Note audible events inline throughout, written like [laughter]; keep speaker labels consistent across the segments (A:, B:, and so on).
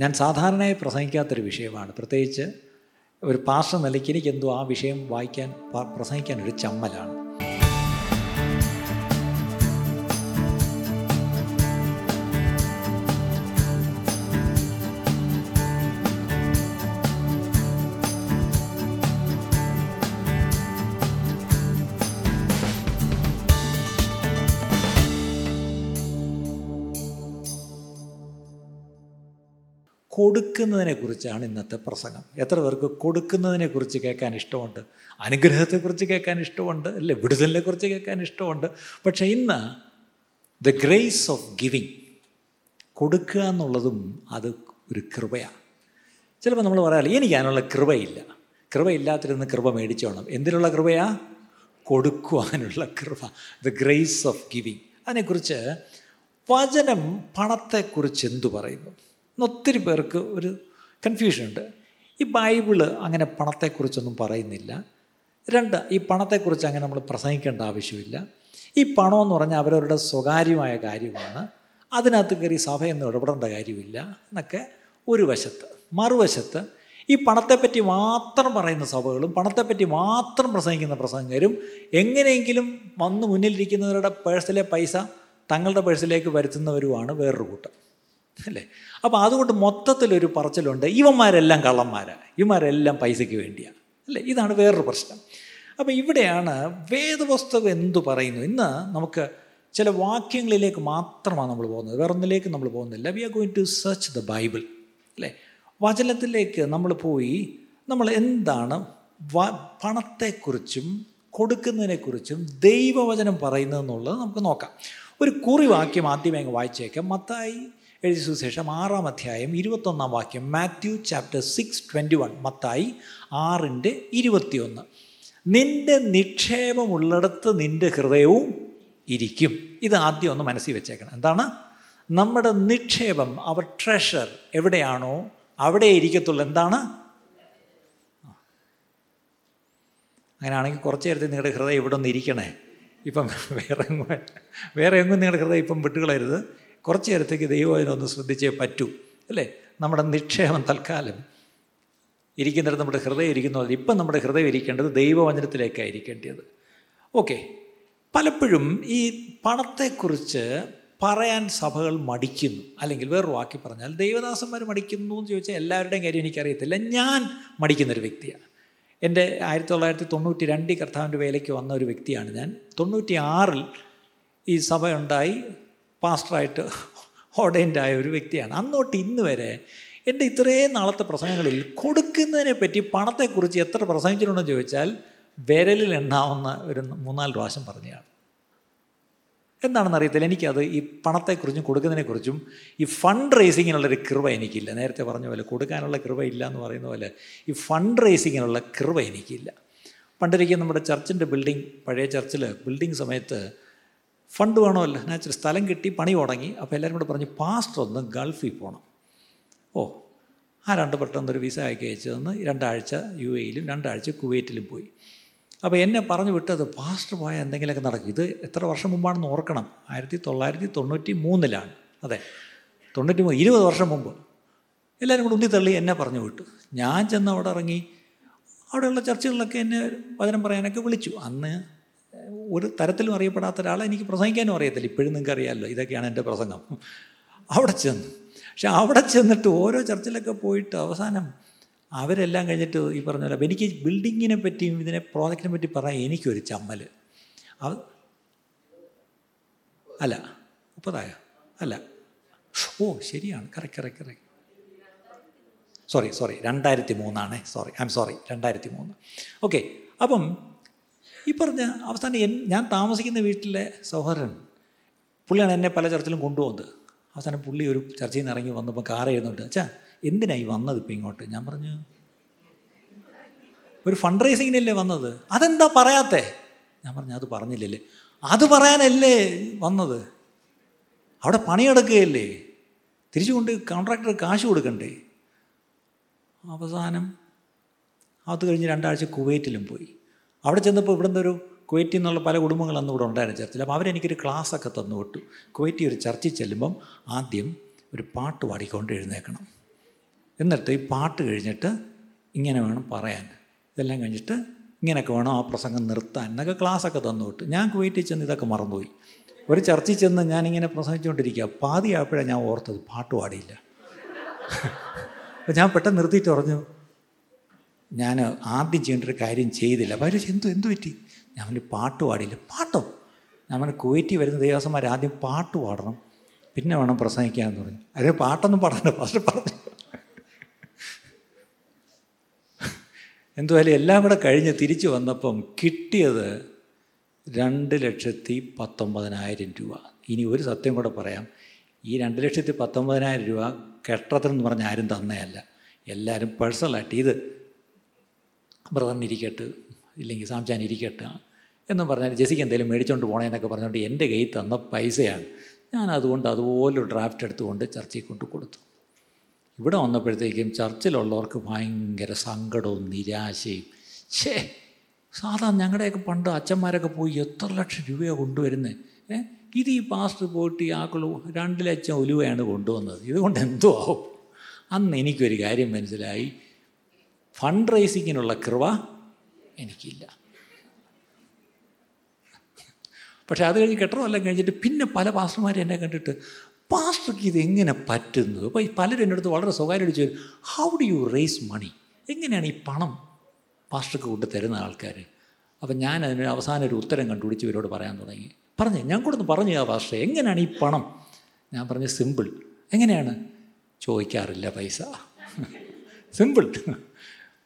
A: ഞാൻ സാധാരണയായി പ്രസംഗിക്കാത്തൊരു വിഷയമാണ്. പ്രത്യേകിച്ച് ഒരു പാർശ്വ നിലയ്ക്ക് എനിക്കെന്തോ ആ വിഷയം വായിക്കാൻ പ്രസംഗിക്കാൻ ഒരു ചമ്മലാണ്. കൊടുക്കുന്നതിനെക്കുറിച്ചാണ് ഇന്നത്തെ പ്രസംഗം. എത്ര പേർക്ക് കൊടുക്കുന്നതിനെക്കുറിച്ച് കേൾക്കാൻ ഇഷ്ടമുണ്ട്? അനുഗ്രഹത്തെക്കുറിച്ച് കേൾക്കാൻ ഇഷ്ടമുണ്ട്? അല്ലേ വിടുതലിനെക്കുറിച്ച് കേൾക്കാൻ ഇഷ്ടമുണ്ട്? പക്ഷേ ഇന്ന് ദ ഗ്രേസ് ഓഫ് ഗിവിങ് കൊടുക്കുക എന്നുള്ളതും അത് ഒരു കൃപയാണ് ചിലപ്പോൾ നമ്മൾ പറയാറില്ല എനിക്ക് അതിനുള്ള കൃപയില്ല. കൃപയില്ലാത്തിരുന്ന് കൃപ മേടിച്ചോണം. എന്തിനുള്ള കൃപയാ? കൊടുക്കുവാനുള്ള കൃപ. ദ ഗ്രേസ് ഓഫ് ഗിവിങ് അതിനെക്കുറിച്ച് വചനം പണത്തെക്കുറിച്ച് എന്തു പറയുന്നു? ഒത്തിരി പേർക്ക് ഒരു കൺഫ്യൂഷനുണ്ട് ഈ ബൈബിൾ അങ്ങനെ പണത്തെക്കുറിച്ചൊന്നും പറയുന്നില്ല. രണ്ട് ഈ പണത്തെക്കുറിച്ച് അങ്ങനെ നമ്മൾ പ്രസംഗിക്കേണ്ട ആവശ്യമില്ല. ഈ പണമെന്ന് പറഞ്ഞാൽ അവരവരുടെ സ്വകാര്യമായ കാര്യമാണ്. അതിനകത്ത് കയറി സഭയൊന്നും ഇടപെടേണ്ട കാര്യമില്ല എന്നൊക്കെ ഒരു വശത്ത്. മറുവശത്ത് ഈ പണത്തെപ്പറ്റി മാത്രം പറയുന്ന സഭകളും പണത്തെപ്പറ്റി മാത്രം പ്രസംഗിക്കുന്ന പ്രസംഗരും എങ്ങനെയെങ്കിലും വന്ന് മുന്നിലിരിക്കുന്നവരുടെ പേഴ്സിലെ പൈസ തങ്ങളുടെ പേഴ്സിലേക്ക് വരുത്തുന്നവരുമാണ് വേറൊരു കൂട്ടം. അല്ലേ? അപ്പോൾ അതുകൊണ്ട് മൊത്തത്തിലൊരു പറച്ചിലുണ്ട്. ഇവന്മാരെല്ലാം കള്ളന്മാരാണ് ഇവന്മാരെല്ലാം പൈസയ്ക്ക് വേണ്ടിയാണ് അല്ലേ? ഇതാണ് വേറൊരു പ്രശ്നം. അപ്പോൾ ഇവിടെയാണ് വേദപുസ്തകം എന്തു പറയുന്നു? ഇന്ന് നമുക്ക് ചില വാക്യങ്ങളിലേക്ക് മാത്രമാണ് നമ്മൾ പോകുന്നത്. വേറൊന്നിലേക്ക് നമ്മൾ പോകുന്നില്ല. We are going to search the Bible അല്ലേ? വചനത്തിലേക്ക് നമ്മൾ പോയി. നമ്മൾ എന്താണ് വ പണത്തെക്കുറിച്ചും കൊടുക്കുന്നതിനെക്കുറിച്ചും ദൈവവചനം പറയുന്നതെന്നുള്ളത് നമുക്ക് നോക്കാം. ഒരു കുറിവാക്യം ആദ്യമേ അങ്ങ് വായിച്ചേക്കാം. മത്തായി എഴുതിയ സുവിശേഷം ആറാം അധ്യായം ഇരുപത്തൊന്നാം വാക്യം Matthew chapter six twenty one Mathai ആറിന്റെ ഇരുപത്തിയൊന്ന്. നിന്റെ നിക്ഷേപമുള്ളിടത്ത് നിന്റെ ഹൃദയവും ഇരിക്കും. ഇത് ആദ്യം ഒന്ന് മനസ്സിൽ വെച്ചേക്കണം. എന്താണ്? നമ്മുടെ നിക്ഷേപം അവർ ട്രഷർ എവിടെയാണോ അവിടെ ഇരിക്കത്തുള്ളൂ. എന്താണ്? അങ്ങനെയാണെങ്കിൽ കുറച്ച് നേരത്തെ നിങ്ങളുടെ ഹൃദയം ഇവിടെ ഒന്ന് ഇരിക്കണേ. ഇപ്പം വേറെ എങ്ങും വേറെ എങ്ങും നിങ്ങളുടെ ഹൃദയം ഇപ്പം വിട്ടുകളരുത് കുറച്ച് നേരത്തേക്ക് ദൈവം ഒന്ന് ശ്രദ്ധിച്ചേ പറ്റൂ അല്ലേ? നമ്മുടെ നിക്ഷേപം തൽക്കാലം ഇരിക്കുന്നിടത്ത് നമ്മുടെ ഹൃദയം ഇരിക്കുന്നത് ഇപ്പം നമ്മുടെ ഹൃദയം ഇരിക്കേണ്ടത് ദൈവവചനത്തിലേക്കാണ് ഇരിക്കേണ്ടത്. ഓക്കെ. പലപ്പോഴും ഈ പണത്തെക്കുറിച്ച് പറയാൻ സഭകൾ മടിക്കുന്നു. അല്ലെങ്കിൽ വേറൊരു വാക്കി പറഞ്ഞാൽ ദൈവദാസന്മാർ മടിക്കുന്നു എന്ന് ചോദിച്ചാൽ എല്ലാവരുടെയും കാര്യം എനിക്കറിയത്തില്ല. ഞാൻ മടിക്കുന്നൊരു വ്യക്തിയാണ്. എന്റെ ആയിരത്തി തൊള്ളായിരത്തി തൊണ്ണൂറ്റി രണ്ടിൽ കർത്താവിന്റെ വേലയ്ക്ക് വന്ന ഒരു വ്യക്തിയാണ് ഞാൻ. തൊണ്ണൂറ്റി ആറിൽ ഈ സഭ ഉണ്ടായി. പാസ്റ്ററായിട്ട് ഓർഡൈൻഡ് ആയ ഒരു വ്യക്തിയാണ്. അന്നോട്ട് ഇന്ന് വരെ എന്റെ ഇത്രയും നാളത്തെ പ്രസംഗങ്ങളിൽ കൊടുക്കുന്നതിനെ പറ്റി പണത്തെക്കുറിച്ച് എത്ര പ്രസംഗിച്ചിട്ടുണ്ടെന്ന് ചോദിച്ചാൽ വിരലിൽ എണ്ണാവുന്ന ഒരു മൂന്നാൽ പ്രാവശ്യം പറഞ്ഞതാണ്. എന്താണെന്ന് അറിയത്തില്ല. എനിക്കത് ഈ പണത്തെക്കുറിച്ചും കൊടുക്കുന്നതിനെക്കുറിച്ചും ഈ ഫണ്ട് റേസിങ്ങിനുള്ളൊരു കൃപ എനിക്കില്ല. നേരത്തെ പറഞ്ഞ പോലെ കൊടുക്കാനുള്ള കൃപ ഇല്ല എന്ന് പറയുന്ന പോലെ ഈ ഫണ്ട് റേസിങ്ങിനുള്ള കൃപ എനിക്കില്ല. പണ്ടൊരിക്കൽ നമ്മുടെ ചർച്ചിന്റെ ബിൽഡിംഗ് പഴയ ചർച്ചിൽ ബിൽഡിംഗ് സമയത്ത് ഫണ്ട് വേണമല്ലോ. നാച്ചുറൽ സ്ഥലം കിട്ടി പണി തുടങ്ങി. അപ്പോൾ എല്ലാവരും കൂടെ പറഞ്ഞു പാസ്റ്റർ ഒന്ന് ഗൾഫിൽ പോകണം ഓ ആ രണ്ട് പെട്ടെന്ന് ഒരു വിസ അയക്കി അയച്ചു തന്ന് രണ്ടാഴ്ച യു എയിലും രണ്ടാഴ്ച കുവൈറ്റിലും പോയി. അപ്പോൾ എന്നെ പറഞ്ഞു വിട്ടത് പാസ്റ്റർ പോയാൽ എന്തെങ്കിലുമൊക്കെ നടക്കും. ഇത് എത്ര വർഷം മുമ്പാണെന്ന് ഓർക്കണം. ആയിരത്തി തൊള്ളായിരത്തി തൊണ്ണൂറ്റി മൂന്നിലാണ് അതെ തൊണ്ണൂറ്റി മൂന്ന് ഇരുപത് വർഷം മുമ്പ്. എല്ലാവരും കൂടെ ഉന്തി തള്ളി എന്നെ പറഞ്ഞു വിട്ടു. ഞാൻ ചെന്ന് അവിടെ ഇറങ്ങി അവിടെയുള്ള ചർച്ചകളിലൊക്കെ എന്നെ വചനം പറയാനൊക്കെ വിളിച്ചു. അന്ന് ഒരു തരത്തിലും അറിയപ്പെടാത്ത ഒരാളെ എനിക്ക് പ്രസംഗിക്കാനും അറിയത്തില്ല. ഇപ്പോഴും നിങ്ങൾക്ക് അറിയാമല്ലോ ഇതൊക്കെയാണ് എന്റെ പ്രസംഗം. അവിടെ ചെന്നു പക്ഷെ അവിടെ ചെന്നിട്ട് ഓരോ ചർച്ചിലൊക്കെ പോയിട്ട് അവസാനം അവരെല്ലാം കഴിഞ്ഞിട്ട് ഈ പറഞ്ഞ പോലെ എനിക്ക് ബിൽഡിങ്ങിനെ പറ്റിയും ഇതിനെ പ്രോജക്റ്റിനെ പറ്റി പറയാൻ എനിക്കൊരു ചമ്മൽ അല്ല മുപ്പതായ? അല്ല. ഓ ശരിയാണ്. Correct correct correct sorry sorry രണ്ടായിരത്തി മൂന്നാണ് സോറി ഐ എം സോറി രണ്ടായിരത്തി മൂന്ന് ഓക്കെ അപ്പം ഈ പറഞ്ഞ അവസാനം എൻ ഞാൻ താമസിക്കുന്ന വീട്ടിലെ സഹോദരൻ പുള്ളിയാണ് എന്നെ പല ചർച്ചിലും കൊണ്ടുപോകുന്നത്. അവസാനം പുള്ളി ഒരു ചർച്ചയിൽ നിന്ന് ഇറങ്ങി വന്നപ്പോൾ കാർ എഴുതുന്നുണ്ട് അച്ഛാ എന്തിനായി വന്നത് ഇപ്പം ഇങ്ങോട്ട്? ഞാൻ പറഞ്ഞു ഒരു ഫണ്ട് റൈസിങ്ങിനല്ലേ വന്നത്? അതെന്താ പറയാത്തേ? ഞാൻ പറഞ്ഞു അത് പറഞ്ഞില്ലല്ലേ. അത് പറയാനല്ലേ വന്നത്? അവിടെ പണിയെടുക്കുകയല്ലേ? തിരിച്ചു കൊണ്ട് കോൺട്രാക്ടർ കാശ് കൊടുക്കണ്ടേ? അവസാനം അത് കഴിഞ്ഞ് രണ്ടാഴ്ച കുവൈറ്റിലും പോയി. അവിടെ ചെന്നപ്പോൾ ഇവിടുന്ന് ഒരു കുവൈറ്റിൽ നിന്നുള്ള പല കുടുംബങ്ങൾ അന്ന് ഇവിടെ ഉണ്ടായിരുന്നു ചർച്ചിൽ. അപ്പോൾ അവരെനിക്കൊരു ക്ലാസ്സൊക്കെ തന്നു വിട്ടു. കുവൈറ്റി ഒരു ചർച്ചിൽ ചെല്ലുമ്പം ആദ്യം ഒരു പാട്ട് പാടിക്കൊണ്ട് എഴുന്നേക്കണം എന്നിട്ട് ഈ പാട്ട് കഴിഞ്ഞിട്ട് ഇങ്ങനെ വേണം പറയാൻ. ഇതെല്ലാം കഴിഞ്ഞിട്ട് ഇങ്ങനെയൊക്കെ വേണം ആ പ്രസംഗം നിർത്താൻ എന്നൊക്കെ ക്ലാസ്സൊക്കെ തന്നു വിട്ടു. ഞാൻ കുവൈറ്റിൽ ചെന്ന് ഇതൊക്കെ മറന്നുപോയി. ഒരു ചർച്ചിൽ ചെന്ന് ഞാനിങ്ങനെ പ്രസംഗിച്ചുകൊണ്ടിരിക്കുക. പാതിയായപ്പോഴാണ് ഞാൻ ഓർത്തത് പാട്ട് പാടിയില്ല. [laughs] അപ്പോൾ ഞാൻ പെട്ടെന്ന് നിർത്തിയിട്ട് പറഞ്ഞു ഞാൻ ആദ്യം ചെയ്യേണ്ട ഒരു കാര്യം ചെയ്തില്ല. അപ്പോൾ അവർ എന്തു എന്തു പറ്റി? ഞാൻ പാട്ട് പാടിയില്ല പാട്ടോ? ഞാൻ കുവൈറ്റി വരുന്ന ദേവസ്വന്മാർ ആദ്യം പാട്ട് പാടണം. പിന്നെ വേണം പ്രസംഗിക്കാമെന്ന് പറഞ്ഞു. അതേ പാട്ടൊന്നും പാടണ്ട ഫസ്റ്റ് പറഞ്ഞു എന്തുവായാലും എല്ലാം കൂടെ കഴിഞ്ഞ് തിരിച്ചു വന്നപ്പം കിട്ടിയത് രണ്ട് ലക്ഷത്തി പത്തൊമ്പതിനായിരം രൂപ. ഇനി ഒരു സത്യം കൂടെ പറയാം. ഈ രണ്ട് ലക്ഷത്തി പത്തൊമ്പതിനായിരം രൂപ കെട്ടത്തിനെന്ന് പറഞ്ഞ ആരും തന്നെയല്ല. എല്ലാവരും പേഴ്സണലായിട്ട് ഇത് ബ്രദറിന് ഇരിക്കട്ടെ ഇല്ലെങ്കിൽ സാംചാൻ ഇരിക്കട്ടെ എന്നും പറഞ്ഞാൽ ജെസിക്ക് എന്തെങ്കിലും മേടിച്ചുകൊണ്ട് പോണേന്നൊക്കെ പറഞ്ഞുകൊണ്ട് എന്റെ കയ്യിൽ തന്ന പൈസയാണ്. ഞാൻ അതുകൊണ്ട് അതുപോലെ ഡ്രാഫ്റ്റ് എടുത്തുകൊണ്ട് ചർച്ചയിൽ കൊണ്ട് കൊടുത്തു. ഇവിടെ വന്നപ്പോഴത്തേക്കും ചർച്ചിലുള്ളവർക്ക് ഭയങ്കര സങ്കടവും നിരാശയും. ഛേ സാധാരണ ഞങ്ങളുടെയൊക്കെ പണ്ട് അച്ഛന്മാരൊക്കെ പോയി എത്ര ലക്ഷം രൂപയാണ് കൊണ്ടുവരുന്നത് ഏ ഇത് ഈ പാസ്റ്റർ പോയിട്ട് ഈ ആക്കളു രണ്ട് ലക്ഷം ഉലുവയാണ് കൊണ്ടുവന്നത്. ഇതുകൊണ്ട് എന്തോ ആവും? അന്ന് എനിക്കൊരു കാര്യം മനസ്സിലായി. ഫണ്ട് റൈസിങ്ങിനുള്ള കൃപ എനിക്കില്ല. പക്ഷെ അത് കഴിഞ്ഞ് കെട്ടറമെല്ലാം കഴിഞ്ഞിട്ട് പിന്നെ പല പാസ്റ്റർമാരും എന്നെ കണ്ടിട്ട് പാസ്റ്റർക്ക് ഇത് എങ്ങനെ പറ്റുന്നു അപ്പോൾ ഈ പലരും എന്റെ അടുത്ത് വളരെ സ്വകാര്യമായിട്ട് ചോദിച്ചു how do you raise money എങ്ങനെയാണ് ഈ പണം പാസ്റ്റർക്ക് കൊണ്ട് തരുന്ന ആൾക്കാർ അപ്പം ഞാൻ അതിന് അവസാന ഒരു ഉത്തരം കണ്ടുപിടിച്ച് ഇവരോട് പറയാൻ തുടങ്ങി. പറഞ്ഞു ഞാൻ കൂടെ ഒന്ന് പറഞ്ഞു ആ പാസ്റ്റർ എങ്ങനെയാണ് ഈ പണം? ഞാൻ പറഞ്ഞു സിമ്പിൾ എങ്ങനെയാണ്? ചോദിക്കാറില്ല പൈസ. [laughs] സിമ്പിൾ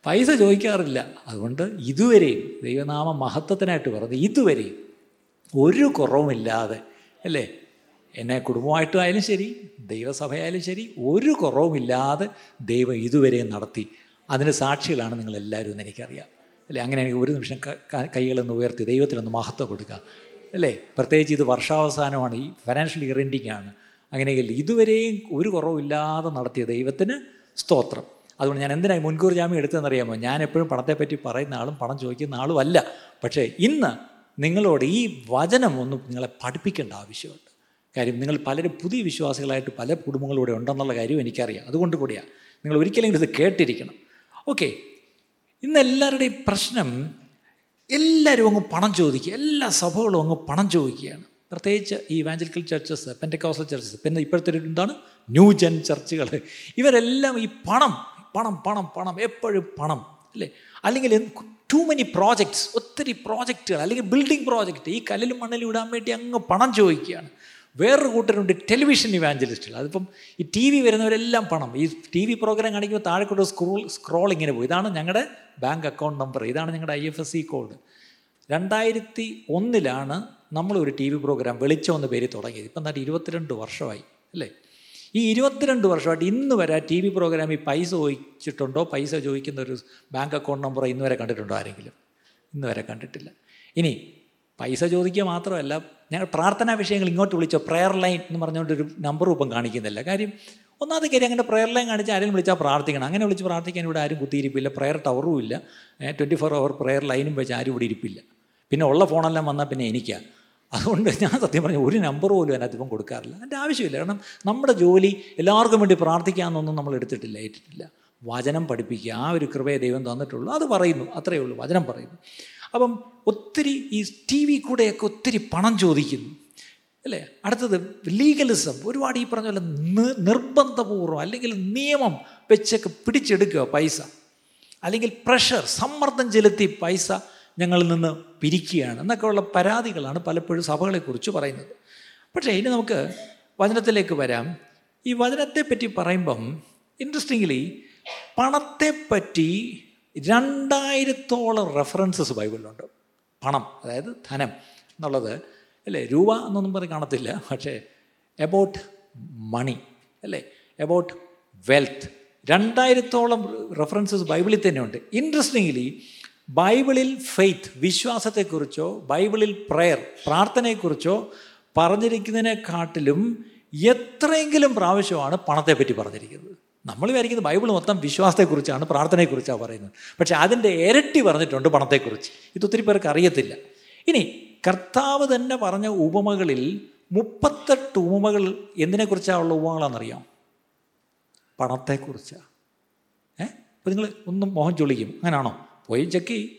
A: പൈസ ചോദിക്കാറില്ല. അതുകൊണ്ട് ഇതുവരെയും ദൈവനാമ മഹത്വത്തിനായിട്ട് പറഞ്ഞ് ഇതുവരെയും ഒരു കുറവുമില്ലാതെ അല്ലേ? എന്നെ കുടുംബമായിട്ടായാലും ശരി ദൈവസഭയായാലും ശരി ഒരു കുറവുമില്ലാതെ ദൈവം ഇതുവരെയും നടത്തി. അതിന് സാക്ഷികളാണ് നിങ്ങളെല്ലാവരും എന്ന് എനിക്കറിയാം. അല്ലേ? അങ്ങനെ എനിക്ക് ഒരു നിമിഷം കൈകളൊന്ന് ഉയർത്തി ദൈവത്തിനൊന്ന് മഹത്വം കൊടുക്കുക. അല്ലേ? പ്രത്യേകിച്ച് ഇത് വർഷാവസാനമാണ് ഈ ഫിനാൻഷ്യൽ ഇയർ എൻഡിങ് ആണ്. അങ്ങനെയെങ്കിൽ ഇതുവരെയും ഒരു കുറവില്ലാതെ നടത്തിയ ദൈവത്തിന് സ്തോത്രം. അതുകൊണ്ട് ഞാൻ എന്തിനായി മുൻകൂർ ജാമ്യം എടുത്തതെന്നറിയാമോ? ഞാൻ എപ്പോഴും പണത്തെപ്പറ്റി പറയുന്ന ആളും പണം ചോദിക്കുന്ന ആളും അല്ല പക്ഷേ ഇന്ന് നിങ്ങളോട് ഈ വചനം ഒന്നും നിങ്ങളെ പഠിപ്പിക്കേണ്ട ആവശ്യമുണ്ട്. കാര്യം നിങ്ങൾ പലരും പുതിയ വിശ്വാസികളായിട്ട് പല കുടുംബങ്ങളിലൂടെ ഉണ്ടെന്നുള്ള കാര്യം എനിക്കറിയാം. അതുകൊണ്ട് കൂടിയാണ് നിങ്ങൾ ഒരിക്കലെങ്കിലും ഇത് കേട്ടിരിക്കണം. ഓക്കെ. ഇന്ന് എല്ലാവരുടെയും പ്രശ്നം എല്ലാവരും അങ്ങ് പണം ചോദിക്കുക. എല്ലാ സഭകളും അങ്ങ് പണം ചോദിക്കുകയാണ്. പ്രത്യേകിച്ച് ഈ ഇവാഞ്ചലിക്കൽ ചർച്ചസ് പെന്റക്കോസൽ ചർച്ചസ് പിന്നെ ഇപ്പോഴത്തെ ഒരു എന്താണ്? ന്യൂ ജെൻ ചർച്ചുകൾ ഇവരെല്ലാം ഈ പണം പണം പണം പണം എപ്പോഴും പണം അല്ലേ? അല്ലെങ്കിൽ ടു മെനി പ്രോജക്ട്സ് ഒത്തിരി പ്രോജക്റ്റുകൾ അല്ലെങ്കിൽ ബിൽഡിംഗ് പ്രോജക്റ്റ് ഈ കല്ലിലും മണ്ണിലും ഇടാൻ വേണ്ടി അങ്ങ് പണം ചോദിക്കുകയാണ്. വേറൊരു കൂട്ടരുണ്ട് ടെലിവിഷൻ ഇവാഞ്ചലിസ്റ്റുകൾ അതിപ്പം ഈ ടി വി വരുന്നവരെല്ലാം പണം. ഈ ടി വി പ്രോഗ്രാം കാണിക്കുമ്പോൾ താഴെക്കൂടെ സ്ക്രോൾ സ്ക്രോൾ ഇങ്ങനെ പോയി. ഇതാണ് ഞങ്ങളുടെ ബാങ്ക് അക്കൗണ്ട് നമ്പർ ഇതാണ് ഞങ്ങളുടെ I F S C code രണ്ടായിരത്തി ഒന്നിലാണ് നമ്മളൊരു ടി വി പ്രോഗ്രാം വെളിച്ചം എന്ന പേര് തുടങ്ങിയത്. ഇപ്പം തന്നെ ഇരുപത്തിരണ്ട് വർഷമായി അല്ലേ? ഈ ഇരുപത്തിരണ്ട് വർഷമായിട്ട് ഇന്ന് വരെ ടി വി പ്രോഗ്രാമിൽ പൈസ ചോദിച്ചിട്ടുണ്ടോ? പൈസ ചോദിക്കുന്ന ഒരു ബാങ്ക് അക്കൗണ്ട് നമ്പർ ഇന്ന് വരെ കണ്ടിട്ടുണ്ടോ ആരെങ്കിലും? ഇന്ന് വരെ കണ്ടിട്ടില്ല. ഇനി പൈസ ചോദിക്കുക മാത്രമല്ല ഞങ്ങൾ പ്രാർത്ഥനാ വിഷയങ്ങൾ ഇങ്ങോട്ട് വിളിച്ചോ? പ്രെയർ ലൈൻ എന്ന് പറഞ്ഞുകൊണ്ടൊരു നമ്പർ ഇപ്പം കാണിക്കുന്നില്ല. കാര്യം ഒന്നാമത് കാര്യം അങ്ങനെ പ്രെയർ ലൈൻ കാണിച്ച് ആരെങ്കിലും വിളിച്ചാൽ പ്രാർത്ഥിക്കണം. അങ്ങനെ വിളിച്ച് പ്രാർത്ഥിക്കാൻ ഇവിടെ ആരും കുത്തിയിരിപ്പില്ല. പ്രെയർ ടവറും ഇല്ല. ട്വന്റി ഫോർ അവർ പ്രെയർ ലൈനും വെച്ച് ആരും ഇവിടെ ഇരിപ്പില്ല. പിന്നെ ഉള്ള ഫോണെല്ലാം വന്നാൽ പിന്നെ എനിക്കാണ് അതുകൊണ്ട് ഞാൻ സത്യം പറഞ്ഞു ഒരു നമ്പർ പോലും അതിനകത്ത് ഇപ്പം കൊടുക്കാറില്ല. അതിന്റെ ആവശ്യമില്ല. കാരണം നമ്മുടെ ജോലി എല്ലാവർക്കും വേണ്ടി പ്രാർത്ഥിക്കാമെന്നൊന്നും നമ്മൾ എടുത്തിട്ടില്ല ഏറ്റിട്ടില്ല. വചനം പഠിപ്പിക്കുക ആ ഒരു കൃപയെ ദൈവം തന്നിട്ടുള്ളൂ. അത് പറയുന്നു. അത്രയേ ഉള്ളൂ. വചനം പറയുന്നു. അപ്പം ഒത്തിരി ഈ ടി വി കൂടെയൊക്കെ ഒത്തിരി പണം ചോദിക്കുന്നു. അല്ലേ? അടുത്തത് ലീഗലിസം ഒരുപാട് ഈ പറഞ്ഞ പോലെ നിർബന്ധപൂർവം അല്ലെങ്കിൽ നിയമം വെച്ചൊക്കെ പിടിച്ചെടുക്കുക പൈസ. അല്ലെങ്കിൽ പ്രഷർ സമ്മർദ്ദം ചെലുത്തി പൈസ ഞങ്ങളിൽ നിന്ന് പിരിക്കുകയാണ്. എന്നൊക്കെയുള്ള പരാതികളാണ് പലപ്പോഴും സഭകളെക്കുറിച്ച് പറയുന്നത്. പക്ഷേ ഇനി നമുക്ക് വചനത്തിലേക്ക് വരാം. ഈ വചനത്തെപ്പറ്റി പറയുമ്പം ഇൻട്രസ്റ്റിംഗ്ലി പണത്തെപ്പറ്റി രണ്ടായിരത്തോളം റെഫറൻസസ് ബൈബിളിലുണ്ട്. പണം അതായത് ധനം എന്നുള്ളത് അല്ലേ? രൂപ എന്നൊന്നും പറഞ്ഞ് കാണത്തില്ല. പക്ഷേ എബൌട്ട് മണി അല്ലേ? എബൌട്ട് വെൽത്ത് രണ്ടായിരത്തോളം റെഫറൻസസ് ബൈബിളിൽ തന്നെയുണ്ട്. ഇൻട്രസ്റ്റിംഗ്ലി ബൈബിളിൽ ഫെയ്ത്ത് വിശ്വാസത്തെക്കുറിച്ചോ ബൈബിളിൽ പ്രെയർ പ്രാർത്ഥനയെക്കുറിച്ചോ പറഞ്ഞിരിക്കുന്നതിനെക്കാട്ടിലും എത്രയെങ്കിലും പ്രാവശ്യമാണ് പണത്തെപ്പറ്റി പറഞ്ഞിരിക്കുന്നത്. നമ്മൾ വിചാരിക്കുന്നത് ബൈബിൾ മൊത്തം വിശ്വാസത്തെക്കുറിച്ചാണ് പ്രാർത്ഥനയെക്കുറിച്ചാണ് പറയുന്നത്. പക്ഷെ അതിന്റെ ഇരട്ടി പറഞ്ഞിട്ടുണ്ട് പണത്തെക്കുറിച്ച്. ഇത് ഒത്തിരി പേർക്ക് അറിയത്തില്ല. ഇനി കർത്താവ് തന്നെ പറഞ്ഞ ഉപമകളിൽ മുപ്പത്തെട്ട് ഉപമകൾ എന്തിനെക്കുറിച്ചാണുള്ള ഉപമകളാണെന്നറിയാം പണത്തെക്കുറിച്ചാണ് അപ്പോൾ നിങ്ങൾ ഒന്നും മോഹം ചൊളിക്കും അങ്ങനാണോ? പോയി ചെക്ക് ചെയ്യും.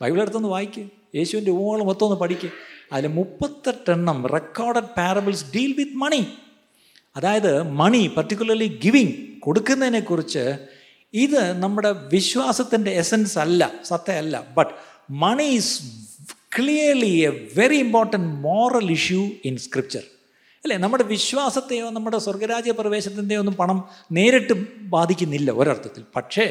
A: ബൈബിൾ എടുത്തൊന്ന് വായിക്കുക യേശുവിന്റെ ഉപമകൾ മൊത്തം ഒന്ന് പഠിക്കുക അതിൽ മുപ്പത്തെട്ടെണ്ണം recorded parables deal with money അതായത് മണി പർട്ടിക്കുലർലി ഗിവിങ് കൊടുക്കുന്നതിനെക്കുറിച്ച് ഇത് നമ്മുടെ വിശ്വാസത്തിന്റെ എസൻസ് അല്ല സത്യമല്ല but money is clearly a very important moral issue in scripture അല്ലേ? നമ്മുടെ വിശ്വാസത്തെയോ നമ്മുടെ സ്വർഗരാജ്യ പ്രവേശത്തിന്റെയോ ഒന്നും പണം നേരിട്ട് ബാധിക്കുന്നില്ല ഒരർത്ഥത്തിൽ. പക്ഷേ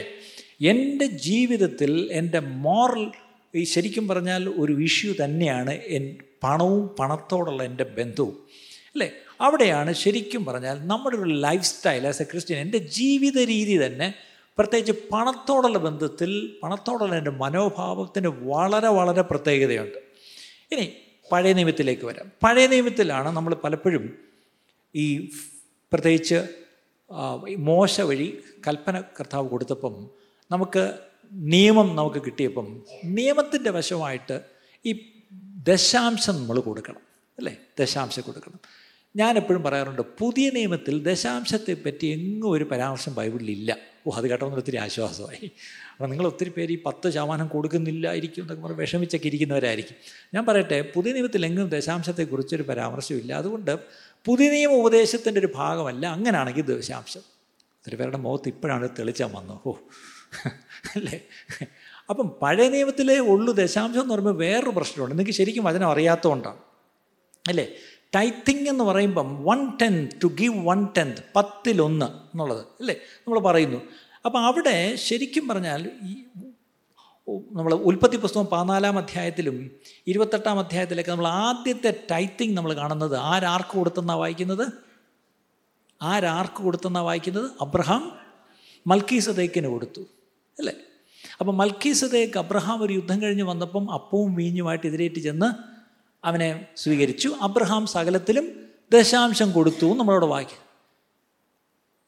A: എന്റെ ജീവിതത്തിൽ എന്റെ മോറൽ ഈ ശരിക്കും പറഞ്ഞാൽ ഒരു ഇഷ്യൂ തന്നെയാണ് എൻ പണവും പണത്തോടുള്ള എന്റെ ബന്ധവും. അല്ലേ? അവിടെയാണ് ശരിക്കും പറഞ്ഞാൽ നമ്മുടെ ഒരു life style as a Christian എന്റെ ജീവിത രീതി തന്നെ പ്രത്യേകിച്ച് പണത്തോടുള്ള ബന്ധത്തിൽ പണത്തോടുള്ള എന്റെ മനോഭാവത്തിന് വളരെ വളരെ പ്രത്യേകതയുണ്ട്. ഇനി പഴയ നിയമത്തിലേക്ക് വരാം. പഴയ നിയമത്തിലാണ് നമ്മൾ പലപ്പോഴും ഈ പ്രത്യേകിച്ച് മോശ വഴി കൽപ്പന കർത്താവ് കൊടുത്തപ്പം നമുക്ക് നിയമം നമുക്ക് കിട്ടിയപ്പം നിയമത്തിന്റെ വശമായിട്ട് ഈ ദശാംശം നമ്മൾ കൊടുക്കണം അല്ലേ? ദശാംശം കൊടുക്കണം. ഞാൻ എപ്പോഴും പറയാറുണ്ട് പുതിയ നിയമത്തിൽ ദശാംശത്തെ പറ്റി എങ്ങും ഒരു പരാമർശം ബൈബിളിലില്ല. ഓ അത് കേട്ടപ്പോൾ ഒത്തിരി ആശ്വാസമായി. അപ്പോൾ നിങ്ങൾ ഒത്തിരി പേര് ഈ പത്ത് ശതമാനം കൊടുക്കുന്നില്ലായിരിക്കും എന്നൊക്കെ പറഞ്ഞ് വിഷമിച്ചൊക്കെ ഇരിക്കുന്നവരായിരിക്കും. ഞാൻ പറയട്ടെ പുതിയ നിയമത്തിൽ എങ്ങും ദശാംശത്തെക്കുറിച്ചൊരു പരാമർശമില്ല അതുകൊണ്ട് പുതിയ നിയമ ഉപദേശത്തിന്റെ ഒരു ഭാഗമല്ല അങ്ങനെയാണെങ്കിൽ ദശാംശം. ഒത്തിരി പേരുടെ മുഖത്ത് ഇപ്പോഴാണ് തെളിച്ചാൽ വന്നു ഓ അല്ലേ? അപ്പം പഴയ നിയമത്തിലേ ഉള്ളു ദശാംശം എന്ന് പറയുമ്പോൾ വേറൊരു പ്രശ്നമുണ്ട്. നിങ്ങൾക്ക് ശരിക്കും വചനം അറിയാത്തതുകൊണ്ടാണ്. അല്ലേ? ടൈത്തിങ് എന്ന് പറയുമ്പം one tenth to give one tenth പത്തിലൊന്ന് എന്നുള്ളത്. അല്ലേ? നമ്മൾ പറയുന്നു. അപ്പം അവിടെ ശരിക്കും പറഞ്ഞാൽ ഈ നമ്മൾ ഉൽപ്പത്തി പുസ്തകം പതിനാലാം അധ്യായത്തിലും ഇരുപത്തെട്ടാം അധ്യായത്തിലൊക്കെ നമ്മൾ ആദ്യത്തെ ടൈത്തിങ് നമ്മൾ കാണുന്നത് ആരാർക്ക് കൊടുത്തെന്നാണ് വായിക്കുന്നത്? ആരാർക്ക് കൊടുത്തെന്നാണ് വായിക്കുന്നത്? അബ്രഹാം മൽക്കീസതേക്കിന് കൊടുത്തു. അല്ലേ? അപ്പം മൽക്കീസതേക്ക് അബ്രഹാം ഒരു യുദ്ധം കഴിഞ്ഞ് വന്നപ്പം അപ്പവും വീഞ്ഞുമായിട്ട് എതിരേറ്റ് ചെന്ന് അവനെ സ്വീകരിച്ചു. അബ്രഹാം സകലത്തിലും ദശാംശം കൊടുത്തു നമ്മളോട് വായിക്കും.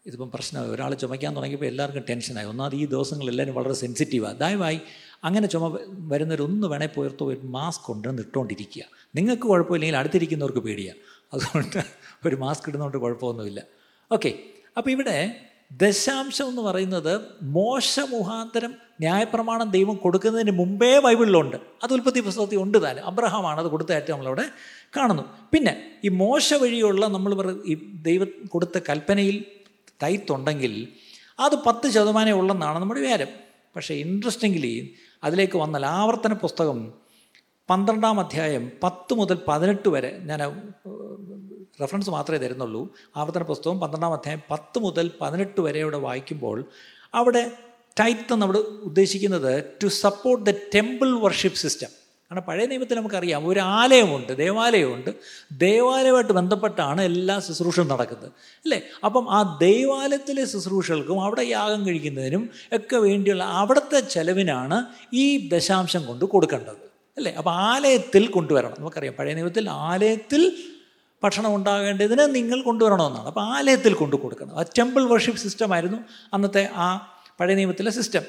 A: ഇതിപ്പം പ്രശ്നമായി. ഒരാൾ ചുമയ്ക്കാൻ തുടങ്ങിയപ്പോൾ എല്ലാവർക്കും ടെൻഷനായി. ഒന്നാമത് ഈ ദിവസങ്ങൾ ദിവസങ്ങളെല്ലാവരും വളരെ സെൻസിറ്റീവാണ് ദയവായി അങ്ങനെ ചുമ വരുന്നവരൊന്ന് വേണേൽ പോയർത്തോ ഒരു മാസ്ക് കൊണ്ടുവന്ന് ഇട്ടുകൊണ്ടിരിക്കുക നിങ്ങൾക്ക് കുഴപ്പമില്ലെങ്കിൽ അടുത്തിരിക്കുന്നവർക്ക് പേടിയാണ് അതുകൊണ്ട് ഒരു മാസ്ക് ഇടുന്നതുകൊണ്ട് കുഴപ്പമൊന്നുമില്ല. ഓക്കെ. അപ്പോൾ ഇവിടെ ദശാംശം എന്ന് പറയുന്നത് മോശ മുഖാന്തരം ന്യായപ്രമാണം ദൈവം കൊടുക്കുന്നതിന് മുമ്പേ ബൈബിളിലുണ്ട്. അത് ഉൽപ്പത്തി പുസ്തകത്തിൽ ഉണ്ട് താൻ. അബ്രഹാമാണ് അത് കൊടുത്തതായിട്ട് നമ്മളവിടെ കാണുന്നു. പിന്നെ ഈ മോശ വഴിയുള്ള നമ്മൾ ഈ ദൈവം കൊടുത്ത കൽപ്പനയിൽ തൈത്തുണ്ടെങ്കിൽ അത് പത്ത് ശതമാനം ഉള്ളെന്നാണ് നമ്മുടെ വിചാരം. പക്ഷേ ഇൻട്രസ്റ്റിംഗ്ലി അതിലേക്ക് വന്നാൽ ആവർത്തന പുസ്തകം പന്ത്രണ്ടാം അധ്യായം പത്ത് മുതൽ പതിനെട്ട് വരെ ഞാൻ റെഫറൻസ് മാത്രമേ തരുന്നുള്ളൂ. ആവർത്തന പുസ്തകം പന്ത്രണ്ടാം അധ്യായം പത്ത് മുതൽ പതിനെട്ട് വരെ അവിടെ വായിക്കുമ്പോൾ അവിടെ ടൈത്ത് നമ്മൾ ഉദ്ദേശിക്കുന്നത് to support the temple worship system കാരണം പഴയ നിയമത്തിൽ നമുക്കറിയാം ഒരു ആലയമുണ്ട് ദേവാലയമുണ്ട്. ദേവാലയമായിട്ട് ബന്ധപ്പെട്ടാണ് എല്ലാ ശുശ്രൂഷയും നടക്കുന്നത്. അല്ലേ? അപ്പം ആ ദേവാലയത്തിലെ ശുശ്രൂഷകൾക്കും അവിടെ യാഗം കഴിക്കുന്നതിനും ഒക്കെ വേണ്ടിയുള്ള അവിടുത്തെ ചെലവിനാണ് ഈ ദശാംശം കൊണ്ട് കൊടുക്കേണ്ടത്. അല്ലേ? അപ്പോൾ ആലയത്തിൽ കൊണ്ടുവരണം. നമുക്കറിയാം പഴയ നിയമത്തിൽ ആലയത്തിൽ ഭക്ഷണം ഉണ്ടാകേണ്ടതിന് നിങ്ങൾ കൊണ്ടുവരണമെന്നാണ്. അപ്പോൾ ആലയത്തിൽ കൊണ്ടു കൊടുക്കണം ആ ടെമ്പിൾ വർഷിപ്പ് സിസ്റ്റം ആയിരുന്നു അന്നത്തെ ആ പഴയ നിയമത്തിലെ സിസ്റ്റം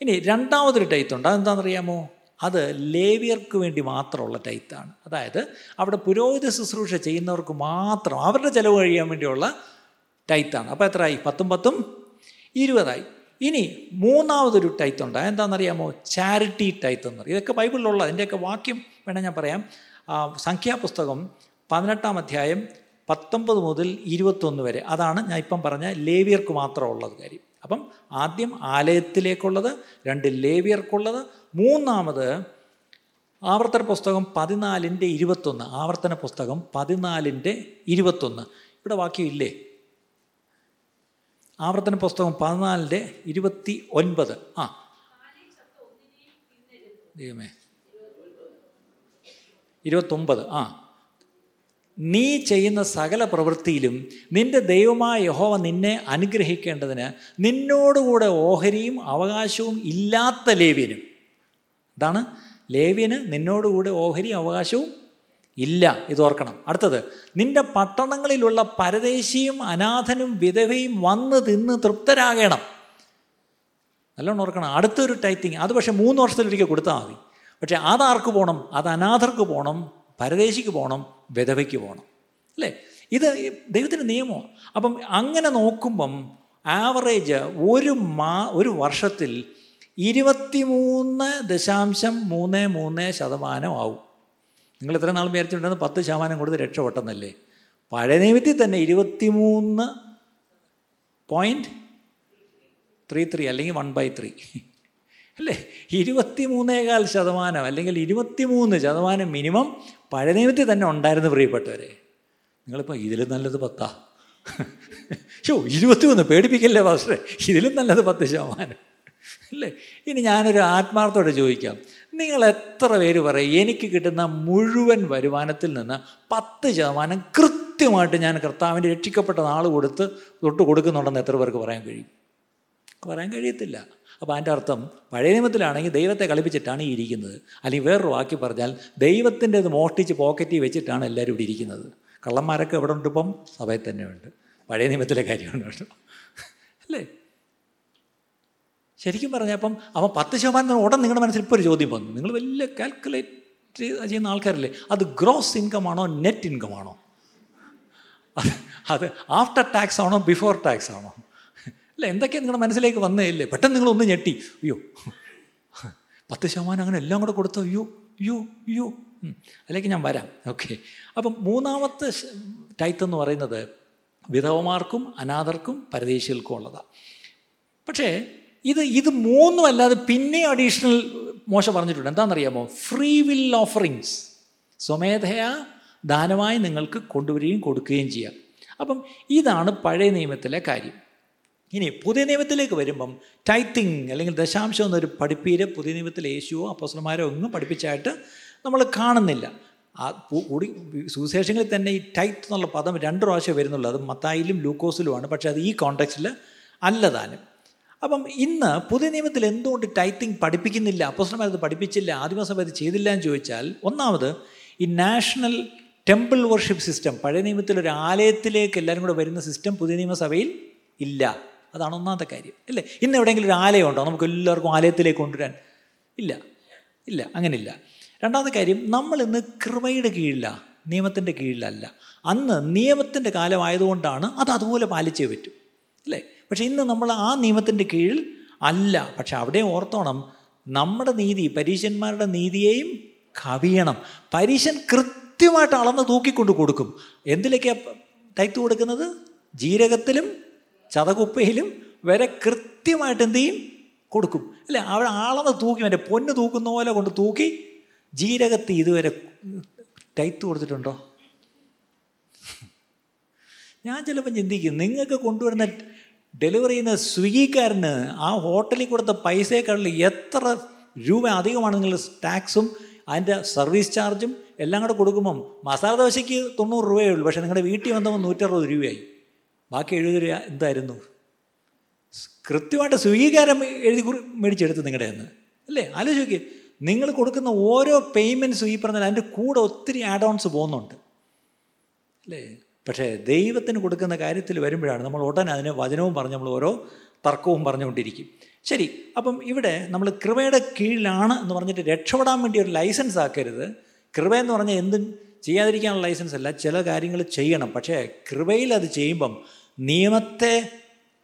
A: ഇനി രണ്ടാമതൊരു ടൈത്തുണ്ട് അതെന്താണെന്നറിയാമോ? അത് ലേവിയർക്ക് വേണ്ടി മാത്രമുള്ള ടൈത്താണ് അതായത് അവിടെ പുരോഹിത ശുശ്രൂഷ ചെയ്യുന്നവർക്ക് മാത്രം അവരുടെ ചിലവ് കഴിയാൻ വേണ്ടിയുള്ള ടൈത്താണ് അപ്പോൾ എത്രയായി? പത്തും പത്തും ഇരുപതായി. ഇനി മൂന്നാമതൊരു ടൈത്ത് ഉണ്ട്. എന്താണെന്നറിയാമോ ചാരിറ്റി ടൈത്ത് എന്ന് പറയും. ഇതൊക്കെ ബൈബിളിലുള്ള അതിന്റെയൊക്കെ വാക്യം വേണമെങ്കിൽ ഞാൻ പറയാം. സംഖ്യാപുസ്തകം പതിനെട്ടാം അധ്യായം പത്തൊമ്പത് മുതൽ ഇരുപത്തൊന്ന് വരെ. അതാണ് ഞാൻ ഇപ്പം പറഞ്ഞ ലേവിയർക്ക് മാത്രമുള്ളത് കാര്യം. അപ്പം ആദ്യം ആലയത്തിലേക്കുള്ളത് രണ്ട് ലേവിയർക്കുള്ളത് മൂന്നാമത് ആവർത്തന പുസ്തകം പതിനാലിന്റെ ഇരുപത്തൊന്ന്. ആവർത്തന പുസ്തകം പതിനാലിന്റെ ഇരുപത്തൊന്ന്. ഇവിടെ വാക്യമില്ലേ ആവർത്തന പുസ്തകം പതിനാലിന്റെ ഇരുപത്തി ഒൻപത്. ആ. ദൈവമേ. ഇരുപത്തൊമ്പത്. ആ. നീ ചെയ്യുന്ന സകല പ്രവൃത്തിയിലും നിന്റെ ദൈവമായ യഹോവ നിന്നെ അനുഗ്രഹിക്കേണ്ടതിന് നിന്നോടുകൂടെ ഓഹരിയും അവകാശവും ഇല്ലാത്ത ലേവ്യനും. ഇതാണ് ലേവ്യന് നിന്നോടുകൂടെ ഓഹരിയും അവകാശവും ഇല്ല. ഇതോർക്കണം. അടുത്തത് നിന്റെ പട്ടണങ്ങളിലുള്ള പരദേശിയും അനാഥനും വിധവയും വന്ന് തിന്ന് തൃപ്തരാകണം. നല്ലോണം ഓർക്കണം. അടുത്തൊരു ടൈത്തിങ് അത് പക്ഷേ മൂന്ന് വർഷത്തിലൊരിക്കൽ കൊടുത്താൽ മതി. പക്ഷേ അതാർക്ക് പോകണം? അത് അനാഥർക്ക് പോകണം. പരദേശിക്ക് പോകണം വിധവയ്ക്ക് പോകണം അല്ലേ? ഇത് ദൈവത്തിന്റെ നിയമമാണ്. അപ്പം അങ്ങനെ നോക്കുമ്പം ആവറേജ് ഒരു മാ ഒരു വർഷത്തിൽ ഇരുപത്തിമൂന്ന് ദശാംശം മൂന്ന് മൂന്ന് ശതമാനം ആവും. നിങ്ങൾ ഇത്ര നാൾ വിചാരിച്ചിട്ടുണ്ടെന്ന് പത്ത് ശതമാനം കൊടുത്ത് രക്ഷപ്പെട്ടെന്നല്ലേ? പഴയ നിയമത്തിൽ തന്നെ ഇരുപത്തിമൂന്ന് പോയിന്റ് ത്രീ ത്രീ അല്ലെങ്കിൽ വൺ ബൈ ത്രീ അല്ലേ? ഇരുപത്തി മൂന്നേകാൽ ശതമാനം അല്ലെങ്കിൽ ഇരുപത്തിമൂന്ന് ശതമാനം മിനിമം പഴയ നിയമത്തിൽ തന്നെ ഉണ്ടായിരുന്നു പ്രിയപ്പെട്ടവരെ. നിങ്ങളിപ്പോൾ ഇതിലും നല്ലത് പത്താ. ഷോ ഇരുപത്തി ഒന്ന് പേടിപ്പിക്കല്ലേ പാസ്റ്റർ ഇതിലും നല്ലത് പത്ത് ശതമാനം. അല്ലേ? ഇനി ഞാനൊരു ആത്മാർത്ഥത്തോടെ ചോദിക്കാം. നിങ്ങൾ എത്ര പേര് പറയും എനിക്ക് കിട്ടുന്ന മുഴുവൻ വരുമാനത്തിൽ നിന്ന് പത്ത് ശതമാനം കൃത്യമായിട്ട് ഞാൻ കർത്താവിന്റെ രക്ഷിക്കപ്പെട്ട നാൾ കൊടുത്ത് തൊട്ട് കൊടുക്കുന്നുണ്ടെന്ന് എത്ര പേർക്ക് പറയാൻ കഴിയും? പറയാൻ കഴിയത്തില്ല. അപ്പോൾ അതിന്റെ അർത്ഥം പഴയ നിയമത്തിലാണെങ്കിൽ ദൈവത്തെ കളിപ്പിച്ചിട്ടാണ് ഈ ഇരിക്കുന്നത്. അല്ലെങ്കിൽ വേറൊരു വാക്കി പറഞ്ഞാൽ ദൈവത്തിന്റെ ഇത് മോഷ്ടിച്ച് പോക്കറ്റിൽ വെച്ചിട്ടാണ് എല്ലാവരും ഇവിടെ ഇരിക്കുന്നത്. കള്ളന്മാരൊക്കെ എവിടെ ഉണ്ട് ഇപ്പം സഭയിൽ തന്നെയുണ്ട് പഴയ നിയമത്തിലെ കാര്യമാണ് കേട്ടോ. അല്ലേ? ശരിക്കും പറഞ്ഞപ്പം അവൻ പത്ത് ശതമാനം ഉടൻ നിങ്ങളുടെ മനസ്സിൽ ഇപ്പോൾ ഒരു ചോദ്യം വന്നു. നിങ്ങൾ വലിയ കാൽക്കുലേറ്റ് ചെയ്യുന്ന ആൾക്കാരല്ലേ? അത് ഗ്രോസ് ഇൻകം ആണോ നെറ്റ് ഇൻകം ആണോ? അത് ആഫ്റ്റർ ടാക്സ് ആണോ ബിഫോർ ടാക്സ് ആണോ? അല്ല എന്തൊക്കെയാണ് നിങ്ങളുടെ മനസ്സിലേക്ക് വന്നേ പെട്ടെന്ന് നിങ്ങൾ ഒന്ന് ഞെട്ടി. അയ്യോ പത്ത് ശതമാനം അങ്ങനെ എല്ലാം കൂടെ കൊടുത്തോ? അയ്യോ അയ്യോ അയ്യോ. അതിലേക്ക് ഞാൻ വരാം. ഓക്കെ. അപ്പം മൂന്നാമത്തെ ടൈത്ത് എന്ന് പറയുന്നത് വിധവമാർക്കും അനാഥർക്കും പരദേശികൾക്കും ഉള്ളതാണ് പക്ഷേ ഇത് ഇത് മൂന്നും അല്ലാതെ പിന്നെ അഡീഷണൽ മോശ പറഞ്ഞിട്ടുണ്ട്. എന്താണെന്നറിയാമോ? ഫ്രീ വിൽ ഓഫറിങ്സ് സ്വമേധയാ ദാനമായി നിങ്ങൾക്ക് കൊണ്ടുവരികയും കൊടുക്കുകയും ചെയ്യാം. അപ്പം ഇതാണ് പഴയ നിയമത്തിലെ കാര്യം. ഇനി പുതിയ നിയമത്തിലേക്ക് വരുമ്പം ടൈത്തിങ് അല്ലെങ്കിൽ ദശാംശം എന്നൊരു പഠിപ്പീര് പുതിയ നിയമത്തിൽ യേശുവോ അപ്പസ്വലന്മാരോ ഒന്നും പഠിപ്പിച്ചായിട്ട് നമ്മൾ കാണുന്നില്ല. ആ കൂടി സുവിശേഷങ്ങളിൽ തന്നെ ഈ ടൈത്ത് എന്നുള്ള പദം രണ്ട് പ്രാവശ്യം വരുന്നുള്ളൂ. അത് മത്തായിലും ലൂക്കോസിലുമാണ്. പക്ഷേ അത് ഈ കോണ്ടെക്സ്റ്റിൽ അല്ലതാനും. അപ്പം ഇന്ന് പുതിയ നിയമത്തിൽ എന്തുകൊണ്ട് ടൈത്തിങ് പഠിപ്പിക്കുന്നില്ല അപ്പോസ്റ്റർമാരത് പഠിപ്പിച്ചില്ല ആദിമസഭ അത് ചെയ്തില്ല എന്ന് ചോദിച്ചാൽ ഒന്നാമത് ഈ നാഷണൽ ടെമ്പിൾ വർഷിപ്പ് സിസ്റ്റം പഴയ നിയമത്തിൽ ഒരു ആലയത്തിലേക്ക് എല്ലാവരും കൂടെ വരുന്ന സിസ്റ്റം പുതിയ നിയമസഭയിൽ ഇല്ല. അതാണ് ഒന്നാമത്തെ കാര്യം. അല്ലേ ഇന്ന് എവിടെയെങ്കിലും ഒരു ആലയം ഉണ്ടോ? നമുക്ക് എല്ലാവർക്കും ആലയത്തിലേക്ക് കൊണ്ടുവരാൻ. ഇല്ല. ഇല്ല. അങ്ങനെയില്ല രണ്ടാമത്തെ കാര്യം നമ്മൾ ഇന്ന് കൃപയുടെ കീഴിലാണ് നിയമത്തിന്റെ കീഴിലല്ല. അന്ന് നിയമത്തിന്റെ കാലമായതുകൊണ്ടാണ് അത് അതുപോലെ പാലിച്ചേ പറ്റും. അല്ലേ പക്ഷേ ഇന്ന് നമ്മൾ ആ നിയമത്തിന്റെ കീഴിൽ അല്ല. പക്ഷെ അവിടെ ഓർത്തോണം നമ്മുടെ നീതി പരീശന്മാരുടെ നീതിയെയും കവിയണം. പരീശൻ കൃത്യമായിട്ട് അളന്ന് തൂക്കിക്കൊണ്ട് കൊടുക്കും. എന്തിലേക്കാണ് തയ്ത്ത് കൊടുക്കുന്നത്? ജീരകത്തിലും ചതകുപ്പയിലും വരെ കൃത്യമായിട്ട് എന്ത് ചെയ്യും? കൊടുക്കും. അല്ലേ? അവിടെ ആളെന്ന് തൂക്കി മറ്റേ പൊന്ന് തൂക്കുന്ന പോലെ കൊണ്ട് തൂക്കി ജീരകത്തി ഇതുവരെ ടൈത്ത് കൊടുത്തിട്ടുണ്ടോ? ഞാൻ ചിലപ്പോൾ ചിന്തിക്കും നിങ്ങൾക്ക് കൊണ്ടുവരുന്ന ഡെലിവറി ചെയ്യുന്ന സ്വിഗ്ഗിക്കാരന് ആ ഹോട്ടലിൽ കൊടുത്ത പൈസയെക്കാളിൽ എത്ര രൂപ അധികമാണ് നിങ്ങൾ ടാക്സും അതിന്റെ സർവീസ് ചാർജും എല്ലാം കൂടെ കൊടുക്കുമ്പം മസാല ദോശയ്ക്ക് തൊണ്ണൂറ് രൂപയേ ഉള്ളൂ പക്ഷേ നിങ്ങളുടെ വീട്ടിൽ വന്നപ്പോൾ നൂറ്ററുപത് രൂപയായി. ബാക്കി എഴുപത് രൂപ എന്തായിരുന്നു? കൃത്യമായിട്ട് സ്വീകാരം എഴുതി മേടിച്ചെടുത്ത് നിങ്ങളുടെ നിന്ന് അല്ലേ? ആലോചിക്കുക നിങ്ങൾ കൊടുക്കുന്ന ഓരോ പേയ്മെന്റ്സും ഈ പറഞ്ഞാൽ അതിന്റെ കൂടെ ഒത്തിരി ആഡ് ഓൺസ് പോകുന്നുണ്ട്. അല്ലേ? പക്ഷേ ദൈവത്തിന് കൊടുക്കുന്ന കാര്യത്തിൽ വരുമ്പോഴാണ് നമ്മൾ ഉടനെ അതിന് വചനവും പറഞ്ഞ് നമ്മൾ ഓരോ തർക്കവും പറഞ്ഞുകൊണ്ടിരിക്കും. ശരി അപ്പം ഇവിടെ നമ്മൾ കൃപയുടെ കീഴിലാണ് എന്ന് പറഞ്ഞിട്ട് രക്ഷപ്പെടാൻ വേണ്ടി ഒരു ലൈസൻസ് ആക്കരുത്. കൃപ എന്ന് പറഞ്ഞാൽ എന്തും ചെയ്യാതിരിക്കാനുള്ള ലൈസൻസ് അല്ല ചില കാര്യങ്ങൾ ചെയ്യണം. പക്ഷേ കൃപയിൽ അത് ചെയ്യുമ്പം നിയമത്തെ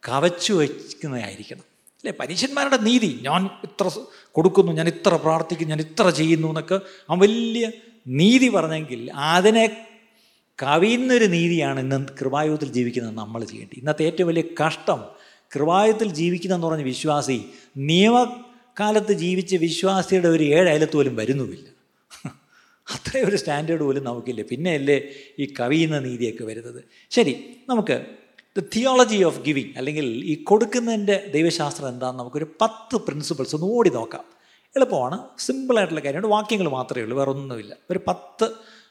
A: കവച്ചു വയ്ക്കുന്നതായിരിക്കണം. അല്ലേ? പരീക്ഷന്മാരുടെ നീതി ഞാൻ ഇത്ര കൊടുക്കുന്നു ഞാൻ ഇത്ര പ്രാർത്ഥിക്കുന്നു ഞാൻ ഇത്ര ചെയ്യുന്നു എന്നൊക്കെ ആ വലിയ നീതി പറഞ്ഞെങ്കിൽ അതിനെ കവിയുന്നൊരു നീതിയാണ് ഇന്ന് കൃപായുധത്തിൽ ജീവിക്കുന്നത് നമ്മൾ ചെയ്യേണ്ടത്. ഇന്നത്തെ ഏറ്റവും വലിയ കഷ്ടം കൃപായുധത്തിൽ ജീവിക്കുന്നതെന്ന് പറഞ്ഞ വിശ്വാസി നിയമകാലത്ത് ജീവിച്ച വിശ്വാസിയുടെ ഒരു ഏഴ് അയലത്ത് പോലും വരുന്നുമില്ല. [laughs] അത്രയും ഒരു സ്റ്റാൻഡേർഡ് പോലും നമുക്കില്ല. പിന്നെയല്ലേ ഈ കവിയുന്ന നീതിയൊക്കെ വരുന്നത്. ശരി നമുക്ക് ദ തിയോളജി ഓഫ് ഗിവിങ് അല്ലെങ്കിൽ ഈ കൊടുക്കുന്നതിന്റെ ദൈവശാസ്ത്രം എന്താണെന്ന് നമുക്കൊരു പത്ത് പ്രിൻസിപ്പിൾസ് ഒന്ന് ഓടി നോക്കാം. എളുപ്പമാണ് സിമ്പിളായിട്ടുള്ള കാര്യമാണ്. വാക്യങ്ങൾ മാത്രമേ ഉള്ളൂ വേറെ ഒന്നുമില്ല. ഒരു പത്ത്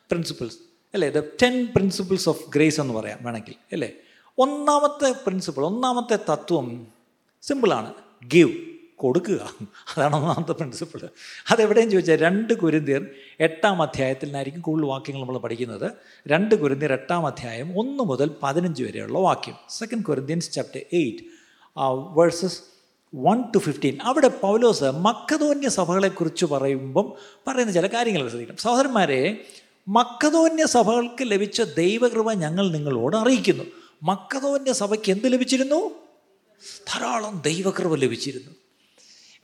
A: പ്രിൻസിപ്പിൾസ് അല്ലേ? The ten principles of grace എന്ന് പറയാം വേണമെങ്കിൽ അല്ലേ? ഒന്നാമത്തെ പ്രിൻസിപ്പിൾ ഒന്നാമത്തെ തത്വം സിമ്പിളാണ് ഗിവ് കൊടുക്കുക. അതാണ് ഒന്നാമത്തെ പ്രിൻസിപ്പിൾ അതെവിടെയും ചോദിച്ചാൽ രണ്ട് കുരുന്തിയർ എട്ടാം അധ്യായത്തിൽ നിന്നായിരിക്കും കൂടുതൽ വാക്യങ്ങൾ നമ്മൾ പഠിക്കുന്നത്. രണ്ട് കുരുന്തിയർ എട്ടാം അധ്യായം ഒന്ന് മുതൽ പതിനഞ്ച് വരെയുള്ള വാക്യം. Second Corinthians chapter eight verses one to fifteen അവിടെ പൗലോസ് മക്കതോന്യ സഭകളെക്കുറിച്ച് പറയുമ്പം പറയുന്ന ചില കാര്യങ്ങൾ ശ്രദ്ധിക്കണം. സഹോദരന്മാരെ മക്കതോന്യ സഭകൾക്ക് ലഭിച്ച ദൈവകൃപ ഞങ്ങൾ നിങ്ങളോട് അറിയിക്കുന്നു. മക്കതോന്യ സഭയ്ക്ക് എന്ത് ലഭിച്ചിരുന്നു? ധാരാളം ദൈവകൃപ ലഭിച്ചിരുന്നു.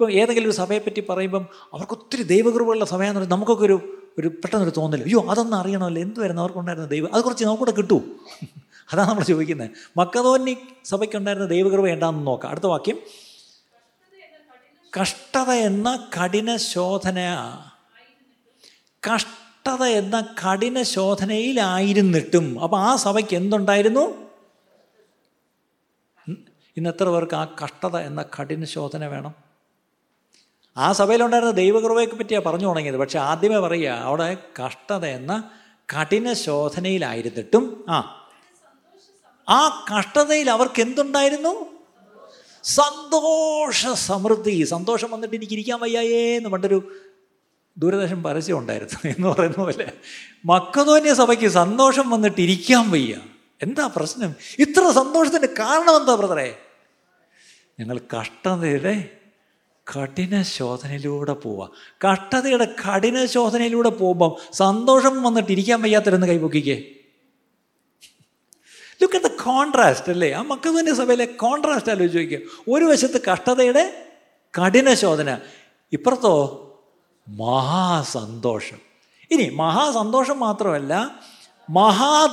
A: ഇപ്പോൾ ഏതെങ്കിലും ഒരു സഭയെപ്പറ്റി പറയുമ്പം അവർക്ക് ഒത്തിരി ദൈവകൃപയുള്ള സഭയെന്ന് പറഞ്ഞാൽ നമുക്കൊക്കെ ഒരു ഒരു പെട്ടെന്നൊരു തോന്നൽ അയ്യോ അതൊന്നും അറിയണമല്ലോ. എന്തുവായിരുന്നു? അവർക്കുണ്ടായിരുന്ന ദൈവം അത് കുറച്ച് നമുക്കൂടെ കിട്ടൂ. അതാണ് നമ്മൾ ചോദിക്കുന്നത് മക്കതോന്നി സഭയ്ക്കുണ്ടായിരുന്ന ദൈവകൃപ എന്താണെന്ന് നോക്കാം. അടുത്ത വാക്യം. കഷ്ടത എന്ന കഠിന ശോധന കഷ്ടത എന്ന കഠിന ശോധനയിലായിരുന്നിട്ടും. അപ്പം ആ സഭയ്ക്ക് എന്തുണ്ടായിരുന്നു? ഇന്ന് എത്ര പേർക്ക് ആ കഷ്ടത എന്ന കഠിന ശോധന വേണം? ആ സഭയിലുണ്ടായിരുന്ന ദൈവകൃപയെ പറ്റിയാണ് പറഞ്ഞു തുടങ്ങിയത്. പക്ഷെ ആദ്യമേ പറയുക അവിടെ കഷ്ടത എന്ന കഠിന ശോധനയിലായിരുന്നിട്ടും ആ ആ കഷ്ടതയിൽ അവർക്ക് എന്തുണ്ടായിരുന്നു? സന്തോഷ സമൃദ്ധി. സന്തോഷം വന്നിട്ട് എനിക്ക് ഇരിക്കാൻ വയ്യായേ എന്ന് പണ്ടൊരു ദൂരദർശൻ പരസ്യം ഉണ്ടായിരുന്നു എന്ന് പറയുന്ന പോലെ. മക്കതോന്യ സഭയ്ക്ക് സന്തോഷം വന്നിട്ട് ഇരിക്കാൻ വയ്യ. എന്താ പ്രശ്നം? ഇത്ര സന്തോഷത്തിന്റെ കാരണം എന്താ ബ്രദറെ? ഞങ്ങൾ കഷ്ടതയുടെ കഠിന ശോധനയിലൂടെ പോവുക കഷ്ടതയുടെ കഠിന ശോധനയിലൂടെ പോകുമ്പം സന്തോഷം വന്നിട്ട് ഇരിക്കാൻ വയ്യാത്തരെന്ന് കൈപൊക്കിക്കേ. ലുക്ക് അറ്റ് ദ കോൺട്രാസ്റ്റ് അല്ലേ? ആ മക്കതന്റെ സഭയിലെ കോൺട്രാസ്റ്റ് ആലോചിച്ച് നോക്കിക്കുക ഒരു വശത്ത് കഷ്ടതയുടെ കഠിന ശോധന ഇപ്പുറത്തോ മഹാസന്തോഷം. ഇനി മഹാസന്തോഷം മാത്രമല്ല മഹാ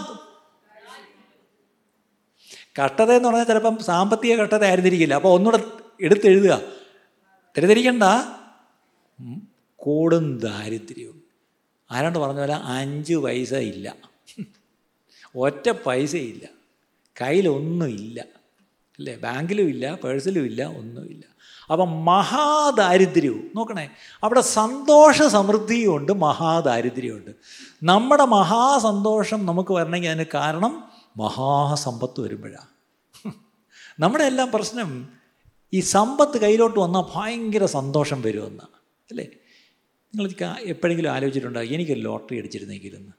A: കഷ്ടത എന്ന് പറഞ്ഞാൽ ചിലപ്പം സാമ്പത്തിക കഷ്ടത ആയിരുന്നിരിക്കില്ല. അപ്പോൾ ഒന്നുകൂടെ എടുത്തെഴുതുക. തെറ്റിദ്ധരിക്കണ്ട. കൂടും ദാരിദ്ര്യവും. ആരാണ്ട് പറഞ്ഞ പോലെ അഞ്ച് പൈസ ഇല്ല. ഒറ്റ പൈസയില്ല കയ്യിലൊന്നുമില്ല അല്ലേ? ബാങ്കിലും ഇല്ല പേഴ്സിലും ഇല്ല ഒന്നുമില്ല അപ്പം മഹാദാരിദ്ര്യവും. നോക്കണേ. അവിടെ സന്തോഷ സമൃദ്ധിയുമുണ്ട് മഹാദാരിദ്ര്യമുണ്ട് നമ്മുടെ മഹാസന്തോഷം നമുക്ക് വരണമെങ്കിൽ അതിന് കാരണം മഹാസമ്പത്ത് വരുമ്പോഴാണ് നമ്മുടെ എല്ലാം പ്രശ്നം ഈ സമ്പത്ത് കയ്യിലോട്ട് വന്നാൽ ഭയങ്കര സന്തോഷം വരുമെന്ന്. അല്ലേ? നിങ്ങൾ എപ്പോഴെങ്കിലും ആലോചിച്ചിട്ടുണ്ടോ? എനിക്കൊരു ലോട്ടറി അടിച്ചിരുന്നെങ്കിലെന്ന്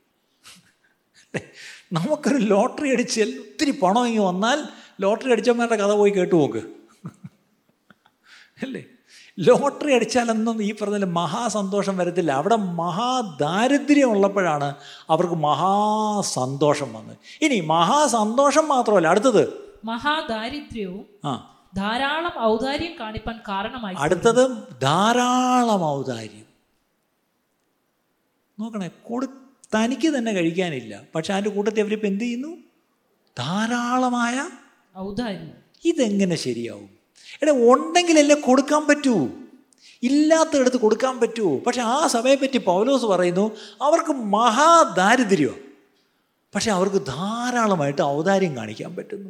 A: നമുക്കൊരു ലോട്ടറി അടിച്ച് ഒത്തിരി പണം ഇങ്ങ് വന്നാൽ ലോട്ടറി അടിച്ചവന്മാരുടെ കഥ പോയി കേട്ടു നോക്ക്. അല്ലേ? ലോട്ടറി അടിച്ചാലൊന്നും ഈ പറഞ്ഞ മഹാസന്തോഷം വരത്തില്ല. അവിടെ മഹാദാരിദ്ര്യം ഉള്ളപ്പോഴാണ് അവർക്ക് മഹാസന്തോഷം വന്നത്. ഇനി മഹാസന്തോഷം മാത്രമല്ല. അടുത്തത്.
B: മഹാദാരിദ്ര്യവും
A: ആ.
B: ധാരാളം ഔദാര്യം കാണിപ്പാൻ കാരണമായി
A: അടുത്തത് ധാരാളം ഔദാര്യം. നോക്കണേ കൊടു തനിക്ക് തന്നെ കഴിക്കാനില്ല. പക്ഷെ അതിന്റെ കൂട്ടത്തിൽ അവരിപ്പോൾ എന്ത് ചെയ്യുന്നു? ധാരാളമായ
B: ഔദാര്യം.
A: ഇതെങ്ങനെ ശരിയാവും? എടാ ഉണ്ടെങ്കിലല്ലേ കൊടുക്കാൻ പറ്റൂ. ഇല്ലാത്തടത്ത് കൊടുക്കാൻ പറ്റുമോ പക്ഷെ ആ സഭയെപ്പറ്റി പൗലോസ് പറയുന്നു അവർക്ക് മഹാദാരിദ്ര്യമാണ് പക്ഷെ അവർക്ക് ധാരാളമായിട്ട് ഔദാര്യം കാണിക്കാൻ പറ്റുന്നു.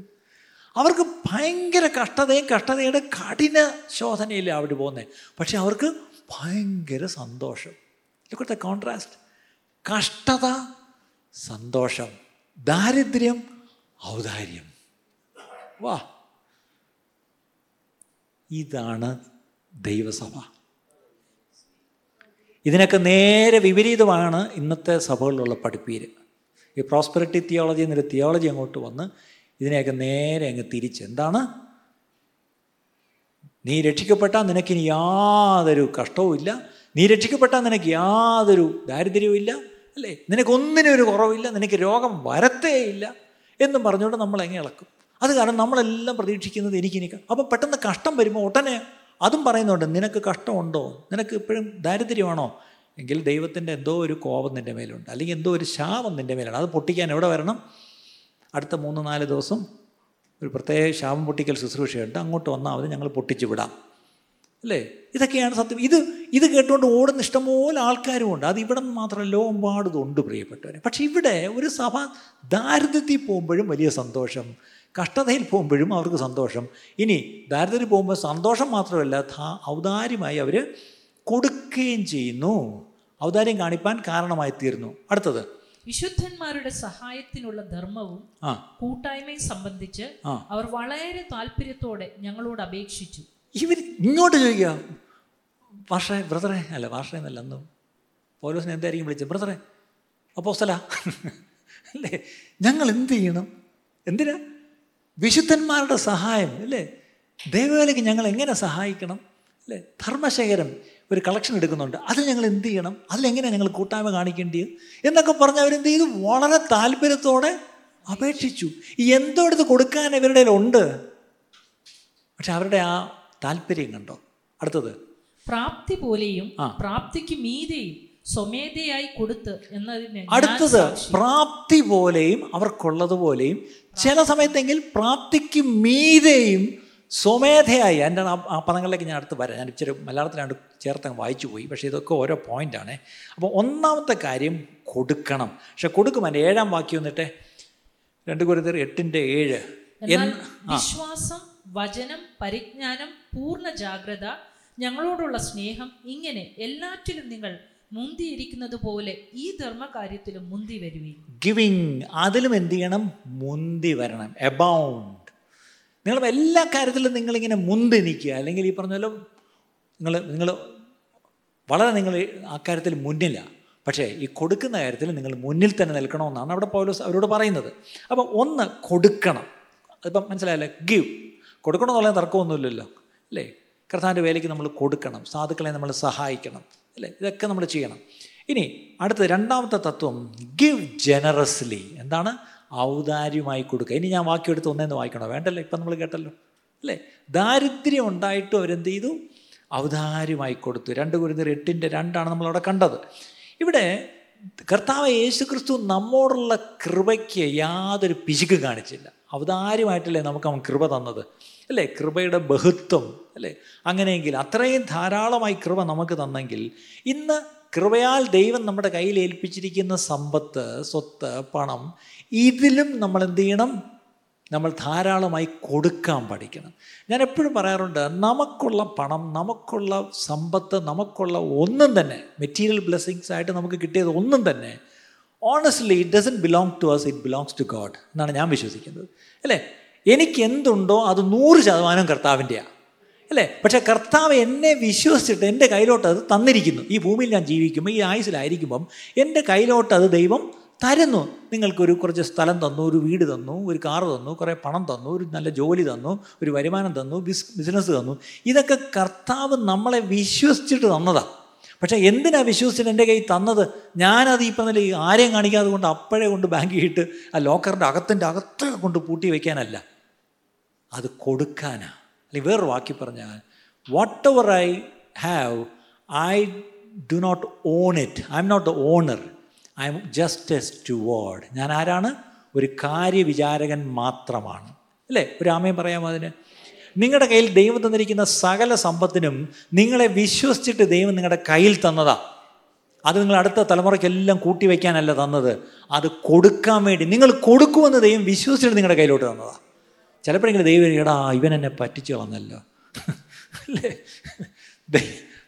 A: അവർക്ക് ഭയങ്കര കഷ്ടതയും കഷ്ടതയുടെ കഠിന ശോധനയില്ല അവിടെ പോകുന്നത് പക്ഷെ അവർക്ക് ഭയങ്കര സന്തോഷം. ഇതൊക്കെ കോൺട്രാസ്റ്റ് കഷ്ടത സന്തോഷം ദാരിദ്ര്യം ഔദാര്യം. വാ. ഇതാണ് ദൈവസഭ. ഇതിനൊക്കെ നേരെ വിപരീതമാണ് ഇന്നത്തെ സഭകളിലുള്ള പഠിപ്പീര്. ഈ പ്രോസ്പെറിറ്റി തിയോളജി എന്നൊരു തിയോളജി അങ്ങോട്ട് വന്ന് ഇതിനെയൊക്കെ നേരെ അങ്ങ് തിരിച്ച്. എന്താണ്? നീ രക്ഷിക്കപ്പെട്ടാൽ നിനക്കിനി യാതൊരു കഷ്ടവും ഇല്ല. നീ രക്ഷിക്കപ്പെട്ടാൽ നിനക്ക് യാതൊരു ദാരിദ്ര്യവും ഇല്ല അല്ലേ? നിനക്കൊന്നിനും ഒരു കുറവില്ല നിനക്ക് രോഗം വരത്തേ ഇല്ല എന്നും പറഞ്ഞുകൊണ്ട് നമ്മൾ എങ്ങനെ ഇളക്കും. അത് കാരണം നമ്മളെല്ലാം പ്രതീക്ഷിക്കുന്നത് എനിക്കിനി അപ്പം പെട്ടെന്ന് കഷ്ടം വരുമ്പോൾ ഉടനെ അതും പറയുന്നുണ്ട് നിനക്ക് കഷ്ടമുണ്ടോ? നിനക്ക് ഇപ്പോഴും ദാരിദ്ര്യമാണോ? എങ്കിൽ ദൈവത്തിന്റെ എന്തോ ഒരു കോപം നിന്റെ മേലുണ്ട്. അല്ലെങ്കിൽ എന്തോ ഒരു ശാപം നിന്റെ മേലാണ്. അത് പൊട്ടിക്കാൻ എവിടെ വരണം? അടുത്ത മൂന്ന് നാല് ദിവസം ഒരു പ്രത്യേക ശാപം പൊട്ടിക്കൽ ശുശ്രൂഷയുണ്ട്. അങ്ങോട്ട് വന്നാൽ മതി ഞങ്ങൾ പൊട്ടിച്ചു വിടാം. അല്ലേ? ഇതൊക്കെയാണ് സത്യം. ഇത് ഇത് കേട്ടുകൊണ്ട് ഓടുന്ന ഇഷ്ടംപോലെ ആൾക്കാരുമുണ്ട്. അത് ഇവിടെ നിന്ന് മാത്രമല്ല ലോകമ്പാടും ഉണ്ട് പ്രിയപ്പെട്ടവരെ. പക്ഷേ ഇവിടെ ഒരു സഭ ദാരിദ്ര്യത്തിൽ പോകുമ്പോഴും വലിയ സന്തോഷം കഷ്ടതയിൽ പോകുമ്പോഴും അവർക്ക് സന്തോഷം. ഇനി ദാരിദ്ര്യത്തിൽ പോകുമ്പോൾ സന്തോഷം മാത്രമല്ല ഔദാര്യമായി അവർ കൊടുക്കുകയും ചെയ്യുന്നു. ഔദാര്യം കാണിപ്പാൻ കാരണമായി തീരുന്നു അടുത്തത്.
B: വിശുദ്ധന്മാരുടെ സഹായത്തിനുള്ള ധർമ്മവും കൂട്ടായ്മയും സംബന്ധിച്ച് അവർ വളരെ താല്പര്യത്തോടെ ഞങ്ങളോട് അപേക്ഷിച്ചു.
A: ഇവർ ഇങ്ങോട്ട് ചോദിക്കുക ഭാഷ ബ്രദറെ അല്ല ഭാഷ എന്നല്ല അന്ന് പോലീസിനെ എന്തായിരിക്കും വിളിച്ചത്? ബ്രദറെ അപ്പോസ്തല. അല്ലേ? ഞങ്ങൾ എന്ത് ചെയ്യണം? എന്തിനാ? വിശുദ്ധന്മാരുടെ സഹായം അല്ലേ? ദൈവവേലയ്ക്ക് ഞങ്ങൾ എങ്ങനെ സഹായിക്കണം? അല്ലേ? ധർമ്മശേഖരം ഒരു കളക്ഷൻ എടുക്കുന്നുണ്ട്. അത് ഞങ്ങൾ എന്ത് ചെയ്യണം? അതിലെങ്ങനെയാണ് ഞങ്ങൾ കൂട്ടായ്മ കാണിക്കേണ്ടത്? എന്നൊക്കെ പറഞ്ഞ് അവരെന്ത് ചെയ്തു? വളരെ താല്പര്യത്തോടെ അപേക്ഷിച്ചു. എന്തോ എടുത്ത് കൊടുക്കാൻ ഇവരുടെ ഉണ്ട്. പക്ഷെ അവരുടെ ആ താല്പര്യം കണ്ടോ? അടുത്തത്.
B: പ്രാപ്തി പോലെയും പ്രാപ്തിക്ക് മീതെയും സ്വമേധയായി കൊടുത്ത് എന്നതിന്
A: അടുത്തത്. പ്രാപ്തി പോലെയും അവർക്കുള്ളതുപോലെയും ചില സമയത്തെങ്കിൽ പ്രാപ്തിക്ക് മീതെയും സ്വമേധയായി. എന്റെ ആ പദങ്ങളിലേക്ക് ഞാൻ അടുത്ത് വരാം. ഞാൻ ഇച്ചിരി മലയാളത്തിലാണ്ട് ചേർത്ത് വായിച്ചു പോയി. പക്ഷേ ഇതൊക്കെ ഓരോ പോയിന്റാണ് അപ്പോൾ ഒന്നാമത്തെ കാര്യം കൊടുക്കണം. പക്ഷെ കൊടുക്കും. എന്റെ ഏഴാം വാക്യം വന്നിട്ട് രണ്ട് കുരുത്തർ എട്ടിന്റെ ഏഴ്.
B: വിശ്വാസം വചനം പരിജ്ഞാനം പൂർണ ജാഗ്രത ഞങ്ങളോടുള്ള സ്നേഹം ഇങ്ങനെ എല്ലാറ്റിലും നിങ്ങൾ മുന്തിയിരിക്കുന്നത് പോലെ ഈ ധർമ്മകാര്യത്തിലും മുന്തി വരുവീൻ.
A: ഗിവിങ് അതിലും എന്ത് ചെയ്യണം? മുന്തി വരണം. എബൗണ്ട് നിങ്ങൾ എല്ലാ കാര്യത്തിലും നിങ്ങളിങ്ങനെ മുന്തി നിൽക്കുക അല്ലെങ്കിൽ ഈ പറഞ്ഞാലും നിങ്ങൾ നിങ്ങൾ വളരെ നിങ്ങൾ ആ കാര്യത്തിൽ മുന്നിലാണ് പക്ഷേ ഈ കൊടുക്കുന്ന കാര്യത്തിൽ നിങ്ങൾ മുന്നിൽ തന്നെ നിൽക്കണമെന്നാണ് അവിടെ പൗലോസ് അവരോട് പറയുന്നത്. അപ്പം ഒന്ന് കൊടുക്കണം. അതിപ്പം മനസ്സിലായല്ലേ? ഗിവ് കൊടുക്കണം എന്നുള്ള തർക്കമൊന്നുമില്ലല്ലോ. അല്ലേ? കർത്താന്റെ വേലയ്ക്ക് നമ്മൾ കൊടുക്കണം. സാധുക്കളെ നമ്മൾ സഹായിക്കണം. അല്ലേ? ഇതൊക്കെ നമ്മൾ ചെയ്യണം. ഇനി അടുത്ത രണ്ടാമത്തെ തത്വം. ഗിവ് ജനറസ്ലി എന്താണ്? ഔദാര്യമായി കൊടുക്കുക. ഇനി ഞാൻ വാക്കി എടുത്ത് ഒന്നേന്ന് വായിക്കണോ? വേണ്ടല്ലോ ഇപ്പം നമ്മൾ കേട്ടല്ലോ. അല്ലേ? ദാരിദ്ര്യം ഉണ്ടായിട്ടും അവരെന്ത് ചെയ്തു? ഔദാര്യമായി കൊടുത്തു. രണ്ട് കുരുന്നർ എട്ടിന്റെ രണ്ടാണ് നമ്മളവിടെ കണ്ടത്. ഇവിടെ കർത്താവ് യേശു ക്രിസ്തു നമ്മോടുള്ള കൃപയ്ക്ക് യാതൊരു പിശുക്ക് കാണിച്ചില്ല. ഔദാര്യമായിട്ടല്ലേ നമുക്ക് അവൻ കൃപ തന്നത്? അല്ലേ? കൃപയുടെ ബഹുത്വം. അല്ലേ? അങ്ങനെയെങ്കിൽ അത്രയും ധാരാളമായി കൃപ നമുക്ക് തന്നെങ്കിൽ ഇന്ന് കൃപയാൽ ദൈവം നമ്മുടെ കയ്യിൽ ഏൽപ്പിച്ചിരിക്കുന്ന സമ്പത്ത് സ്വത്ത് പണം ഇതിലും നമ്മൾ എന്ത് ചെയ്യണം? നമ്മൾ ധാരാളമായി കൊടുക്കാൻ പഠിക്കണം. ഞാൻ എപ്പോഴും പറയാറുണ്ട് നമുക്കുള്ള പണം നമുക്കുള്ള സമ്പത്ത് നമുക്കുള്ള ഒന്നും തന്നെ മെറ്റീരിയൽ ബ്ലെസ്സിങ്സ് ആയിട്ട് നമുക്ക് കിട്ടിയത് ഒന്നും തന്നെ honestly it doesn't belong to us it belongs to God എന്നാണ് ഞാൻ വിശ്വസിക്കുന്നത്. അല്ലേ? എനിക്ക് എന്തുണ്ടോ അത് നൂറ് ശതമാനം കർത്താവിന്റെയാണ് അല്ലേ? പക്ഷേ കർത്താവ് എന്നെ വിശ്വസിച്ചിട്ട് എന്റെ കയ്യിലോട്ട് അത് തന്നിരിക്കുന്നു. ഈ ഭൂമിയിൽ ഞാൻ ജീവിക്കുമ്പോൾ ഈ ആയുസിലായിരിക്കുമ്പം എന്റെ കയ്യിലോട്ട് അത് ദൈവം തരുന്നു. നിങ്ങൾക്കൊരു കുറച്ച് സ്ഥലം തന്നു ഒരു വീട് തന്നു ഒരു കാറ് തന്നു കുറേ പണം തന്നു ഒരു നല്ല ജോലി തന്നു ഒരു വരുമാനം തന്നു ബിസ് ബിസിനസ് തന്നു. ഇതൊക്കെ കർത്താവ് നമ്മളെ വിശ്വസിച്ചിട്ട് തന്നതാണ് പക്ഷേ എന്തിനാ വിശ്വസിച്ചിട്ട് എന്റെ കയ്യിൽ തന്നത്? ഞാനത് ഈ നില ആരെയും കാണിക്കാതെ കൊണ്ട് അപ്പോഴേ കൊണ്ട് ബാങ്കിൽ ഇട്ട് ആ ലോക്കറിന്റെ അകത്തിന്റെ അകത്ത് കൊണ്ട് പൂട്ടി വയ്ക്കാനല്ല അത് കൊടുക്കാനാ. അല്ലെങ്കിൽ വേറൊരു വാക്കി പറഞ്ഞാൽ whatever I have I do not own it I am not owner I am just steward ഞാൻ ആരാണ്? ഒരു കാര്യവിചാരകൻ മാത്രമാണ്. അല്ലേ? ഒരു ആമയും പറയാമോ അതിന്? നിങ്ങളുടെ കയ്യിൽ ദൈവം തന്നിരിക്കുന്ന സകല സമ്പത്തിനും നിങ്ങളെ വിശ്വസിച്ചിട്ട് ദൈവം നിങ്ങളുടെ കയ്യിൽ തന്നതാ. അത് നിങ്ങൾ അടുത്ത തലമുറയ്ക്കെല്ലാം കൂട്ടി വയ്ക്കാനല്ല തന്നത്. അത് കൊടുക്കാൻ വേണ്ടി. നിങ്ങൾ കൊടുക്കുമെന്ന് ദൈവം വിശ്വസിച്ചിട്ട് നിങ്ങളുടെ കയ്യിലോട്ട് തന്നതാ. ചിലപ്പോഴെങ്കിലും ദൈവം എടാ ഇവൻ എന്നെ പറ്റിച്ചു വന്നല്ലോ [laughs] അല്ലേ?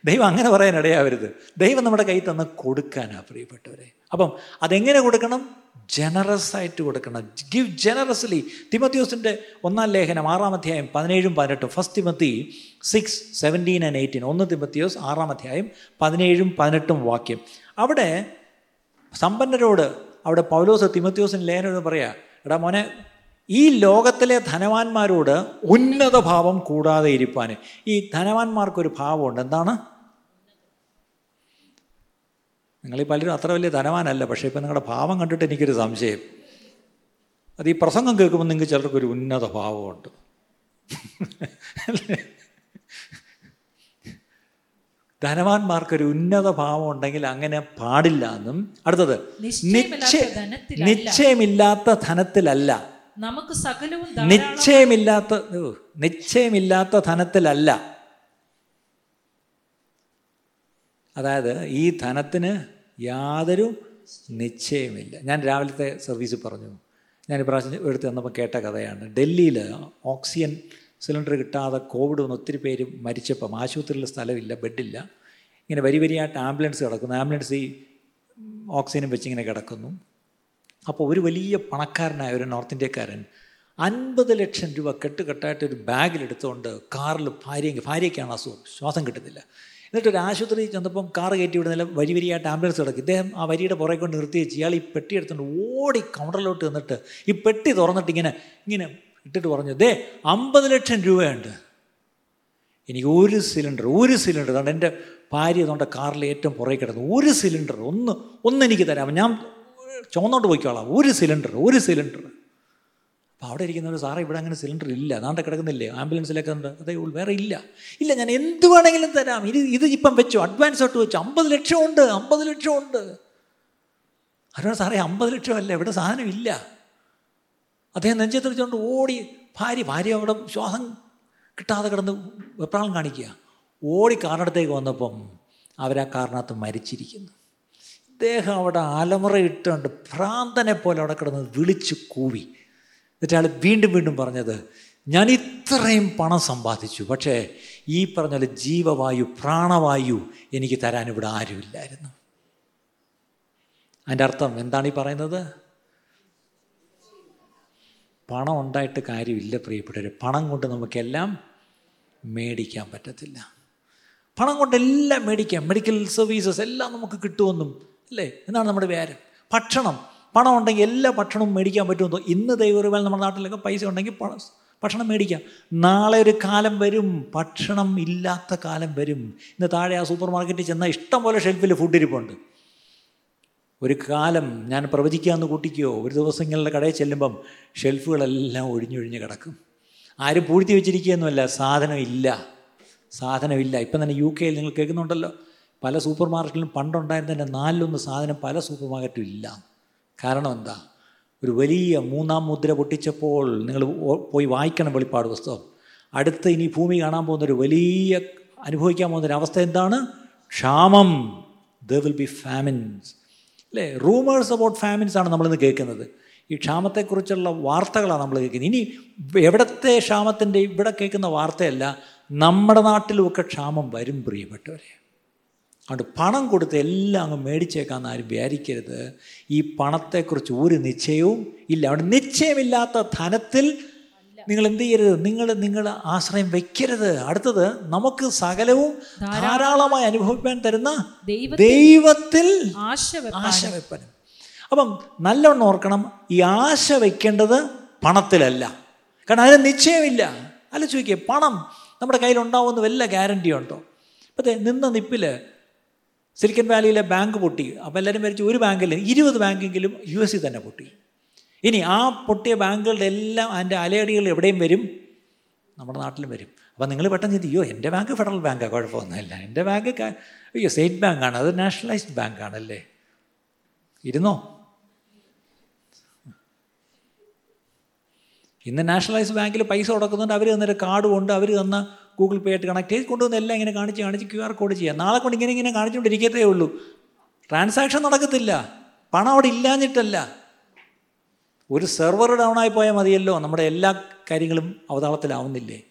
A: ദൈവം അങ്ങനെ പറയാൻ ഇടയാവരുത്. ദൈവം നമ്മുടെ കയ്യിൽ തന്ന് കൊടുക്കാനാണ് പ്രിയപ്പെട്ടവരെ. അപ്പം അതെങ്ങനെ കൊടുക്കണം? ജനറസ് ആയിട്ട് കൊടുക്കണം. ഗിവ് ജനറസ്ലി തിമത്യോസിന്റെ ഒന്നാം ലേഖനം ആറാം അധ്യായം പതിനേഴും പതിനെട്ടും. First Timothy six seventeen and eighteen ഒന്ന് തിമത്യോസ് ആറാം അധ്യായം പതിനേഴും പതിനെട്ടും വാക്യം. അവിടെ സമ്പന്നരോട് അവിടെ പൗലോസ് തിമത്യോസിന് ലേഖനം പറയാ എടാ മോനെ ഈ ലോകത്തിലെ ധനവാന്മാരോട് ഉന്നത ഭാവം കൂടാതെ ഇരിപ്പാൻ ഈ ധനവാന്മാർക്കൊരു ഭാവമുണ്ട്. എന്താണ്? നിങ്ങളീ പലരും അത്ര വലിയ ധനവാനല്ല പക്ഷേ ഇപ്പം നിങ്ങളുടെ ഭാവം കണ്ടിട്ട് എനിക്കൊരു സംശയം. അത് ഈ പ്രസംഗം കേൾക്കുമ്പോൾ നിങ്ങൾക്ക് ചിലർക്കൊരു ഉന്നത ഭാവമുണ്ട്? ധനവാന്മാർക്കൊരു ഉന്നത ഭാവം ഉണ്ടെങ്കിൽ അങ്ങനെ പാടില്ല എന്നും അടുത്തത്.
B: നിശ്ചയമില്ലാത്ത ധനത്തിലല്ല. നമുക്ക് സകലവും
A: നിശ്ചയമില്ലാത്ത നിശ്ചയമില്ലാത്ത ധനത്തിലല്ല. അതായത് ഈ ധനത്തിന് യാതൊരു നിശ്ചയമില്ല. ഞാൻ രാവിലത്തെ സർവീസ് പറഞ്ഞു. ഞാൻ ഇപ്രാവശ്യം എടുത്ത് തന്നപ്പോൾ കേട്ട കഥയാണ്. ഡൽഹിയിൽ ഓക്സിജൻ സിലിണ്ടർ കിട്ടാതെ കോവിഡ് വന്ന് ഒത്തിരി പേര് മരിച്ചപ്പം ആശുപത്രിയിൽ സ്ഥലമില്ല ബെഡില്ല. ഇങ്ങനെ വരി വരിയായിട്ട് ആംബുലൻസ് കിടക്കുന്നു. ആംബുലൻസ് ഈ ഓക്സിജനും വെച്ച് ഇങ്ങനെ കിടക്കുന്നു. അപ്പോൾ ഒരു വലിയ പണക്കാരനായ ഒരു നോർത്ത് ഇന്ത്യക്കാരൻ അൻപത് ലക്ഷം രൂപ കെട്ടുകെട്ടായിട്ട് ഒരു ബാഗിലെടുത്തുകൊണ്ട് കാറിൽ ഭാര്യ ഭാര്യയ്ക്കാണ് അസുഖം. ശ്വാസം കിട്ടുന്നില്ല. എന്നിട്ട് ഒരു ആശുപത്രി ചെന്നപ്പം കാർ കയറ്റി വിടുന്നില്ല വരി വരിയായിട്ട് ആംബുലൻസ് കിടക്കും. ഇദ്ദേഹം ആ വരിയുടെ പുറകെ കൊണ്ട് നിർത്തി വെച്ച് ഇയാൾ ഈ പെട്ടി എടുത്തുകൊണ്ട് ഓടി കൗണ്ടറിലോട്ട് നിന്നിട്ട് ഈ പെട്ടി തുറന്നിട്ട് ഇങ്ങനെ ഇങ്ങനെ ഇട്ടിട്ട് പറഞ്ഞു ദേ അമ്പത് ലക്ഷം രൂപയുണ്ട്. എനിക്ക് ഒരു സിലിണ്ടർ ഒരു സിലിണ്ടർ. അതുകൊണ്ട് എന്റെ ഭാര്യ അതുകൊണ്ട് കാറിൽ ഏറ്റവും പുറകെ കിടന്നു. ഒരു സിലിണ്ടർ ഒന്ന് ഒന്ന് എനിക്ക് തരാം ഞാൻ ചുമന്നോട്ട് പോയിക്കോളാം. ഒരു സിലിണ്ടർ ഒരു സിലിണ്ടർ. അപ്പോൾ അവിടെ ഇരിക്കുന്നവർ സാറേ ഇവിടെ അങ്ങനെ സിലിണ്ടർ ഇല്ല. നാണ്ടെ കിടക്കുന്നില്ലേ? ആംബുലൻസിലൊക്കെ ഉണ്ട്. അതേ ഉള്ളൂ. വേറെ ഇല്ല. ഇല്ല ഞാൻ എന്ത് വേണമെങ്കിലും തരാം. ഇത് ഇത് ഇപ്പം വെച്ചു. അഡ്വാൻസ് ആയിട്ട് വെച്ചു. അമ്പത് ലക്ഷമുണ്ട് അമ്പത് ലക്ഷമുണ്ട് അവരോട് സാറേ അമ്പത് ലക്ഷമല്ല ഇവിടെ സാധനം ഇല്ല. അദ്ദേഹം നെഞ്ചത്ത് വെച്ചുകൊണ്ട് ഓടി ഭാര്യ ഭാര്യ അവിടെ ശ്വാസം കിട്ടാതെ കിടന്ന് വെപ്രാളം കാണിക്കുക. ഓടി കാറിനടുത്തേക്ക് വന്നപ്പം അവരാ കാറിനകത്ത് മരിച്ചിരിക്കുന്നു. ഇദ്ദേഹം അവിടെ അലമുറ ഇട്ടുകൊണ്ട് ഭ്രാന്തനെ പോലെ അവിടെ കിടന്ന് വിളിച്ച് കൂവി. എന്നിട്ട് അയാൾ വീണ്ടും വീണ്ടും പറഞ്ഞത് ഞാൻ ഇത്രയും പണം സമ്പാദിച്ചു പക്ഷേ ഈ പറഞ്ഞ പോലെ ജീവവായു പ്രാണവായു എനിക്ക് തരാൻ ഇവിടെ ആരുമില്ലായിരുന്നു. അതിന്റെ അർത്ഥം എന്താണ് ഈ പറയുന്നത്? പണം ഉണ്ടായിട്ട് കാര്യമില്ല പ്രിയപ്പെട്ടവർ പണം കൊണ്ട് നമുക്കെല്ലാം മേടിക്കാൻ പറ്റത്തില്ല. പണം കൊണ്ട് എല്ലാം മേടിക്കാം. മെഡിക്കൽ സർവീസസ് എല്ലാം നമുക്ക് കിട്ടുമെന്നും അല്ലേ എന്നാണ് നമ്മുടെ വ്യാരം ഭക്ഷണം. പണം ഉണ്ടെങ്കിൽ എല്ലാ ഭക്ഷണവും മേടിക്കാൻ പറ്റുമെന്നോ ഇന്ന് ദൈവറിവാൽ നമ്മുടെ നാട്ടിലൊക്കെ പൈസ ഉണ്ടെങ്കിൽ ഭക്ഷണം മേടിക്കാം. നാളെ ഒരു കാലം വരും. ഭക്ഷണം ഇല്ലാത്ത കാലം വരും. ഇന്ന് താഴെ ആ സൂപ്പർ മാർക്കറ്റിൽ ചെന്നാൽ ഇഷ്ടം പോലെ ഷെൽഫിൽ ഫുഡ് ഇരിപ്പുണ്ട്. ഒരു കാലം ഞാൻ പ്രവചിക്കാമെന്ന് കൂട്ടിക്കോ. ഒരു ദിവസങ്ങളുടെ കടയിൽ ചെല്ലുമ്പം ഷെൽഫുകളെല്ലാം ഒഴിഞ്ഞൊഴിഞ്ഞ് കിടക്കും. ആരും പൂഴ്ത്തി വെച്ചിരിക്കുകയൊന്നുമല്ല. സാധനമില്ല. സാധനമില്ല. ഇപ്പം തന്നെ യു കെയിൽ നിങ്ങൾ കേൾക്കുന്നുണ്ടല്ലോ. പല സൂപ്പർ മാർക്കറ്റിലും പണ്ടുണ്ടായിരുന്നതിന്റെ നാലിലൊന്ന് സാധനം പല സൂപ്പർ മാർക്കറ്റും ഇല്ല. കാരണം എന്താ? ഒരു വലിയ മൂന്നാം മുദ്ര പൊട്ടിച്ചപ്പോൾ നിങ്ങൾ പോയി വായിക്കണം വെളിപ്പാട് പുസ്തകം. അടുത്ത് ഇനി ഭൂമി കാണാൻ പോകുന്ന ഒരു വലിയ അനുഭവിക്കാൻ പോകുന്ന ഒരു അവസ്ഥ എന്താണ്? ക്ഷാമം. ദർ വിൽ ബി ഫാമിൻസ് അല്ലേ? റൂമേഴ്സ് അബൌട്ട് ഫാമിൻസ് ആണ് നമ്മളിന്ന് കേൾക്കുന്നത്. ഈ ക്ഷാമത്തെക്കുറിച്ചുള്ള വാർത്തകളാണ് നമ്മൾ കേൾക്കുന്നത്. ഇനി എവിടത്തെ ക്ഷാമത്തിന്റെ ഇവിടെ കേൾക്കുന്ന വാർത്തയല്ല നമ്മുടെ നാട്ടിലുമൊക്കെ ക്ഷാമം വരും പ്രിയപ്പെട്ടവരെ. അതുകൊണ്ട് പണം കൊടുത്ത് എല്ലാം അങ്ങ് മേടിച്ചേക്കാന്ന് ആരും വിചാരിക്കരുത്. ഈ പണത്തെക്കുറിച്ച് ഒരു നിശ്ചയവും ഇല്ല. അവിടെ നിശ്ചയമില്ലാത്ത ധനത്തിൽ നിങ്ങൾ എന്ത് ചെയ്യരുത്? നിങ്ങൾ നിങ്ങൾ ആശ്രയം വെക്കരുത്. അടുത്തത് നമുക്ക് സകലവും ധാരാളമായി അനുഭവിക്കാൻ തരുന്ന ദൈവത്തിൽ
B: ആശ
A: വെപ്പനും അപ്പം നല്ലവണ്ണം ഓർക്കണം ഈ ആശ വെക്കേണ്ടത് പണത്തിലല്ല. കാരണം അതിന് നിശ്ചയമില്ല. അല്ല ചോദിക്കുക പണം നമ്മുടെ കയ്യിൽ ഉണ്ടാവുമെന്ന് വല്ല ഗ്യാരണ്ടി ഉണ്ടോ ഇപ്പോഴത്തെ നിന്ന നിപ്പിൽ സിലിക്കൻ വാലിയിലെ ബാങ്ക് പൊട്ടി. അപ്പോൾ എല്ലാവരും വിചാരിച്ചു ഒരു ബാങ്കിൽ ഇരുപത് ബാങ്കെങ്കിലും യു എസിൽ തന്നെ പൊട്ടി. ഇനി ആ പൊട്ടിയ ബാങ്കുകളുടെ എല്ലാം അതിന്റെ അലയടികൾ എവിടെയും വരും? നമ്മുടെ നാട്ടിലും വരും. അപ്പോൾ നിങ്ങൾ പെട്ടെന്ന് ചിന്തി അയ്യോ എന്റെ ബാങ്ക് ഫെഡറൽ ബാങ്കാണ് കുഴപ്പമൊന്നുമില്ല. എന്റെ ബാങ്ക് അയ്യോ സ്റ്റേറ്റ് ബാങ്കാണ് അത് നാഷണലൈസ്ഡ് ബാങ്കാണല്ലേ ഇരുന്നോ? ഇന്ന് നാഷണലൈസ്ഡ് ബാങ്കിൽ പൈസ കൊടുക്കുന്നുണ്ട്. അവർ തന്നൊരു കാർഡ് കൊണ്ട് അവർ തന്ന ഗൂഗിൾ പേ ആയിട്ട് കണക്ട് ചെയ്ത് കൊണ്ടുവന്ന് എല്ലാം ഇങ്ങനെ കാണിച്ച് കാണിച്ച് ക്യു ആർ കോഡ് ചെയ്യാം. നാളെ കൊണ്ട് ഇങ്ങനെ ഇങ്ങനെ കാണിച്ചുകൊണ്ടിരിക്കത്തേ ഉള്ളൂ. ട്രാൻസാക്ഷൻ നടക്കത്തില്ല. പണം അവിടെ ഇല്ലാഞ്ഞിട്ടല്ല. ഒരു സെർവർ ഡൗൺ ആയി പോയാൽ മതിയല്ലോ. നമ്മുടെ എല്ലാ കാര്യങ്ങളും അവതാളത്തിലാവുന്നില്ലേ?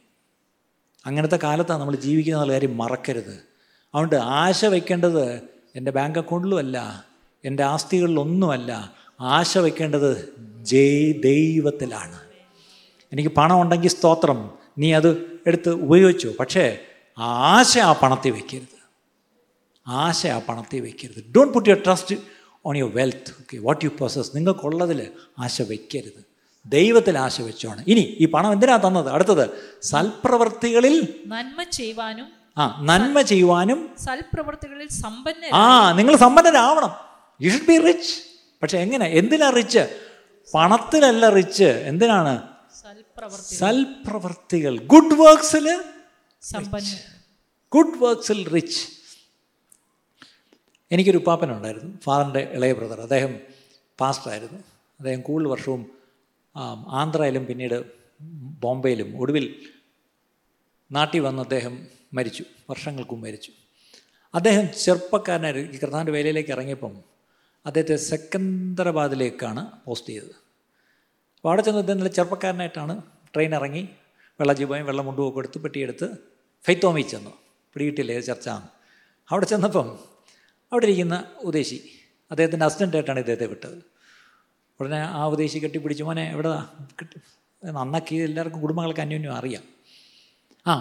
A: അങ്ങനത്തെ കാലത്താണ് നമ്മൾ ജീവിക്കുന്ന കാര്യം മറക്കരുത്. അതുകൊണ്ട് ആശ വയ്ക്കേണ്ടത് എന്റെ ബാങ്ക് അക്കൗണ്ടിലുമല്ല എന്റെ ആസ്തികളിലൊന്നുമല്ല. ആശ വയ്ക്കേണ്ടത് ജയ് ദൈവത്തിലാണ്. എനിക്ക് പണം ഉണ്ടെങ്കിൽ സ്തോത്രം. നീ അത് എടുത്ത് ഉപയോഗിച്ചു. പക്ഷേ ആശ ആ പണത്തിൽ വയ്ക്കരുത് ആശ ആ പണത്തിൽ വയ്ക്കരുത് don't put your trust on your wealth okay what you possess നിങ്ങൾക്കുള്ളതിൽ ആശ വയ്ക്കരുത് ദൈവത്തിൽ ആശ വെച്ചോണം. ഇനി ഈ പണം എന്തിനാ തന്നത്? അടുത്തത് സൽപ്രവർത്തികളിൽ
B: നന്മ ചെയ്യുവാനും
A: ആ നന്മ ചെയ്യുവാനും
B: സൽപ്രവർത്തികളിൽ സമ്പന്ന
A: ആ നിങ്ങൾ സമ്പന്നരാവണം. യു ഷുഡ് ബി റിച്ച് പക്ഷെ എങ്ങനെ? എന്തിനാ റിച്ച് പണത്തിലല്ല റിച്ച് എന്തിനാണ്? സൽപ്രവർത്തികൾ ഗുഡ് വർക്ക്സിൽ ഗുഡ് വർക്ക്സിൽ റിച്ച് എനിക്കൊരു ഉപ്പാപ്പനുണ്ടായിരുന്നു ഫാദറിന്റെ ഇളയ ബ്രദർ. അദ്ദേഹം പാസ്റ്ററായിരുന്നു. അദ്ദേഹം കൂടുതൽ വർഷവും ആന്ധ്രയിലും പിന്നീട് ബോംബെയിലും ഒടുവിൽ നാട്ടിൽ വന്ന് അദ്ദേഹം മരിച്ചു വർഷങ്ങൾക്കും മരിച്ചു. അദ്ദേഹം ചെറുപ്പക്കാരനായിരുന്നു ഈ കർത്താന്റെ വേലയിലേക്ക് ഇറങ്ങിയപ്പം അദ്ദേഹത്തെ സെക്കന്ദരാബാദിലേക്കാണ് പോസ്റ്റ് ചെയ്തത്. അപ്പോൾ അവിടെ ചെന്ന് ഇദ്ദേഹം നല്ല ചെറുപ്പക്കാരനായിട്ടാണ് ട്രെയിൻ ഇറങ്ങി വെള്ളജീവയും വെള്ളം മുണ്ടുമൊക്കെ എടുത്ത് പെട്ടിയെടുത്ത് ഫൈത്തോമി ചെന്നു. പിടികിട്ടില്ലേ ചർച്ച. ചർച്ചയാണ് അവിടെ ചെന്നപ്പം അവിടെ ഇരിക്കുന്ന ഉദ്ദേശി അദ്ദേഹത്തിന്റെ അസിസ്റ്റന്റായിട്ടാണ് ഇദ്ദേഹത്തെ വിട്ടത്. ഉടനെ ആ ഉദ്ദേശി കെട്ടിപ്പിടിച്ചു മോനെ എവിടെ കിട്ടി നന്നാക്കി എല്ലാവർക്കും കുടുംബങ്ങൾക്ക് അന്യോന്യം അറിയാം. ആ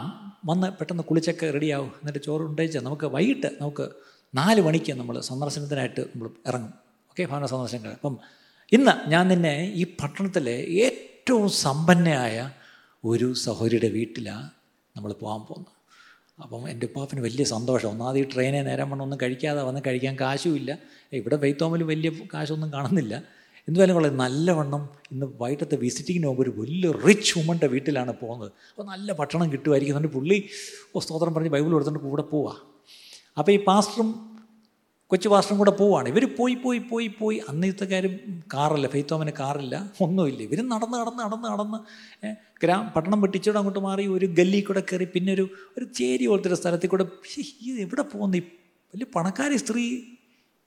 A: വന്ന് പെട്ടെന്ന് കുളിച്ചൊക്കെ റെഡിയാവും. എന്നിട്ട് ചോറ് ഉണ്ടായിച്ചാൽ നമുക്ക് വൈകിട്ട് നമുക്ക് നാല് മണിക്ക് നമ്മൾ സന്ദർശനത്തിനായിട്ട് നമ്മൾ ഇറങ്ങും. ഓക്കെ ഭവന സന്ദർശനങ്ങൾ അപ്പം ഇന്ന് ഞാൻ നിന്നെ ഈ പട്ടണത്തിലെ ഏറ്റവും സമ്പന്നയായ ഒരു സഹോദരിയുടെ വീട്ടിലാണ് നമ്മൾ പോകാൻ പോകുന്നത്. അപ്പം എന്റെ ഉപ്പാപ്പിന് വലിയ സന്തോഷം. ഒന്നാമത് ഈ ട്രെയിനെ നേരം വണ്ണം ഒന്നും കഴിക്കാതെ വന്ന് കഴിക്കാൻ കാശുമില്ല. ഇവിടെ വെയ്ത്തോമിൽ വലിയ കാശൊന്നും കാണുന്നില്ല. എന്തുവായാലും കൊള്ളാം നല്ലവണ്ണം ഇന്ന് വൈകിട്ടത്തെ വിസിറ്റിങ്ങിന് പോകുമ്പോൾ ഒരു വലിയ റിച്ച് വുമന്റെ വീട്ടിലാണ് പോകുന്നത്. അപ്പോൾ നല്ല ഭക്ഷണം കിട്ടുമായിരിക്കും. എന്നിട്ട് പുള്ളി ഓ സ്തോത്രം പറഞ്ഞ് ബൈബിൾ എടുത്തുകൊണ്ട് കൂടെ പോവാ. അപ്പോൾ ഈ പാസ്റ്ററും കൊച്ചു പാസ്റ്ററും കൂടെ പോവാണ്. ഇവർ പോയി പോയി പോയി പോയി. അന്നത്തെ കാര്യം കാറില്ല ഫെയ്ത്തോമന് കാറില്ല. ഒന്നുമില്ല. ഇവർ നടന്ന് നടന്ന് നടന്ന് നടന്ന് ഗ്രാം പട്ടണം വെട്ടിച്ചോടെ അങ്ങോട്ട് മാറി ഒരു ഗല്ലി കൂടെ കയറി പിന്നെ ഒരു ഒരു ചേരി പോലത്തെ ഒരു സ്ഥലത്തിൽ കൂടെ ഇത് എവിടെ പോകുന്നു? വലിയ പണക്കാരി സ്ത്രീ.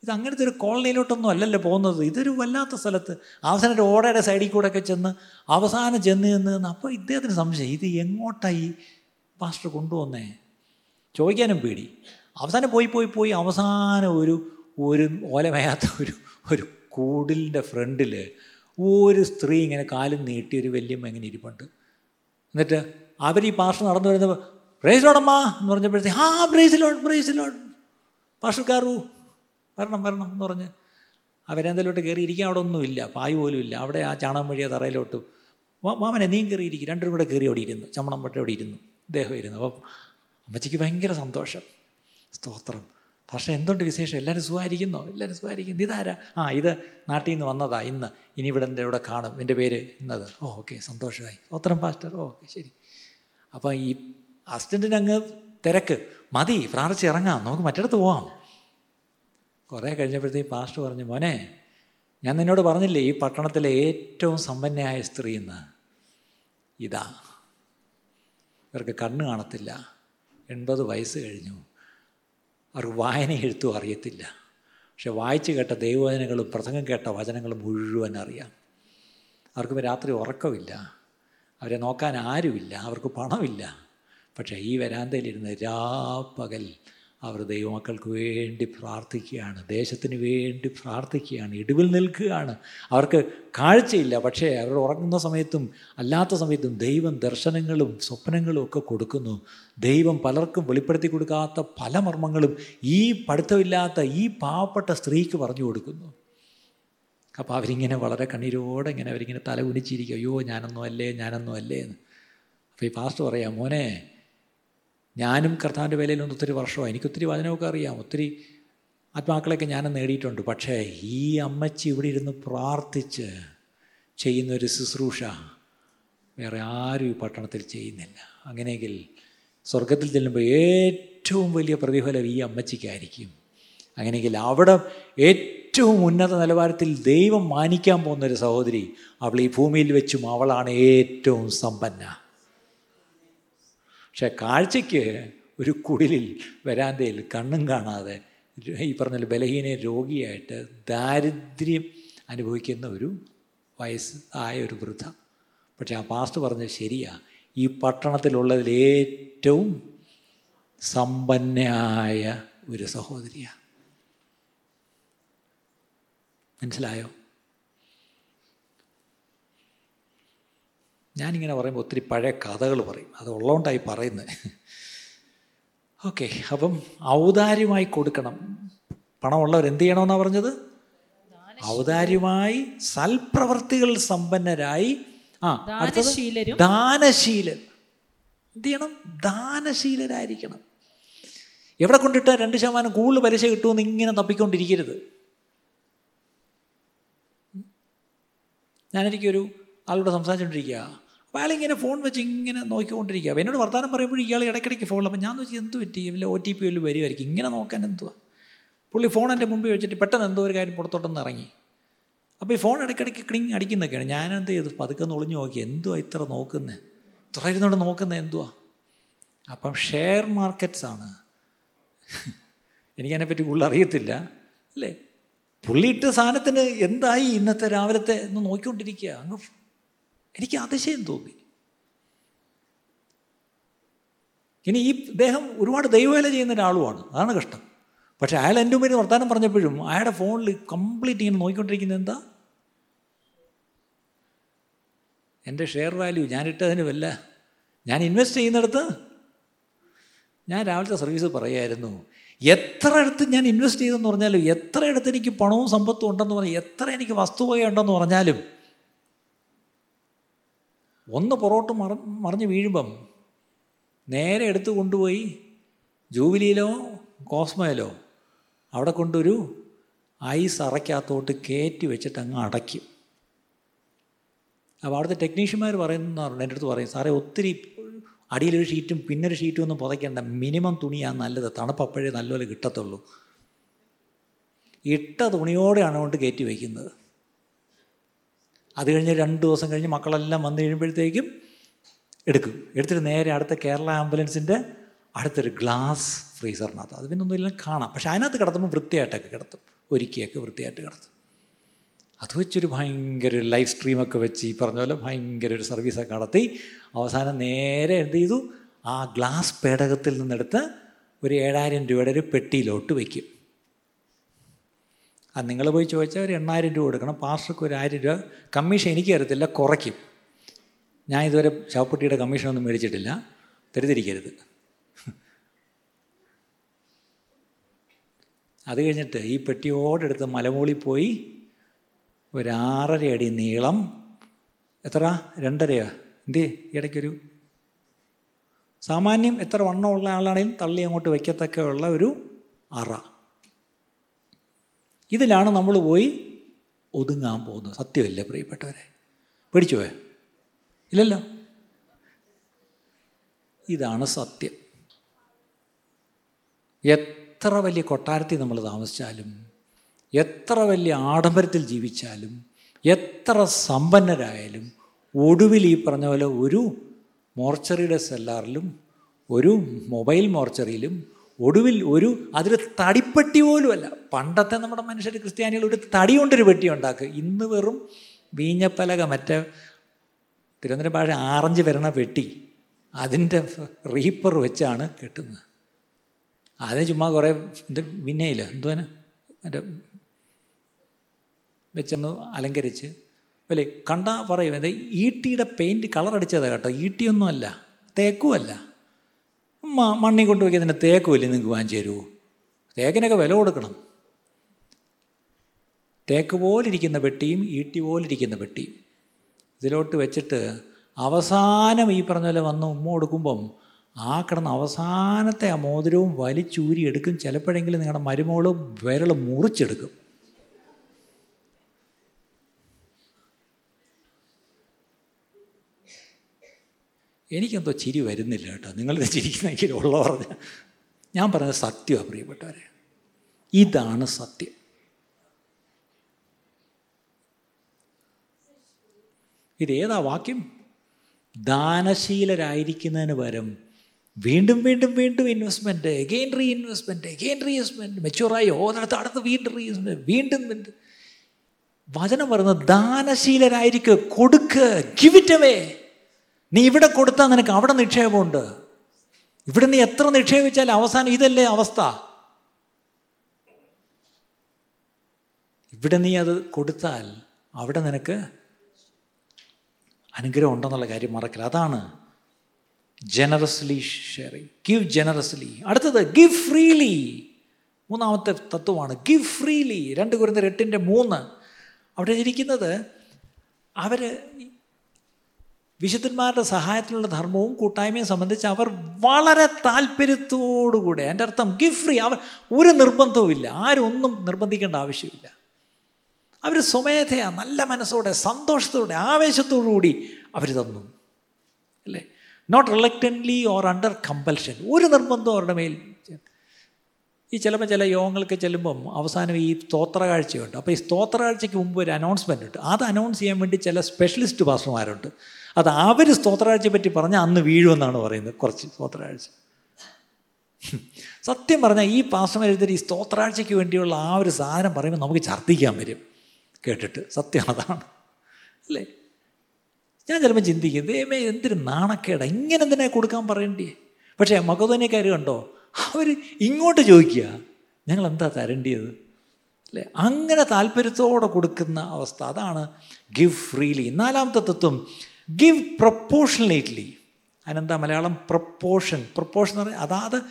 A: ഇത് അങ്ങനത്തെ ഒരു കോളനിയിലോട്ടൊന്നും അല്ലല്ലോ പോകുന്നത്. ഇതൊരു വല്ലാത്ത സ്ഥലത്ത്. അവസാനം ഒരു ഓടയുടെ സൈഡിൽ കൂടെ ഒക്കെ ചെന്ന് അവസാനം ചെന്ന് ചെന്ന് അപ്പോൾ ഇദ്ദേഹത്തിന് സംശയം. ഇത് എങ്ങോട്ടായി പാസ്റ്റർ കൊണ്ടുവന്നേ? ചോദിക്കാനും പേടി. അവസാനം പോയി പോയി പോയി അവസാനം ഒരു ഒരു ഓലമയാത്ത ഒരു ഒരു കൂടിലിന്റെ ഫ്രണ്ടിൽ ഒരു സ്ത്രീ ഇങ്ങനെ കാലും നീട്ടി ഒരു വല്യമ്മ ഇങ്ങനെ ഇരിപ്പുണ്ട്. എന്നിട്ട് അവർ ഈ പാർഷൽ നടന്നു വരുന്നപ്പോൾ ബ്രേസിലോടമ്മ എന്ന് പറഞ്ഞപ്പോഴത്തേക്ക് ആ ബ്രേസിലോട്ട് ബ്രേസിലോട്ട് പാർഷൽക്കാറു വരണം വരണം എന്ന് പറഞ്ഞ് അവരെന്തെങ്കിലോട്ട് കയറി ഇരിക്കാൻ അവിടെ ഒന്നുമില്ല പായ് പോലും ഇല്ല. അവിടെ ആ ചാണകം വഴിയ തറയിലോട്ട് മാമനെ നീ കയറി ഇരിക്കും രണ്ടുപേരും കൂടെ കയറി അവിടെ ഇരുന്നു ചമ്മണം പട്ട അവിടെ ഇരുന്നു ഇദ്ദേഹം ഇരുന്നു. അപ്പം അമ്മച്ചിക്ക് ഭയങ്കര സന്തോഷം. സ്തോത്രം. പക്ഷേ എന്തുണ്ട് വിശേഷം? എല്ലാവരും സുഖമായിരിക്കുന്നോ? എല്ലാവരും സുഖമായിരിക്കുന്നു. ഇതാരാ? ആ ഇത് നാട്ടിൽ നിന്ന് വന്നതാ ഇന്ന്. ഇനി ഇവിടെ എന്റെ ഇവിടെ കാണും. എന്റെ പേര് ഇന്നത്. ഓ ഓക്കെ സന്തോഷമായി. സ്തോത്രം പാസ്റ്റർ. ഓക്കെ ശരി. അപ്പം ഈ അസിസ്റ്റന്റിന് അങ്ങ് തിരക്ക്. മതി പ്രാർത്ഥിച്ച് ഇറങ്ങാം. നമുക്ക് മറ്റിടത്ത് പോവാം. കുറേ കഴിഞ്ഞപ്പോഴത്തേക്ക് പാസ്റ്റർ പറഞ്ഞു മോനെ ഞാൻ നിന്നോട് പറഞ്ഞില്ലേ ഈ പട്ടണത്തിലെ ഏറ്റവും സമ്പന്നയായ സ്ത്രീ എന്ന് ഇതാ. ഇവർക്ക് കണ്ണ് കാണത്തില്ല. എൺപത് വയസ്സ് കഴിഞ്ഞു. അവർക്ക് വായന എഴുത്തും അറിയത്തില്ല. പക്ഷെ വായിച്ച് കേട്ട ദൈവവചനങ്ങളും പ്രസംഗം കേട്ട വചനങ്ങളും മുഴുവൻ അറിയാം. അവർക്ക് രാത്രി ഉറക്കമില്ല. അവരെ നോക്കാൻ ആരുമില്ല. അവർക്ക് പണമില്ല. പക്ഷേ ഈ വരാന്തയിലിരുന്ന് രാപ്പകൽ അവർ ദൈവമക്കൾക്ക് വേണ്ടി പ്രാർത്ഥിക്കുകയാണ് ദേശത്തിന് വേണ്ടി പ്രാർത്ഥിക്കുകയാണ് ഇടിവിൽ നിൽക്കുകയാണ്. അവർക്ക് കാഴ്ചയില്ല പക്ഷേ അവർ ഉറങ്ങുന്ന സമയത്തും അല്ലാത്ത സമയത്തും ദൈവം ദർശനങ്ങളും സ്വപ്നങ്ങളും ഒക്കെ കൊടുക്കുന്നു. ദൈവം പലർക്കും വെളിപ്പെടുത്തി കൊടുക്കാത്ത പല മർമ്മങ്ങളും ഈ പഠിത്തമില്ലാത്ത ഈ പാവപ്പെട്ട സ്ത്രീക്ക് പറഞ്ഞു കൊടുക്കുന്നു. അപ്പോൾ അവരിങ്ങനെ വളരെ കണ്ണീരോടെ ഇങ്ങനെ അവരിങ്ങനെ തല ഉനിച്ചിരിക്കും അയ്യോ ഞാനൊന്നും അല്ലേ ഞാനൊന്നും അല്ലേ എന്ന്. അപ്പോൾ ഈ പാസ്റ്റർ പറയാം മോനെ ഞാനും കർത്താവിന്റെ വേലയിലൊന്നും ഒത്തിരി വർഷമായി. എനിക്കൊത്തിരി വചനമൊക്കെ അറിയാം. ഒത്തിരി ആത്മാക്കളെയൊക്കെ ഞാൻ നേടിയിട്ടുണ്ട്. പക്ഷേ ഈ അമ്മച്ചി ഇവിടെ ഇരുന്ന് പ്രാർത്ഥിച്ച് ചെയ്യുന്നൊരു ശുശ്രൂഷ വേറെ ആരും ഈ പട്ടണത്തിൽ ചെയ്യുന്നില്ല. അങ്ങനെയെങ്കിൽ സ്വർഗത്തിൽ ചെല്ലുമ്പോൾ ഏറ്റവും വലിയ പ്രതിഫലം ഈ അമ്മച്ചിക്കായിരിക്കും. അങ്ങനെയെങ്കിൽ അവിടെ ഏറ്റവും ഉന്നത നിലവാരത്തിൽ ദൈവം മാനിക്കാൻ പോകുന്ന ഒരു സഹോദരി അവൾ ഈ ഭൂമിയിൽ വെച്ചും അവളാണ് ഏറ്റവും സമ്പന്ന. പക്ഷെ കാഴ്ചയ്ക്ക് ഒരു കുടിലിൽ വരാന്തയിൽ കണ്ണും കാണാതെ ഈ പറഞ്ഞ ബലഹീന രോഗിയായിട്ട് ദാരിദ്ര്യം അനുഭവിക്കുന്ന ഒരു വയസ്സ് ആയ ഒരു വൃദ്ധ. പക്ഷെ ആ പാസ്റ്റ് പറഞ്ഞത് ശരിയാ. ഈ പട്ടണത്തിലുള്ളതിൽ ഏറ്റവും സമ്പന്നയായ ഒരു സഹോദരിയാണ് മനസ്സിലായോ? ഞാനിങ്ങനെ പറയുമ്പോൾ ഒത്തിരി പഴയ കഥകൾ പറയും. അത് ഉള്ളതുകൊണ്ടായി പറയുന്നത് ഓക്കെ അപ്പം ഔദാര്യമായി കൊടുക്കണം. പണമുള്ളവർ എന്ത് ചെയ്യണമെന്നാണ് പറഞ്ഞത്? ഔദാര്യമായി സൽപ്രവർത്തികൾ സമ്പന്നരായി ആ ദാനശീലൻ എന്ത് ചെയ്യണം? ദാനശീലരായിരിക്കണം. എവിടെ കൊണ്ടിട്ട് രണ്ട് ശതമാനം കൂടുതൽ പലിശ കിട്ടുമെന്ന് ഇങ്ങനെ തപ്പിക്കൊണ്ടിരിക്കരുത്. ഞാനെനിക്കൊരു ആളോട് സംസാരിച്ചുകൊണ്ടിരിക്കുക അപ്പോൾ അയാളിങ്ങനെ ഫോൺ വെച്ച് ഇങ്ങനെ നോക്കിക്കൊണ്ടിരിക്കുക. അപ്പോൾ എന്നോട് വർത്തമാനം പറയുമ്പോൾ ഇയാൾ ഇടയ്ക്കിടയ്ക്ക് ഫോണിൽ അപ്പോൾ ഞാൻ വെച്ചാൽ എന്ത് പറ്റി? ഇല്ല ഒ ടി പി വല്ലതും വരുമായിരിക്കും ഇങ്ങനെ നോക്കാൻ എന്തുവാ? പുള്ളി ഫോൺ എന്റെ മുമ്പിൽ വെച്ചിട്ട് പെട്ടെന്ന് എന്തോ ഒരു കാര്യം പുറത്തോട്ടൊന്ന് ഇറങ്ങി. അപ്പോൾ ഈ ഫോൺ ഇടയ്ക്കിടയ്ക്ക് ക്ലിങ് അടിക്കുന്നൊക്കെയാണ് ഞാൻ എന്ത് ചെയ്തു? പതുക്കെ ഒന്ന് ഒളിഞ്ഞു നോക്കി. എന്തുവാ ഇത്ര നോക്കുന്നത് ഇത്ര ഇരുന്നോണ്ട് നോക്കുന്നത് എന്തുവാ? അപ്പം ഷെയർ മാർക്കറ്റ്സ് ആണ്. എനിക്കതിനെപ്പറ്റി കൂടുതൽ അറിയത്തില്ല. അല്ലേ? പുള്ളിയിട്ട സാധനത്തിന് എന്തായി ഇന്നത്തെ രാവിലത്തെ എന്ന് നോക്കിക്കൊണ്ടിരിക്കുക. അങ്ങ് എനിക്ക് അതിശയം തോന്നി. ഇനി ഈ ഇദ്ദേഹം ഒരുപാട് ദൈവവേല ചെയ്യുന്ന ഒരാളുമാണ്. അതാണ് കഷ്ടം. പക്ഷേ അയാൾ എന്റെ മുമ്പിൽ വർത്താനം പറഞ്ഞപ്പോഴും അയാളുടെ ഫോണിൽ കംപ്ലീറ്റ് ഇങ്ങനെ നോക്കിക്കൊണ്ടിരിക്കുന്നത് എന്താ? എന്റെ ഷെയർ വാല്യൂ ഞാനിട്ടതിന് വല്ല ഞാൻ ഇൻവെസ്റ്റ് ചെയ്യുന്നിടത്ത് ഞാൻ രാവിലത്തെ സർവീസ് പറയായിരുന്നു. എത്ര ഇടത്ത് ഞാൻ ഇൻവെസ്റ്റ് ചെയ്തെന്ന് പറഞ്ഞാലും എത്ര ഇടത്ത് എനിക്ക് പണവും സമ്പത്തും ഉണ്ടെന്ന് പറഞ്ഞാൽ എത്ര എനിക്ക് വസ്തുവകയുണ്ടെന്ന് പറഞ്ഞാലും ഒന്ന് പുറോട്ട് മറ മറിഞ്ഞ് വീഴുമ്പം നേരെ എടുത്ത് കൊണ്ടുപോയി ജൂബിലിയിലോ കോസ്മയിലോ അവിടെ കൊണ്ടൊരു ഐസ് അറയ്ക്കകത്തോട്ട് കയറ്റി വെച്ചിട്ട് അങ്ങ് അടയ്ക്കും. അപ്പോൾ അവിടുത്തെ ടെക്നീഷ്യന്മാർ പറയുന്നവരുണ്ട് എന്റെ അടുത്ത് പറയും സാറേ ഒത്തിരി അടിയിലൊരു ഷീറ്റും പിന്നൊരു ഷീറ്റും ഒന്നും പുതയ്ക്കേണ്ട. മിനിമം തുണിയാണ് നല്ലത് തണുപ്പ് അപ്പോഴേ നല്ലപോലെ കിട്ടത്തുള്ളൂ. ഇട്ട തുണിയോടെയാണ് കൊണ്ട് കയറ്റി വയ്ക്കുന്നത് അത് കഴിഞ്ഞ് രണ്ട് ദിവസം കഴിഞ്ഞ് മക്കളെല്ലാം വന്നു കഴിയുമ്പോഴത്തേക്കും എടുക്കും. എടുത്തിട്ട് നേരെ അടുത്ത കേരള ആംബുലൻസിന്റെ അടുത്തൊരു ഗ്ലാസ് ഫ്രീസറിനകത്ത്. അത് പിന്നെ ഒന്നുമില്ല കാണാം. പക്ഷെ അതിനകത്ത് കിടത്തുമ്പോൾ വൃത്തിയായിട്ടൊക്കെ കിടത്തും. ഒരുക്കിയൊക്കെ വൃത്തിയായിട്ട് കിടത്തും. അത് വെച്ചൊരു ഭയങ്കര ലൈവ് സ്ട്രീമൊക്കെ വെച്ച് ഈ പറഞ്ഞ പോലെ ഭയങ്കര ഒരു സർവീസൊക്കെ നടത്തി അവസാനം നേരെ എന്ത് ചെയ്തു? ആ ഗ്ലാസ് പേടകത്തിൽ നിന്നെടുത്ത് ഒരു ഏഴായിരം രൂപയുടെ ഒരു പെട്ടിയിലോട്ട് വയ്ക്കും അത് നിങ്ങൾ പോയി ചോദിച്ചാൽ ഒരു എണ്ണായിരം രൂപ കൊടുക്കണം പാസ്റ്റർക്ക് ഒരു ആയിരം രൂപ കമ്മീഷൻ എനിക്ക് തരത്തില്ല കുറയ്ക്കും. ഞാൻ ഇതുവരെ ശവപ്പെട്ടിയുടെ കമ്മീഷനൊന്നും മേടിച്ചിട്ടില്ല തരുതിരിക്കരുത്. അത് കഴിഞ്ഞിട്ട് ഈ പെട്ടിയോടെടുത്ത് മലമൂളി പോയി ഒരാറര അടി നീളം എത്ര രണ്ടരയോ? എന്തേ ഇടയ്ക്കൊരു സാമാന്യം എത്ര വണ്ണമുള്ള ആളാണെങ്കിലും തള്ളി അങ്ങോട്ട് വയ്ക്കത്തക്ക ഉള്ള ഒരു അറ. ഇതിലാണ് നമ്മൾ പോയി ഒതുങ്ങാൻ പോകുന്നത്. സത്യമല്ലേ പ്രിയപ്പെട്ടവരെ? പേടിച്ചു ഇല്ലല്ലോ. ഇതാണ് സത്യം. എത്ര വലിയ കൊട്ടാരത്തിൽ നമ്മൾ താമസിച്ചാലും എത്ര വലിയ ആഡംബരത്തിൽ ജീവിച്ചാലും എത്ര സമ്പന്നരായാലും ഒടുവിൽ ഈ പറഞ്ഞ പോലെ ഒരു മോർച്ചറിയുടെ സെല്ലാറിലും ഒരു മൊബൈൽ മോർച്ചറിയിലും ഒടുവിൽ ഒരു അതൊരു തടിപ്പെട്ടി പോലുമല്ല. പണ്ടത്തെ നമ്മുടെ മനുഷ്യർ ക്രിസ്ത്യാനികൾ ഒരു തടി കൊണ്ടൊരു പെട്ടി ഉണ്ടാക്കുക ഇന്ന് വെറും വീഞ്ഞപ്പലക മറ്റേ തിരുവനന്തപുരം ഭാഷ ആറഞ്ച് വരണ പെട്ടി അതിന്റെ റീപ്പർ വെച്ചാണ് കെട്ടുന്നത്. അതിന് ചുമ്മാ കുറേ ഇത് വിനയില്ല എന്തുവാന് മറ്റേ വെച്ചൊന്ന് അലങ്കരിച്ച്. അല്ലേ? കണ്ടാൽ പറയും അത് ഈട്ടിയുടെ പെയിന്റ് കളർ അടിച്ചതാണ് കേട്ടോ. ഈട്ടിയൊന്നുമല്ല തേക്കുമല്ല. മണ്ണി കൊണ്ട് വയ്ക്കുന്നതിന് തേക്കുമല്ലേ നിങ്ങൾക്ക് വാങ്ങിച്ചു തരുമോ തേക്കിനൊക്കെ വില കൊടുക്കണം. തേക്ക് പോലിരിക്കുന്ന പെട്ടിയും ഈട്ടി പോലിരിക്കുന്ന പെട്ടിയും. ഇതിലോട്ട് വെച്ചിട്ട് അവസാനം ഈ പറഞ്ഞ പോലെ വന്ന് ഉമ്മ കൊടുക്കുമ്പം ആ കിടന്ന അവസാനത്തെ ആ മോതിരവും വലിച്ചൂരി എടുക്കും ചിലപ്പോഴെങ്കിലും നിങ്ങളുടെ മരുമോളും വിരൽ മുറിച്ചെടുക്കും. എനിക്കെന്തോ ചിരി വരുന്നില്ല കേട്ടോ. നിങ്ങളിത് ചിരിക്കുന്നെങ്കിൽ ഉള്ള പറഞ്ഞ ഞാൻ പറഞ്ഞത് സത്യമാണ് പ്രിയപ്പെട്ടവരെ. ഇതാണ് സത്യം. ഇതേതാ വാക്യം? ദാനശീലരായിരിക്കുന്നതിന് പകരം വീണ്ടും വീണ്ടും വീണ്ടും investment again reinvestment again reinvestment ഓന്നിടത്ത് അടുത്ത് വീണ്ടും റീ ഇൻവെസ്റ്റ്മെന്റ് വീണ്ടും വീണ്ടും. വചനം പറയുന്നത് ദാനശീലരായിരിക്കുക ഗിവിറ്റ് ഗിവിറ്റവേ നീ ഇവിടെ കൊടുത്താൽ നിനക്ക് അവിടെ നിക്ഷേപമുണ്ട്. ഇവിടെ നീ എത്ര നിക്ഷേപിച്ചാൽ അവസാനം ഇതല്ലേ അവസ്ഥ. ഇവിടെ നീ അത് കൊടുത്താൽ അവിടെ നിനക്ക് അനുഗ്രഹം ഉണ്ടെന്നുള്ള കാര്യം മറക്കില്ല അതാണ് ജനറസ്ലി ഷെയറിങ് ഗിവ് ജനറസ്ലി അടുത്തത് ഗിവ് ഫ്രീലി മൂന്നാമത്തെ തത്വമാണ് ഗിവ് ഫ്രീലി രണ്ട് കുരുന്ന എട്ടിന്റെ മൂന്ന്. അവിടെ ഇരിക്കുന്നത് അവർ വിശുദ്ധന്മാരുടെ സഹായത്തിലുള്ള ധർമ്മവും കൂട്ടായ്മയും സംബന്ധിച്ച് അവർ വളരെ താല്പര്യത്തോടുകൂടെ എന്റെ അർത്ഥം ഗിഫ്റ്റ് ഫ്രീ അവർ ഒരു നിർബന്ധവും ഇല്ല ആരും ഒന്നും നിർബന്ധിക്കേണ്ട ആവശ്യമില്ല. അവർ സ്വമേധയാ നല്ല മനസ്സോടെ സന്തോഷത്തോടെ ആവേശത്തോടു കൂടി അവർ തന്നു. അല്ലേ? Not reluctantly or under compulsion ഒരു നിർബന്ധം അവരുടെ മേൽ ഈ ചിലപ്പോൾ ചില യോഗങ്ങൾക്ക് ചെല്ലുമ്പം അവസാനം ഈ സ്തോത്ര കാഴ്ചയുണ്ട് അപ്പോൾ ഈ സ്തോത്ര കാഴ്ചയ്ക്ക് മുമ്പ് ഒരു അനൗൺസ്മെന്റ് ഉണ്ട്. അത് അനൗൺസ് ചെയ്യാൻ വേണ്ടി ചില സ്പെഷ്യലിസ്റ്റ് പാസ്റ്റർമാരുണ്ട് അത് അവർ സ്തോത്രാഴ്ച പറ്റി പറഞ്ഞാൽ അന്ന് വീഴുമെന്നാണ് പറയുന്നത് കുറച്ച് സ്തോത്രാഴ്ച സത്യം പറഞ്ഞാൽ ഈ പാസം എഴുതിയ ഈ സ്തോത്രാഴ്ചയ്ക്ക് വേണ്ടിയുള്ള ആ ഒരു സാധനം പറയുമ്പോൾ നമുക്ക് ഛർദ്ദിക്കാൻ വരും. കേട്ടിട്ട് സത്യം അതാണ്. അല്ലേ? ഞാൻ ചിലപ്പോൾ ചിന്തിക്കും ദൈവമേ എന്തൊരു നാണക്കേട ഇങ്ങനെ എന്തിനാ കൊടുക്കാൻ പറയണ്ടേ പക്ഷേ മകതോനിയക്കാർ കണ്ടോ അവർ ഇങ്ങോട്ട് ചോദിക്കുക ഞങ്ങൾ എന്താ തരേണ്ടിയത്? അല്ലേ? അങ്ങനെ താല്പര്യത്തോടെ കൊടുക്കുന്ന അവസ്ഥ. അതാണ് ഗിവ് ഫ്രീലി. നാലാമത്തെ തത്വം ഗിവ് പ്രൊപ്പോഷണേറ്റ്ലി അതിനെന്താ? മലയാളം പ്രൊപ്പോഷൻ പ്രൊപ്പോഷൻ എന്ന് പറഞ്ഞാൽ അതാത്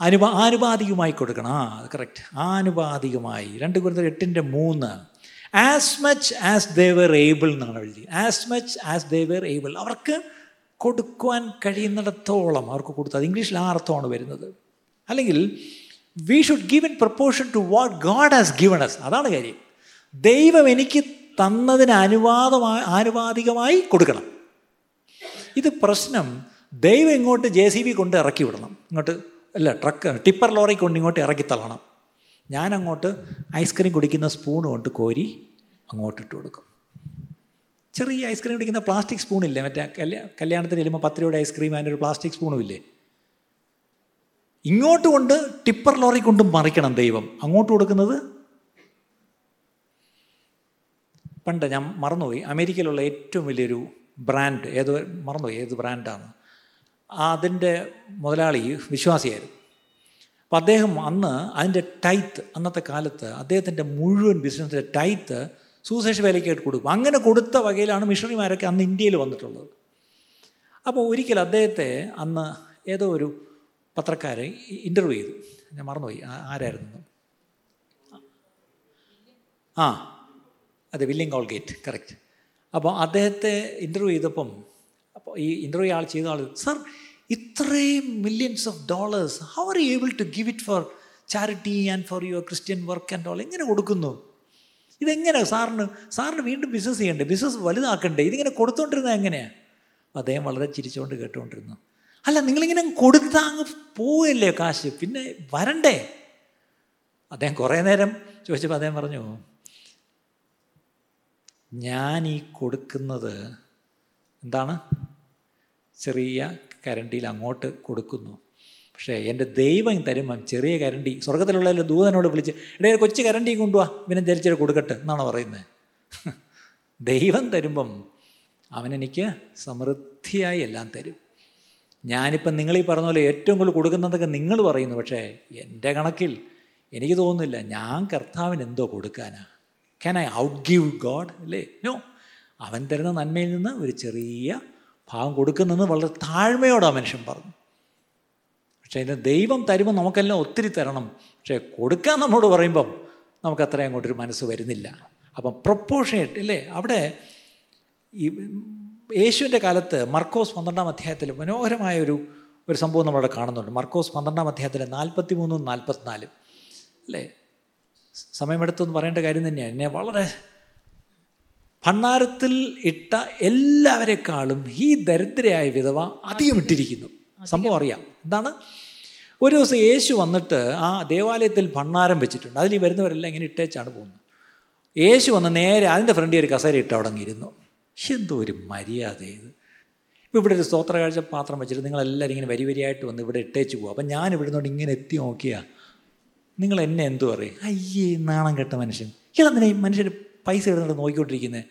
A: അനുപാ ആനുപാതികമായി കൊടുക്കണം. ആ കറക്റ്റ് ആനുപാതികമായി. രണ്ട് കുരുത്തർ എട്ടിന്റെ മൂന്ന്. As much as they were able എന്നാണ് എഴുതി. As much as they were able അവർക്ക് കൊടുക്കുവാൻ കഴിയുന്നിടത്തോളം അവർക്ക് കൊടുത്തു അത് ഇംഗ്ലീഷിൽ ആ അർത്ഥമാണ് വരുന്നത്. അല്ലെങ്കിൽ we should give in proportion to what God has given us അതാണ് കാര്യം. ദൈവം എനിക്ക് തന്നതിന് അനുവാദമായി ആനുപാതികമായി കൊടുക്കണം. ഇത് പ്രശ്നം ദൈവം ഇങ്ങോട്ട് ജെ സി ബി കൊണ്ട് ഇറക്കി വിടണം. ഇങ്ങോട്ട് അല്ല ട്രക്ക് ടിപ്പർ ലോറി കൊണ്ട് ഇങ്ങോട്ട് ഇറക്കി തള്ളണം. ഞാനങ്ങോട്ട് ഐസ്ക്രീം കുടിക്കുന്ന സ്പൂൺ കൊണ്ട് കോരി അങ്ങോട്ട് ഇട്ട് കൊടുക്കും. ചെറിയ ഐസ്ക്രീം കുടിക്കുന്ന പ്ലാസ്റ്റിക് സ്പൂണില്ലേ മറ്റേ കല്യാ കല്യാണത്തിന് ചെല്ലുമ്പോൾ പത്ത് ഐസ്ക്രീം അതിന്റെ ഒരു പ്ലാസ്റ്റിക് സ്പൂണും ഇല്ലേ? ഇങ്ങോട്ട് കൊണ്ട് ടിപ്പർ ലോറി കൊണ്ടും മറിക്കണം ദൈവം. അങ്ങോട്ട് കൊടുക്കുന്നത് പണ്ട് ഞാൻ മറന്നുപോയി. അമേരിക്കയിലുള്ള ഏറ്റവും വലിയൊരു ബ്രാൻഡ് ഏത് മറന്നുപോയി ഏത് ബ്രാൻഡാണ് അതിന്റെ മുതലാളി വിശ്വാസിയായിരുന്നു. അപ്പം അദ്ദേഹം അന്ന് അതിന്റെ ടൈത്ത് അന്നത്തെ കാലത്ത് അദ്ദേഹത്തിന്റെ മുഴുവൻ ബിസിനസ്സിന്റെ ടൈത്ത് സൂസേഷ് വേലയ്ക്കായിട്ട് കൊടുക്കും. അങ്ങനെ കൊടുത്ത വകയിലാണ് മിഷണറിമാരൊക്കെ അന്ന് ഇന്ത്യയിൽ വന്നിട്ടുള്ളത്. അപ്പോൾ ഒരിക്കൽ അദ്ദേഹത്തെ അന്ന് ഏതോ ഒരു പത്രക്കാരെ ഇന്റർവ്യൂ ചെയ്തു. ഞാൻ മറന്നുപോയി. ആരായിരുന്നു? ആ. അതെ വില്ലിംഗ് കോൾഗേറ്റ് കറക്റ്റ് അപ്പോൾ അദ്ദേഹത്തെ ഇന്റർവ്യൂ ചെയ്തപ്പം അപ്പോൾ ഈ ഇന്റർവ്യൂ ആൾ ചെയ്ത ആൾ സർ ഇത്രയും millions of dollars how are you able to give it for charity and for your Christian work and all എങ്ങനെ കൊടുക്കുന്നു? ഇതെങ്ങനെ സാറിന് സാറിന് വീണ്ടും ബിസിനസ് ചെയ്യണ്ടേ? ബിസിനസ് വലുതാക്കണ്ടേ? ഇതിങ്ങനെ കൊടുത്തോണ്ടിരുന്നത് എങ്ങനെയാണ് അദ്ദേഹം വളരെ ചിരിച്ചുകൊണ്ട് കേട്ടുകൊണ്ടിരുന്നു അല്ല നിങ്ങളിങ്ങനെ കൊടുത്താൽ അങ്ങ് പോവല്ലേ കാശ്? പിന്നെ വരണ്ടേ? അദ്ദേഹം കുറേ നേരം ചോദിച്ചപ്പോൾ അദ്ദേഹം പറഞ്ഞു ഞാൻ ഈ കൊടുക്കുന്നത് എന്താണ്? ചെറിയ കരണ്ടിയിൽ അങ്ങോട്ട് കൊടുക്കുന്നു. പക്ഷേ എന്റെ ദൈവം തരുമ്പം ചെറിയ കരണ്ടി സ്വർഗത്തിലുള്ള ദൂതനോട് വിളിച്ച് ഇടയിൽ കൊച്ചു കരണ്ടി കൊണ്ടുപോവാ ഇവനെ ധരിച്ചിട്ട് കൊടുക്കട്ടെ എന്നാണ് പറയുന്നത്. [laughs] ദൈവം തരുമ്പം അവനെനിക്ക് സമൃദ്ധിയായി എല്ലാം തരും. ഞാനിപ്പം നിങ്ങൾ ഈ പറഞ്ഞ പോലെ ഏറ്റവും കൂടുതൽ കൊടുക്കുന്നതൊക്കെ നിങ്ങൾ പറയുന്നു. പക്ഷേ എന്റെ കണക്കിൽ എനിക്ക് തോന്നുന്നില്ല ഞാൻ കർത്താവിന് എന്തോ കൊടുക്കാനാ. Can I out give God അല്ലേ നോ അവൻ തരുന്ന നന്മയിൽ നിന്ന് ഒരു ചെറിയ ഭാഗം കൊടുക്കുന്നെന്ന് വളരെ താഴ്മയോടെ ആ മനുഷ്യൻ പറഞ്ഞു. പക്ഷേ അതിന്റെ ദൈവം തരുമ്പോൾ നമുക്കെല്ലാം ഒത്തിരി തരണം. പക്ഷേ കൊടുക്കാൻ നമ്മോട് പറയുമ്പം നമുക്ക് അത്രയും അങ്ങോട്ടൊരു മനസ്സ് വരുന്നില്ല. അപ്പം പ്രൊപ്പോഷനേറ്റ് അല്ലേ അവിടെ ഈ യേശുവിന്റെ കാലത്ത് മർക്കോസ് പന്ത്രണ്ടാം അധ്യായത്തിൽ മനോഹരമായ ഒരു ഒരു സംഭവം നമ്മളവിടെ കാണുന്നുണ്ട്. മർക്കോസ് പന്ത്രണ്ടാം അധ്യായത്തിൽ നാൽപ്പത്തി മൂന്നും നാൽപ്പത്തിനാലും. അല്ലേ സമയമെടുത്തെന്ന് പറയേണ്ട കാര്യം തന്നെയാണ് എന്നെ വളരെ ഭണ്ണാരത്തിൽ ഇട്ട എല്ലാവരെക്കാളും ഈ ദരിദ്രയായ വിധവ അധികം. ഇട്ടിരിക്കുന്നു സംഭവം അറിയാം. എന്താണ്? ഒരു ദിവസം യേശു വന്നിട്ട് ആ ദേവാലയത്തിൽ ഭണ്ണാരം വെച്ചിട്ടുണ്ട്. അതിൽ ഈ വരുന്നവരെല്ലാം ഇങ്ങനെ ഇട്ടേച്ചാണ് പോകുന്നത്. യേശു വന്ന് നേരെ അതിന്റെ ഫ്രണ്ടിൽ ഒരു കസേര ഇട്ട് അവിടെ അങ്ങിരുന്നു. എന്തോ ഒരു മര്യാദ ഇത്. ഇപ്പോൾ ഇവിടെ ഒരു സ്തോത്ര കാഴ്ച പാത്രം വെച്ചിട്ട് നിങ്ങളെല്ലാവരും ഇങ്ങനെ വരി വരിയായിട്ട് വന്ന് ഇവിടെ ഇട്ടേച്ച് പോകും അപ്പം ഞാൻ ഇവിടെ ഇങ്ങനെ എത്തി നോക്കിയാ നിങ്ങൾ എന്നെ എന്തു പറയും അയ്യേ നാണം കെട്ട മനുഷ്യൻ. ഇളന്തിനെ ഈ മനുഷ്യർ പൈസ ഇടുന്നിട്ട് നോക്കിക്കൊണ്ടിരിക്കുന്നത്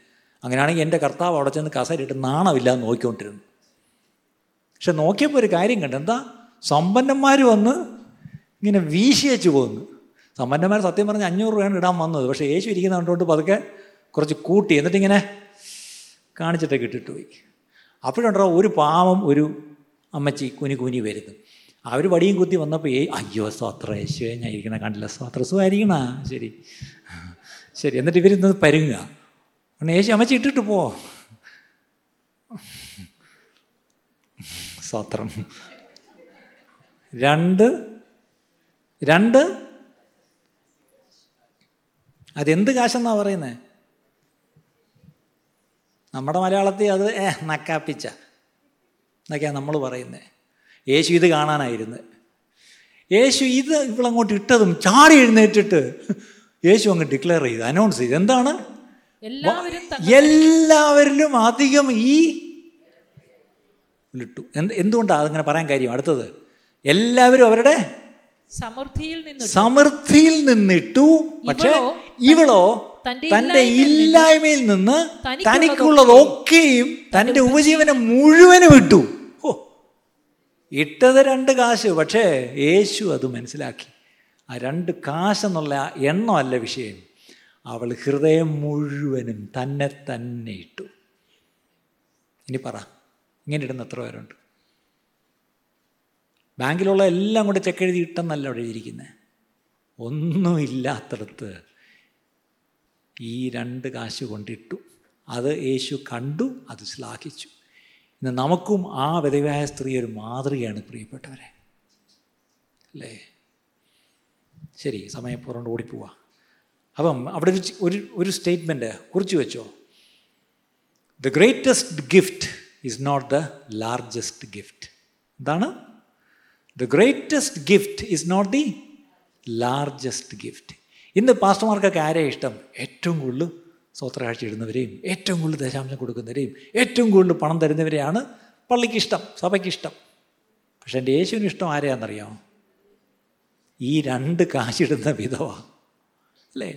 A: അങ്ങനെയാണെങ്കിൽ എന്റെ കർത്താവ് അവിടെ ചെന്ന് കസേരയിട്ട് നാണമില്ലാതെ നോക്കിക്കൊണ്ടിരുന്നു. പക്ഷെ നോക്കിയപ്പോൾ ഒരു കാര്യം കണ്ടു. എന്താ? സമ്പന്നന്മാർ വന്ന് ഇങ്ങനെ വീശി വെച്ച് പോകുന്നു സമ്പന്നന്മാർ സത്യം പറഞ്ഞ് അഞ്ഞൂറ് രൂപയാണ് ഇടാൻ വന്നത്. പക്ഷേ യേശു ഇരിക്കുന്ന കണ്ടുകൊണ്ട് പതുക്കെ കുറച്ച് കൂട്ടി. എന്നിട്ടിങ്ങനെ കാണിച്ചിട്ടൊക്കെ ഇട്ടിട്ട് പോയി. അപ്പോഴുണ്ടോ ഒരു പാവം ഒരു അമ്മച്ചി കുനി കുനി വരുന്നു. അവർ വടിയും കുത്തി വന്നപ്പോൾ ഏ അയ്യോ സ്വാത്ര യേശുവേ ഞാൻ ഇരിക്കണ കണ്ടില്ല സ്വാത്ര സുഖമായിരിക്കണ. ശരി. ശരി എന്നിട്ട് ഇവരിന്ന് പരുങ്ങുക. പിന്നെ യേശു അമ്മച്ചി ഇട്ടിട്ട് പോ. സ്വാത്രം. രണ്ട് രണ്ട്. അതെന്ത് കാശെന്നാ പറയുന്നത് നമ്മുടെ മലയാളത്തിൽ അത് ഏ നക്കാപ്പിച്ച. എന്നൊക്കെയാണ് നമ്മൾ പറയുന്നത് യേശു ഇത് കാണാനായിരുന്നു. യേശു ഇത് ഇവളങ്ങോട്ട് ഇട്ടതും ചാടി എഴുന്നേറ്റിട്ട് യേശു അങ്ങ് ഡിക്ലെയർ ചെയ്ത് അനൗൺസ് ചെയ്ത്. എന്താണ്? എല്ലാവരിലും അധികം ഈ ഇട്ടു. എന്ത് എന്തുകൊണ്ടാണ് അതങ്ങനെ പറയാൻ കാര്യം? അടുത്തത് എല്ലാവരും അവരുടെ
B: സമൃദ്ധിയിൽ നിന്ന്
A: സമൃദ്ധിയിൽ നിന്നിട്ടു. പക്ഷേ
B: ഇവളോ തന്റെ
A: ഇല്ലായ്മയിൽ നിന്ന്
B: തനിക്കുള്ളതൊക്കെയും
A: തന്റെ ഉപജീവനം മുഴുവനും ഇട്ടു. ഇട്ടത് രണ്ട് കാശ് പക്ഷേ യേശു അത് മനസ്സിലാക്കി. ആ രണ്ട് കാശെന്നുള്ള അല്ല വിഷയം. അവൾ ഹൃദയം മുഴുവനും തന്നെ തന്നെ ഇട്ടു. ഇനി പറ ഇങ്ങനെ ഇടുന്ന എത്ര പേരുണ്ട്? ബാങ്കിലുള്ള എല്ലാം കൂടെ ചെക്ക് എഴുതി ഇട്ടെന്നല്ല അവിടെ എഴുതിയിരിക്കുന്നത് ഒന്നുമില്ലാത്തടത്ത് ഈ രണ്ട് കാശ് കൊണ്ടിട്ടു. അത് യേശു കണ്ടു അത് ശ്ലാഘിച്ചു. ഇന്ന് നമുക്കും ആ വിധവയായ സ്ത്രീ ഒരു മാതൃകയാണ് പ്രിയപ്പെട്ടവരെ. അല്ലേ? ശരി സമയം പുറണ്ട് ഓടിപ്പോവാ അപ്പം അവിടെ ഒരു ഒരു ഒരു സ്റ്റേറ്റ്മെന്റ് കുറിച്ച് വെച്ചോ. The greatest gift is not the largest gift എന്താണ്? The greatest gift is not the largest gift ഇന്ന് പാസ്റ്റർമാർക്കൊക്കെ ആരെയാണ് ഇഷ്ടം? ഏറ്റവും കൂടുതൽ സ്വത്രകാഴ്ച ഇടുന്നവരെയും ഏറ്റവും കൂടുതൽ ദശാംശം കൊടുക്കുന്നവരെയും ഏറ്റവും കൂടുതൽ പണം തരുന്നവരെയാണ് പള്ളിക്ക് ഇഷ്ടം സഭയ്ക്ക് ഇഷ്ടം പക്ഷെ എന്റെ യേശുവിന് ഇഷ്ടം ആരെയാണെന്നറിയാമോ ഈ രണ്ട് കാശിടുന്ന വിധവ. അല്ലേ?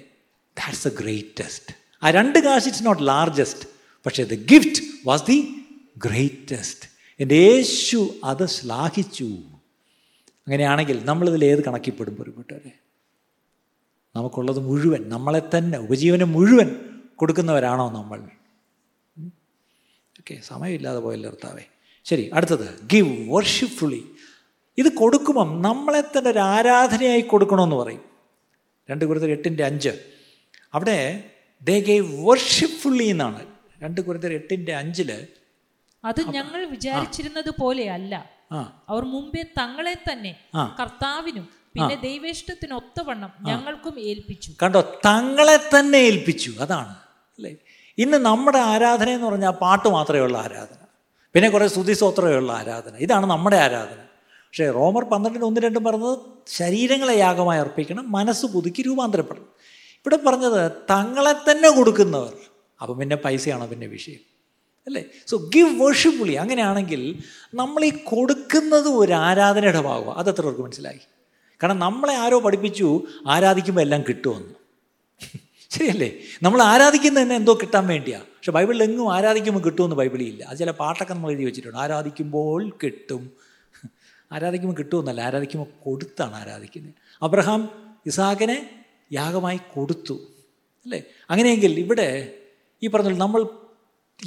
A: ദാറ്റ്സ് ദ ഗ്രേറ്റസ്റ്റ് ആ രണ്ട് കാശ് ഇറ്റ്സ് നോട്ട് ലാർജസ്റ്റ് പക്ഷേ the gift was the greatest എന്റെ യേശു അത് ശ്ലാഘിച്ചു. അങ്ങനെയാണെങ്കിൽ നമ്മളിതിൽ ഏത് കണക്കിപ്പെടും പൊരുപ്പെട്ടവരെ നമുക്കുള്ളത് മുഴുവൻ നമ്മളെ തന്നെ ഉപജീവനം മുഴുവൻ കൊടുക്കുന്നവരാണോ നമ്മൾ? ഓക്കെ സമയമില്ലാതെ പോയല്ലോ ഭർത്താവേ ശരി അടുത്തത്. ഗിവ് വർഷിപ്ഫുള്ളി ഇത് കൊടുക്കുമ്പം നമ്മളെ തന്നെ ഒരു ആരാധനയായി കൊടുക്കണമെന്ന് പറയും. രണ്ട് കുരുത്തർ എട്ടിന്റെ അഞ്ച്. അവിടെ ദേ ഗേവ് വർഷിപ്ഫുള്ളി എന്നാണ്. രണ്ട് കുരുത്തർ എട്ടിന്റെ അഞ്ചിൽ
B: അത് ഞങ്ങൾ വിചാരിച്ചിരുന്നത് പോലെയല്ല.
A: അല്ല
B: അവർ മുമ്പേ തങ്ങളെ തന്നെ. കർത്താവിനും പിന്നെ ദൈവേഷ്ടത്തിനൊത്തവണ്ണം ഞങ്ങൾക്കും ഏൽപ്പിച്ചു.
A: കണ്ടോ? തങ്ങളെ തന്നെ ഏൽപ്പിച്ചു. അതാണ്. അല്ലേ? ഇന്ന് നമ്മുടെ ആരാധന എന്ന് പറഞ്ഞാൽ പാട്ട് മാത്രമേ ഉള്ള ആരാധന. പിന്നെ കുറേ സ്തുതിസ്തോത്രമേ ഉള്ള ആരാധന. ഇതാണ് നമ്മുടെ ആരാധന. പക്ഷേ റോമർ പന്ത്രണ്ടിന് ഒന്ന് രണ്ടും പറഞ്ഞത് ശരീരങ്ങളെ യാഗമായി അർപ്പിക്കണം മനസ്സ് പുതുക്കി രൂപാന്തരപ്പെടണം. ഇവിടെ പറഞ്ഞത് തങ്ങളെ തന്നെ കൊടുക്കുന്നവർ. അപ്പം പിന്നെ പൈസയാണോ പിന്നെ വിഷയം? അല്ലേ? സോ ഗിവ് വർഷിപ്പുള്ളി അങ്ങനെയാണെങ്കിൽ നമ്മൾ ഈ കൊടുക്കുന്നത് ഒരു ആരാധനയുടെ ഭാഗമാണ് അത് എത്ര പേർക്ക് മനസ്സിലായി? കാരണം നമ്മളെ ആരോ പഠിപ്പിച്ചു ആരാധിക്കുമ്പോൾ എല്ലാം കിട്ടുമെന്ന്. ശരിയല്ലേ നമ്മൾ ആരാധിക്കുന്ന തന്നെ എന്തോ കിട്ടാൻ വേണ്ടിയാണ് പക്ഷെ ബൈബിളിൽ എങ്ങും ആരാധിക്കുമ്പോൾ കിട്ടുമെന്ന് ബൈബിളിൽ ഇല്ല അത് ചില പാട്ടൊക്കെ നമ്മൾ എഴുതി വെച്ചിട്ടുണ്ട്. ആരാധിക്കുമ്പോൾ കിട്ടും. ആരാധിക്കുമ്പോൾ കിട്ടുമെന്നല്ല ആരാധിക്കുമ്പോൾ കൊടുത്താണ് ആരാധിക്കുന്നത്. അബ്രഹാം ഇസാഖിനെ യാഗമായി കൊടുത്തു. അല്ലേ? അങ്ങനെയെങ്കിൽ ഇവിടെ ഈ പറഞ്ഞ നമ്മൾ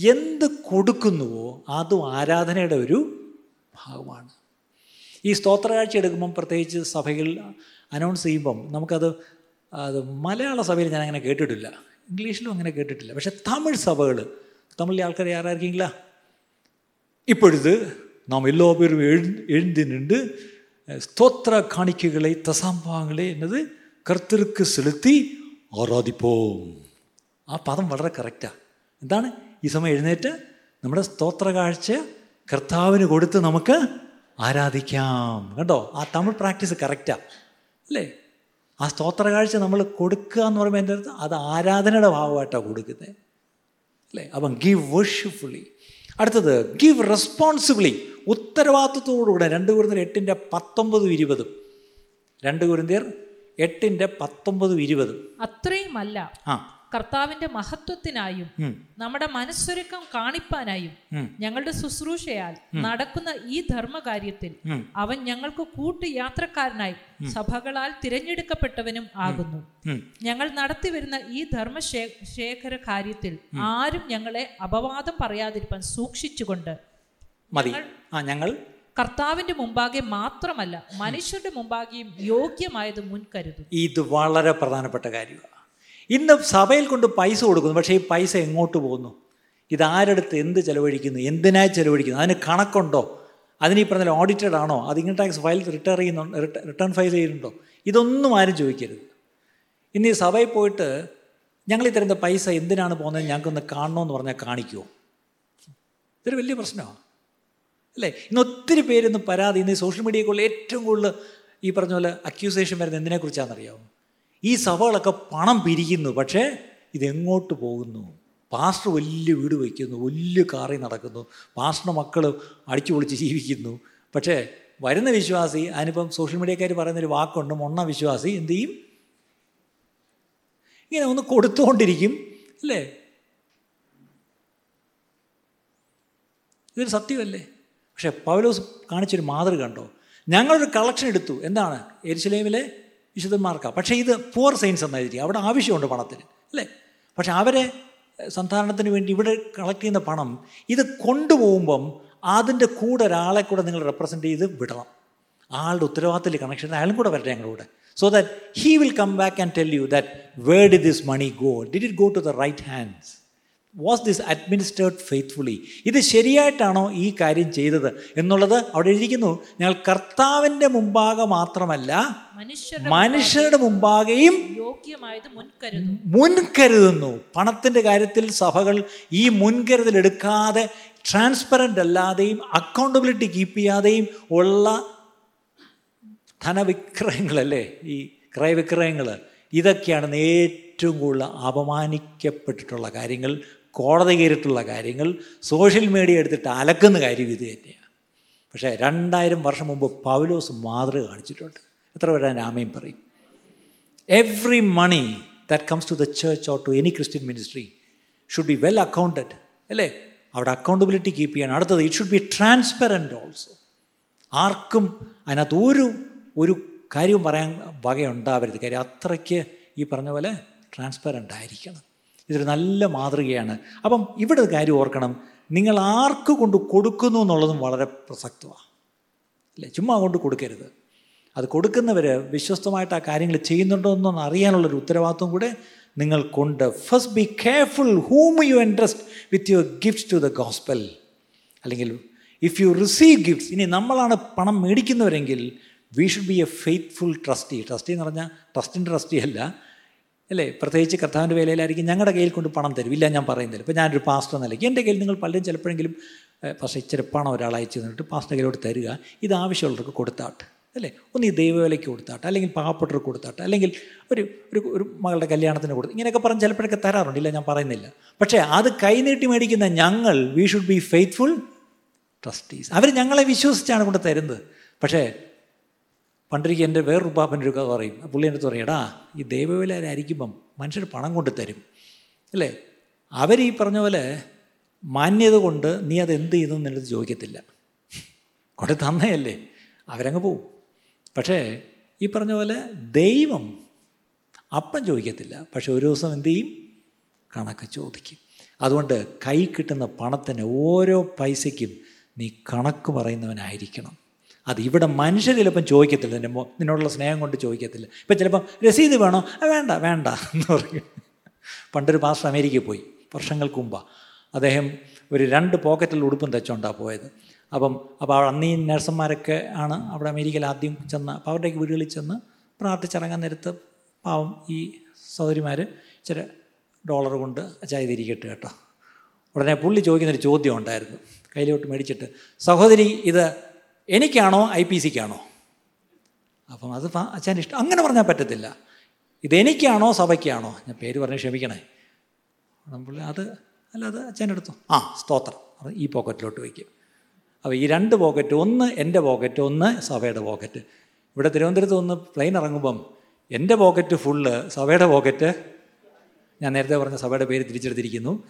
A: എന്ത് കൊടുക്കുന്നുവോ അതും ആരാധനയുടെ ഒരു ഭാഗമാണ്. ഈ സ്തോത്രകാഴ്ച എടുക്കുമ്പം പ്രത്യേകിച്ച് സഭയിൽ അനൗൺസ് ചെയ്യുമ്പം നമുക്കത് അത് മലയാള സഭയിൽ ഞാൻ അങ്ങനെ കേട്ടിട്ടില്ല ഇംഗ്ലീഷിലും അങ്ങനെ കേട്ടിട്ടില്ല പക്ഷേ തമിഴ് സഭകൾ തമിഴിലെ ആൾക്കാർ ആരായിരിക്കില്ല இப்பொழுது நாம் எல்லா பேரும் எழு எழுந்து நின்று ஸ்தோத்திர காணிக்கைகளை தசாம்பாங்களே என்னது കർത്തർക്ക് செலுத்தி ആരാധിപ്പോം ആ പദം വളരെ കറക്റ്റാണ് എന്താണ് ഈ സമയം എഴുന്നേറ്റ് നമ്മുടെ സ്തോത്ര കാഴ്ച കർത്താവിന് കൊടുത്ത് നമുക്ക് ആരാധിക്കാം കണ്ടോ ആ തമിഴ് പ്രാക്ടീസ് കറക്റ്റാണ് അല്ലേ ആ സ്തോത്ര കാഴ്ച നമ്മൾ കൊടുക്കുക എന്ന് പറയുമ്പോൾ എന്റെ അടുത്ത് അത് ആരാധനയുടെ ഭാഗമായിട്ടാണ് കൊടുക്കുന്നത്. അല്ലേ? അപ്പം ഗീവ് വർഷിപ്ഫുള്ളി അടുത്തത് ഗീവ് റെസ്പോൺസിബിളി ഉത്തരവാദിത്വത്തോടുകൂടെ രണ്ട് കുരുന്നർ എട്ടിന്റെ പത്തൊമ്പതും ഇരുപതും. രണ്ട് കുരുന്തിയർ എട്ടിന്റെ പത്തൊമ്പതും ഇരുപതും.
B: അത്രയുമല്ല.
A: ആ.
B: കർത്താവിന്റെ മഹത്വത്തിനായും നമ്മുടെ മനസ്സൊരുക്കം കാണിപ്പാനായും. ഞങ്ങളുടെ ശുശ്രൂഷയാൽ നടക്കുന്ന ഈ ധർമ്മകാര്യത്തിൽ അവൻ ഞങ്ങൾക്ക് കൂട്ടുയാത്രക്കാരനായി സഭകളാൽ തിരഞ്ഞെടുക്കപ്പെട്ടവനും ആകുന്നു.
A: ഞങ്ങൾ
B: ഞങ്ങൾ നടത്തിവരുന്ന ഈ ധർമ്മ ശേഖര കാര്യത്തിൽ ആരും ഞങ്ങളെ അപവാദം പറയാതിരിക്കാൻ സൂക്ഷിച്ചുകൊണ്ട്
A: മതി. ആ ഞങ്ങൾ
B: കർത്താവിന്റെ മുമ്പാകെ മാത്രമല്ല മനുഷ്യരുടെ മുമ്പാകെയും യോഗ്യമായത് മുൻകരുത്
A: ഇത് വളരെ പ്രധാനപ്പെട്ട കാര്യമാണ് ഇന്ന് സഭയിൽ കൊണ്ട് പൈസ കൊടുക്കുന്നു പക്ഷേ ഈ പൈസ എങ്ങോട്ട് പോകുന്നു? ഇതാരടുത്ത് എന്ത് ചെലവഴിക്കുന്നു? എന്തിനായി ചെലവഴിക്കുന്നു? അതിന് കണക്കുണ്ടോ? അതിന് ഈ ഓഡിറ്റഡ് ആണോ? അത് ഇൻകം ടാക്സ് ഫയൽ റിട്ടേൺ ചെയ്യുന്നുണ്ടോ റിട്ടേൺ ഫയൽ ചെയ്യുന്നുണ്ടോ? ഇതൊന്നും ആരും ചോദിക്കരുത്. ഇന്ന് ഈ സഭയിൽ പോയിട്ട് ഞങ്ങൾ ഈ തരുന്ന പൈസ എന്തിനാണ് പോകുന്നത്? ഞങ്ങൾക്കൊന്ന് കാണണമെന്ന് പറഞ്ഞാൽ കാണിക്കുമോ ഇതൊരു വലിയ പ്രശ്നമാണ്. അല്ലേ? ഇന്ന് ഒത്തിരി പേരൊന്നും പരാതി ഇന്ന് സോഷ്യൽ മീഡിയയ്ക്കുള്ള ഏറ്റവും കൂടുതൽ ഈ പറഞ്ഞ പോലെ അക്യൂസേഷൻ എന്തിനെക്കുറിച്ചാണെന്നറിയാമോ ഈ സഭകളൊക്കെ പണം പിരിക്കുന്നു പക്ഷേ ഇതെങ്ങോട്ട് പോകുന്നു? പാസ്റ്റർ വലിയ വീട് വയ്ക്കുന്നു വലിയ കാറി നടക്കുന്നു പാസ്റ്റർ മക്കൾ അടിച്ചു പൊളിച്ച് ജീവിക്കുന്നു. പക്ഷേ വരുന്ന വിശ്വാസി അതിനിപ്പം സോഷ്യൽ മീഡിയക്കാർ പറയുന്നൊരു വാക്കുണ്ട് മൊണ്ണ വിശ്വാസി എന്തു ചെയ്യും? ഇങ്ങനെ ഒന്ന് കൊടുത്തുകൊണ്ടിരിക്കും അല്ലേ? ഇതൊരു സത്യമല്ലേ? പക്ഷേ പൗലോസ് കാണിച്ചൊരു മാതൃക കണ്ടോ? ഞങ്ങളൊരു കളക്ഷൻ എടുത്തു. എന്താണ്? എരിശിലേമിലെ വിശുദ്ധന്മാർക്കാണ് പക്ഷേ ഇത് പൂർ സയൻസ് എന്നായിരിക്കും. അവിടെ ആവശ്യമുണ്ട് പണത്തിന് അല്ലേ? പക്ഷെ അവരെ സന്ധാരണത്തിന് വേണ്ടി ഇവിടെ കളക്ട് ചെയ്യുന്ന പണം ഇത് കൊണ്ടുപോകുമ്പം അതിന്റെ കൂടെ ഒരാളെ കൂടെ നിങ്ങൾ റെപ്രസെന്റ് ചെയ്ത് വിടണം. ആളുടെ ഉത്തരവാദിത്തത്തിൽ കണക്ഷൻ അയാളും കൂടെ വരട്ടെ ഞങ്ങളുടെ കൂടെ. So that he will come back and tell you that where did this money go did it go to the right hands was this administered faithfully ഇത് ശരിയായിട്ടാണോ ഈ കാര്യം ചെയ്തത്? എന്നുള്ളത് അവിടെ എഴുതിയിരിക്കുന്നു. ഞങ്ങൾ കർത്താവിന്റെ മുമ്പാകെ മാത്രമല്ല
B: മനുഷ്യരുടെ
A: മുമ്പാകെയും മുൻകരുതുന്നു പണത്തിന്റെ കാര്യത്തിൽ സഭകൾ ഈ മുൻകരുതൽ എടുക്കാതെ ട്രാൻസ്പെറന്റ് അല്ലാതെയും അക്കൗണ്ടബിലിറ്റി കീപ്പ് ചെയ്യാതെയും ഉള്ള ധനവിക്രയങ്ങളല്ലേ? ഈ ക്രയവിക്രയങ്ങൾ ഇതൊക്കെയാണ് ഏറ്റവും കൂടുതൽ അപമാനിക്കപ്പെട്ടിട്ടുള്ള കാര്യങ്ങൾ. കോടതി കയറിയിട്ടുള്ള കാര്യങ്ങൾ സോഷ്യൽ മീഡിയ എടുത്തിട്ട് അലക്കുന്ന കാര്യം ഇത് തന്നെയാണ് പക്ഷേ രണ്ടായിരം വർഷം മുമ്പ് പൗലോസ് മാതൃക കാണിച്ചിട്ടുണ്ട്. എത്ര പേരാ രാമയും പറയും. Every money that comes to the church or to any Christian ministry should be well accounted അല്ലേ? അവിടെ അക്കൗണ്ടബിലിറ്റി കീപ്പ് ചെയ്യണം. അടുത്തത് it should be transparent also ആർക്കും അതിനകത്ത് ഒരു ഒരു കാര്യവും പറയാൻ വകയുണ്ടാവരുത്. കാര്യം അത്രയ്ക്ക് ഈ പറഞ്ഞ പോലെ ട്രാൻസ്പെറന്റ് ആയിരിക്കണം. ഇതൊരു നല്ല മാതൃകയാണ്. അപ്പം ഇവിടെ കാര്യം ഓർക്കണം. നിങ്ങൾ ആർക്ക് കൊണ്ട് കൊടുക്കുന്നു എന്നുള്ളതും വളരെ പ്രസക്തമാണ്. അല്ലേ? ചുമ്മാ കൊണ്ട് കൊടുക്കരുത്. അത് കൊടുക്കുന്നവർ വിശ്വസ്തമായിട്ട് ആ കാര്യങ്ങൾ ചെയ്യുന്നുണ്ടോ എന്നൊന്ന് അറിയാനുള്ളൊരു ഉത്തരവാദിത്വം കൂടെ നിങ്ങൾക്കുണ്ട്. First be careful whom you entrust with your gift to the gospel അല്ലെങ്കിൽ ഇഫ് യു റിസീവ് ഗിഫ്റ്റ്സ് ഇനി നമ്മളാണ് പണം മേടിക്കുന്നവരെങ്കിൽ we should be a faithful trustee trustee എന്ന് പറഞ്ഞാൽ ട്രസ്റ്റിന്റെ ട്രസ്റ്റി അല്ല. അല്ലേ? പ്രത്യേകിച്ച് കർത്താവിന്റെ വേലയിലായിരിക്കും ഞങ്ങളുടെ കയ്യിൽ കൊണ്ട് പണം തരും. ഇല്ല ഞാൻ പറയുന്നില്ല. ഇപ്പോൾ ഞാനൊരു പാസ്റ്റർ നിലയ്ക്ക് എന്റെ കയ്യിൽ നിങ്ങൾ പലരും ചിലപ്പോഴെങ്കിലും പക്ഷേ ഇച്ചിരി പണം ഒരാൾ അയച്ചു തന്നിട്ട് പാസ്റ്റർ കയ്യിലോട്ട് തരിക. ഇത് ആവശ്യമുള്ളവർക്ക് കൊടുത്താട്ട് അല്ലേ? ഒന്ന് ഈ ദൈവവേലയ്ക്ക് കൊടുത്താട്ട് അല്ലെങ്കിൽ പാവപ്പെട്ടവർക്ക് കൊടുത്താട്ട് അല്ലെങ്കിൽ ഒരു ഒരു ഒരു മകളുടെ കല്യാണത്തിന് കൊടുത്ത് ഇങ്ങനെയൊക്കെ പറഞ്ഞ് ചിലപ്പോഴൊക്കെ തരാറുണ്ടില്ല ഞാൻ പറയുന്നില്ല. പക്ഷേ അത് കൈനീട്ടി മേടിക്കുന്ന ഞങ്ങൾ we should be faithful trustees അവർ ഞങ്ങളെ വിശ്വസിച്ചാണ് കൊണ്ട് തരുന്നത്. പക്ഷേ പണ്ടൊരിക്കൽ എന്റെ വേറൊരു പാപ്പന്റെ ഒരു കഥ പറയും. പുള്ളി എന്റെ പറയും എടാ ഈ ദൈവവിലായിരിക്കുമ്പം മനുഷ്യർ പണം കൊണ്ട് തരും അല്ലേ? അവർ ഈ പറഞ്ഞ പോലെ മാന്യത കൊണ്ട് നീ അത് എന്ത് ചെയ്തു എന്നുള്ളത് ചോദിക്കത്തില്ല. കൊണ്ട് തന്നയല്ലേ? അവരങ്ങ് പോവും. പക്ഷേ ഈ പറഞ്ഞ പോലെ ദൈവം അപ്പം ചോദിക്കത്തില്ല. പക്ഷെ ഒരു ദിവസം എന്ത് ചെയ്യും? കണക്ക് ചോദിക്കും. അതുകൊണ്ട് കൈ കിട്ടുന്ന പണത്തിന് ഓരോ പൈസയ്ക്കും നീ കണക്ക് പറയുന്നവനായിരിക്കണം. അത് ഇവിടെ മനുഷ്യർ ചിലപ്പം ചോദിക്കത്തില്ല മോ നിന്നോടുള്ള സ്നേഹം കൊണ്ട് ചോദിക്കത്തില്ല. ഇപ്പം ചിലപ്പം രസീത് വേണോ? "ആ, വേണ്ട വേണ്ട എന്ന് പറയും. പണ്ടൊരു പാസ്റ്റർ അമേരിക്കയിൽ പോയി വർഷങ്ങൾക്ക് മുമ്പാണ് അദ്ദേഹം ഒരു രണ്ട് പോക്കറ്റിൽ ഉടുപ്പും തെച്ചോണ്ടാണ് പോയത്. അപ്പം അപ്പോൾ അന്ന് ഈ നഴ്സന്മാരൊക്കെ ആണ് അവിടെ അമേരിക്കയിൽ ആദ്യം ചെന്ന് അപ്പോൾ അവരുടെയൊക്കെ വീടുകളിൽ ചെന്ന് പ്രാർത്ഥിച്ചിറങ്ങാൻ നേരത്ത് പാവം ഈ സഹോദരിമാർ ഇച്ചിരി ഡോളർ കൊണ്ട് ചെയ്തിരിക്കട്ടെ കേട്ടോ. ഉടനെ പുള്ളി ചോദിക്കുന്നൊരു ചോദ്യം ഉണ്ടായിരുന്നു. കയ്യിലോട്ട് മേടിച്ചിട്ട് സഹോദരി ഇത് എനിക്കാണോ ഐ പി സിക്കാണോ? അപ്പം അത് അച്ഛൻ ഇഷ്ടം. അങ്ങനെ പറഞ്ഞാൽ പറ്റത്തില്ല. ഇതെനിക്കാണോ സഭയ്ക്കാണോ? ഞാൻ പേര് പറഞ്ഞ് ക്ഷമിക്കണേ. പുള്ളി അത് അല്ല അത് അച്ഛന്റെ അടുത്തു ആ സ്തോത്രം. ഈ പോക്കറ്റിലോട്ട് വയ്ക്കും. അപ്പോൾ ഈ രണ്ട് പോക്കറ്റ് ഒന്ന് എന്റെ പോക്കറ്റ് ഒന്ന് സഭയുടെ പോക്കറ്റ്. ഇവിടെ തിരുവനന്തപുരത്ത് ഒന്ന് പ്ലെയിൻ ഇറങ്ങുമ്പം എന്റെ പോക്കറ്റ് ഫുള്ള് സഭയുടെ പോക്കറ്റ്. ഞാൻ നേരത്തെ പറഞ്ഞ സഭയുടെ പേര് തിരിച്ചെടുത്തിരിക്കുന്നു.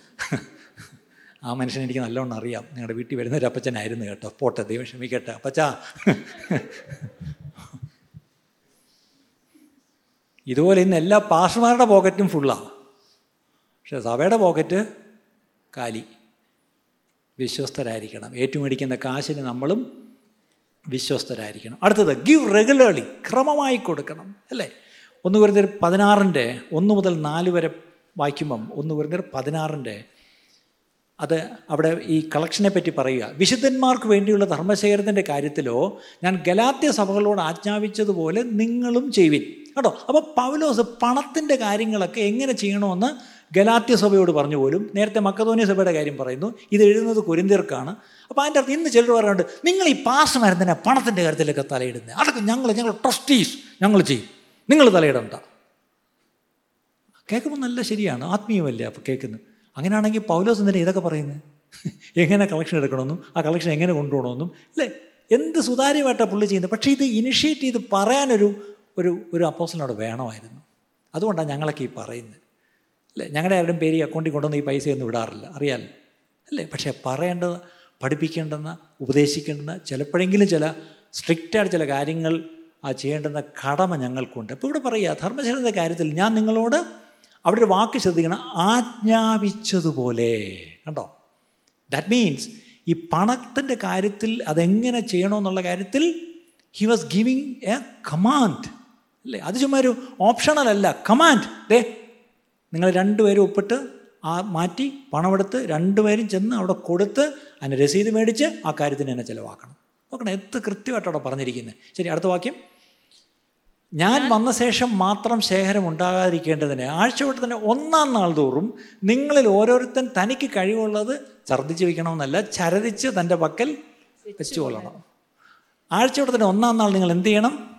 A: ആ മനുഷ്യനെ എനിക്ക് നല്ലോണം അറിയാം. നിങ്ങളുടെ വീട്ടിൽ വരുന്ന ഒരു അപ്പച്ചനായിരുന്നു കേട്ടോ. പോട്ടെ ദൈവം ക്ഷമിക്കട്ടെ. അപ്പച്ചാ. ഇതുപോലെ ഇന്ന് എല്ലാ പാഷമാരുടെ പോക്കറ്റും ഫുള്ളാണ് പക്ഷേ സഭയുടെ പോക്കറ്റ് കാലി. വിശ്വസ്തരായിരിക്കണം. ഏറ്റുമേടിക്കുന്ന കാശിന് നമ്മളും വിശ്വസ്തരായിരിക്കണം. അടുത്തത് ഗിവ് റെഗുലർലി ക്രമമായി കൊടുക്കണം. അല്ലേ? ഒന്ന് വരുന്നൊരു പതിനാറിന്റെ ഒന്ന് മുതൽ നാല് വരെ വായിക്കുമ്പം ഒന്ന് വരുന്നൊരു പതിനാറിന്റെ അത് അവിടെ ഈ കളക്ഷനെ പറ്റി പറയുക. വിശുദ്ധന്മാർക്ക് വേണ്ടിയുള്ള ധർമ്മശേഖരത്തിന്റെ കാര്യത്തിലോ ഞാൻ ഗലാത്യ സഭകളോട് ആജ്ഞാപിച്ചതുപോലെ നിങ്ങളും ചെയ്യുവിൻ. കേട്ടോ? അപ്പോൾ പൗലോസ് പണത്തിന്റെ കാര്യങ്ങളൊക്കെ എങ്ങനെ ചെയ്യണമെന്ന് ഗലാത്യ സഭയോട് പറഞ്ഞു പോലും നേരത്തെ മക്കതോന്യ സഭയുടെ കാര്യം പറയുന്നു. ഇത് എഴുതുന്നത് കുരിന്തിയർക്കാണ്. അപ്പോൾ അതിന്റെ അർത്ഥം ഇന്ന് ചിലർ പറയുന്നുണ്ട് നിങ്ങൾ ഈ പാസ്മാരെന്തിനാ പണത്തിന്റെ കാര്യത്തിലൊക്കെ തലയിടുന്നത് അതൊക്കെ ഞങ്ങൾ ഞങ്ങൾ ട്രസ്റ്റീസ് ഞങ്ങൾ ചെയ്യും. നിങ്ങൾ തലയിടണ്ട. കേൾക്കുമ്പോൾ നല്ല ശരിയാണ് ആത്മീയമല്ലേ അപ്പോൾ കേൾക്കുന്നത്. അങ്ങനെയാണെങ്കിൽ പൗലോസ് എന്തിനാ ഇതൊക്കെ പറയുന്നത്? എങ്ങനെ കളക്ഷൻ എടുക്കണമെന്നും ആ കളക്ഷൻ എങ്ങനെ കൊണ്ടുപോകണമെന്നും അല്ലേ? എന്ത് സുതാര്യമായിട്ടാണ് പുള്ളി ചെയ്യുന്നത്? പക്ഷേ ഇത് ഇനിഷ്യേറ്റ് ചെയ്ത് പറയാനൊരു ഒരു ഒരു അപ്പോസലിനോട് വേണമായിരുന്നു. അതുകൊണ്ടാണ് ഞങ്ങളൊക്കെ ഈ പറയുന്നത്. അല്ലേ? ഞങ്ങളുടെ ആരുടെയും പേര് ഈ അക്കൗണ്ടിൽ കൊണ്ടുവന്ന് ഈ പൈസയൊന്നും വിടാറില്ല അറിയാമല്ലോ അല്ലേ? പക്ഷേ പറയേണ്ടത് പഠിപ്പിക്കേണ്ടെന്ന ഉപദേശിക്കേണ്ടെന്ന ചിലപ്പോഴെങ്കിലും ചില സ്ട്രിക്റ്റായിട്ട് ചില കാര്യങ്ങൾ ആ ചെയ്യേണ്ടുന്ന കടമ ഞങ്ങൾക്കുണ്ട്. അപ്പോൾ ഇവിടെ പറയുക ധർമ്മശാലയുടെ കാര്യത്തിൽ ഞാൻ നിങ്ങളോട് അവിടെ ഒരു വാക്ക് ശ്രദ്ധിക്കണം. ആജ്ഞാപിച്ചതുപോലെ. കണ്ടോ? ദാറ്റ് മീൻസ് ഈ പണത്തിന്റെ കാര്യത്തിൽ അതെങ്ങനെ ചെയ്യണമെന്നുള്ള കാര്യത്തിൽ he was giving a command അല്ലേ? അത് ചുമ്മാ ഒരു ഓപ്ഷണൽ അല്ല. കമാൻഡ് ദേ നിങ്ങൾ രണ്ടുപേരും ഒപ്പിട്ട് ആ മാറ്റി പണമെടുത്ത് രണ്ടുപേരും ചെന്ന് അവിടെ കൊടുത്ത് അതിന് രസീത് മേടിച്ച് ആ കാര്യത്തിന് തന്നെ ചിലവാക്കണം. നോക്കണം എത്ര കൃത്യമായിട്ട് അവിടെ പറഞ്ഞിരിക്കുന്നത് ശരി അടുത്ത വാക്യം. ഞാൻ വന്ന ശേഷം മാത്രം ശേഖരം ഉണ്ടാകാതിരിക്കേണ്ടതിന് തന്നെ ഒന്നാം നാൾ തോറും നിങ്ങളിൽ ഓരോരുത്തൻ തനിക്ക് കഴിവുള്ളത് ഛർദ്ദിച്ച് വയ്ക്കണമെന്നല്ല ചരതിച്ച് തന്റെ പക്കൽ വെച്ചു കൊള്ളണം. തന്നെ ഒന്നാം നാൾ നിങ്ങൾ എന്ത് ചെയ്യണം?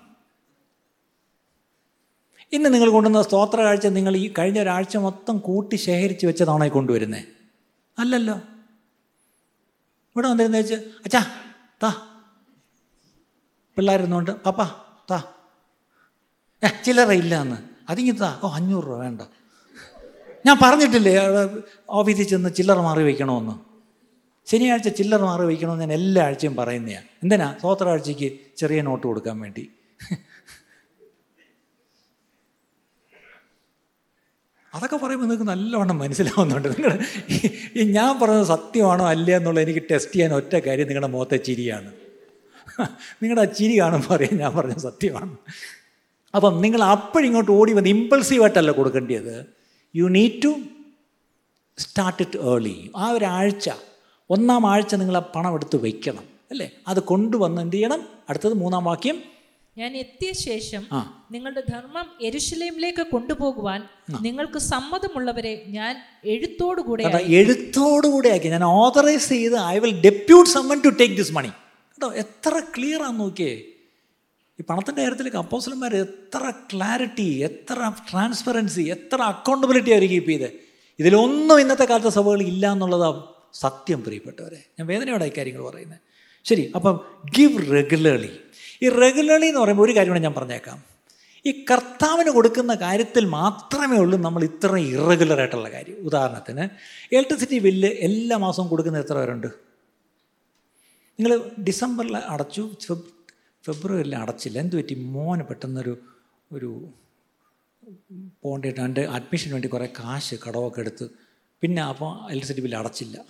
A: ഇന്ന് നിങ്ങൾ കൊണ്ടുവന്ന സ്തോത്ര കാഴ്ച നിങ്ങൾ ഈ കഴിഞ്ഞ ഒരാഴ്ച മൊത്തം കൂട്ടി ശേഖരിച്ച് വെച്ചതാണോ കൊണ്ടുവരുന്നത് അല്ലല്ലോ. ഇവിടെ വന്നിരുന്ന വെച്ച് അച്ഛാ താ. പിള്ളേരുന്നുണ്ട് പാപ്പാ താ. ചില്ലറ ഇല്ല എന്ന് അതിങ്ങി ഓ അഞ്ഞൂറ് രൂപ വേണ്ട. ഞാൻ പറഞ്ഞിട്ടില്ലേ ഓഫീസിൽ ചെന്ന് ചില്ലറ മാറി വയ്ക്കണമെന്ന് ശനിയാഴ്ച ചില്ലറ മാറി വയ്ക്കണമെന്ന് ഞാൻ എല്ലാ ആഴ്ചയും പറയുന്നതാണ് എന്തിനാ? സ്വോത്രാഴ്ചയ്ക്ക് ചെറിയ നോട്ട് കൊടുക്കാൻ വേണ്ടി. അതൊക്കെ പറയുമ്പോൾ നിങ്ങൾക്ക് നല്ലവണ്ണം മനസ്സിലാവുന്നുണ്ട്. നിങ്ങൾ ഈ ഞാൻ പറഞ്ഞത് സത്യമാണോ അല്ലേ എന്നുള്ളത് എനിക്ക് ടെസ്റ്റ് ചെയ്യാൻ ഒറ്റ കാര്യം നിങ്ങളുടെ മുഖത്തെ ചിരിയാണ്. നിങ്ങളുടെ ആ ചിരി കാണുമ്പോൾ അറിയാം ഞാൻ പറഞ്ഞത് സത്യമാണ്. അപ്പം നിങ്ങൾ അപ്പോഴിങ്ങോട്ട് ഓടി വന്ന് ഇമ്പൾസീവായിട്ടല്ല കൊടുക്കേണ്ടത് you need to start it early ആ ഒരാഴ്ച ഒന്നാം ആഴ്ച നിങ്ങൾ ആ പണം എടുത്ത് വയ്ക്കണം അല്ലേ? അത് കൊണ്ടുവന്ന് എന്ത് ചെയ്യണം? അടുത്തത് മൂന്നാം വാക്യം.
B: ഞാൻ എത്തിയ ശേഷം നിങ്ങളുടെ ധർമ്മം എരുശലേമിലേക്ക് കൊണ്ടുപോകുവാൻ നിങ്ങൾക്ക് സമ്മതമുള്ളവരെ ഞാൻ എഴുത്തോടുകൂടെ
A: എഴുത്തോടുകൂടെ ആക്കി. ഞാൻ ഓതറൈസ് ചെയ്ത് I will depute someone to take this money കേട്ടോ എത്ര ക്ലിയർ ആണെന്ന് നോക്കിയേ. ഈ പണത്തിന്റെ കാര്യത്തിൽ അപ്പോസലന്മാർ എത്ര ക്ലാരിറ്റി എത്ര ട്രാൻസ്പെറൻസി എത്ര അക്കൗണ്ടബിലിറ്റി അവർ കീപ്പ് ചെയ്ത്. ഇതിലൊന്നും ഇന്നത്തെ കാലത്തെ സഭകൾ ഇല്ല എന്നുള്ളതാണ് സത്യം പ്രിയപ്പെട്ടവരെ. ഞാൻ വേദനയോടെ ഈ കാര്യങ്ങൾ പറയുന്നത് ശരി അപ്പം ഗിവ് റെഗുലർലി ഈ റെഗുലർലി എന്ന് പറയുമ്പോൾ ഒരു കാര്യം കൂടെ ഞാൻ പറഞ്ഞേക്കാം. ഈ കർത്താവിന് കൊടുക്കുന്ന കാര്യത്തിൽ മാത്രമേ ഉള്ളൂ നമ്മൾ ഇത്ര ഇറഗുലർ ആയിട്ടുള്ള കാര്യം. ഉദാഹരണത്തിന് ഇലക്ട്രിസിറ്റി ബില്ല് എല്ലാ മാസവും കൊടുക്കുന്ന എത്ര പേരുണ്ട്? നിങ്ങൾ ഡിസംബറിൽ അടച്ചു ഫെബ്രുവരിയിൽ അടച്ചില്ല. എന്ത് പറ്റി? മോന് പെട്ടെന്നൊരു ഒരു പോകേണ്ടിയിട്ട് എന്റെ അഡ്മിഷന് വേണ്ടി കുറേ കാശ് കടവൊക്കെ എടുത്ത് പിന്നെ അപ്പോൾ ഇലക്ട്രിസിറ്റി ബില്ല് അടച്ചില്ല.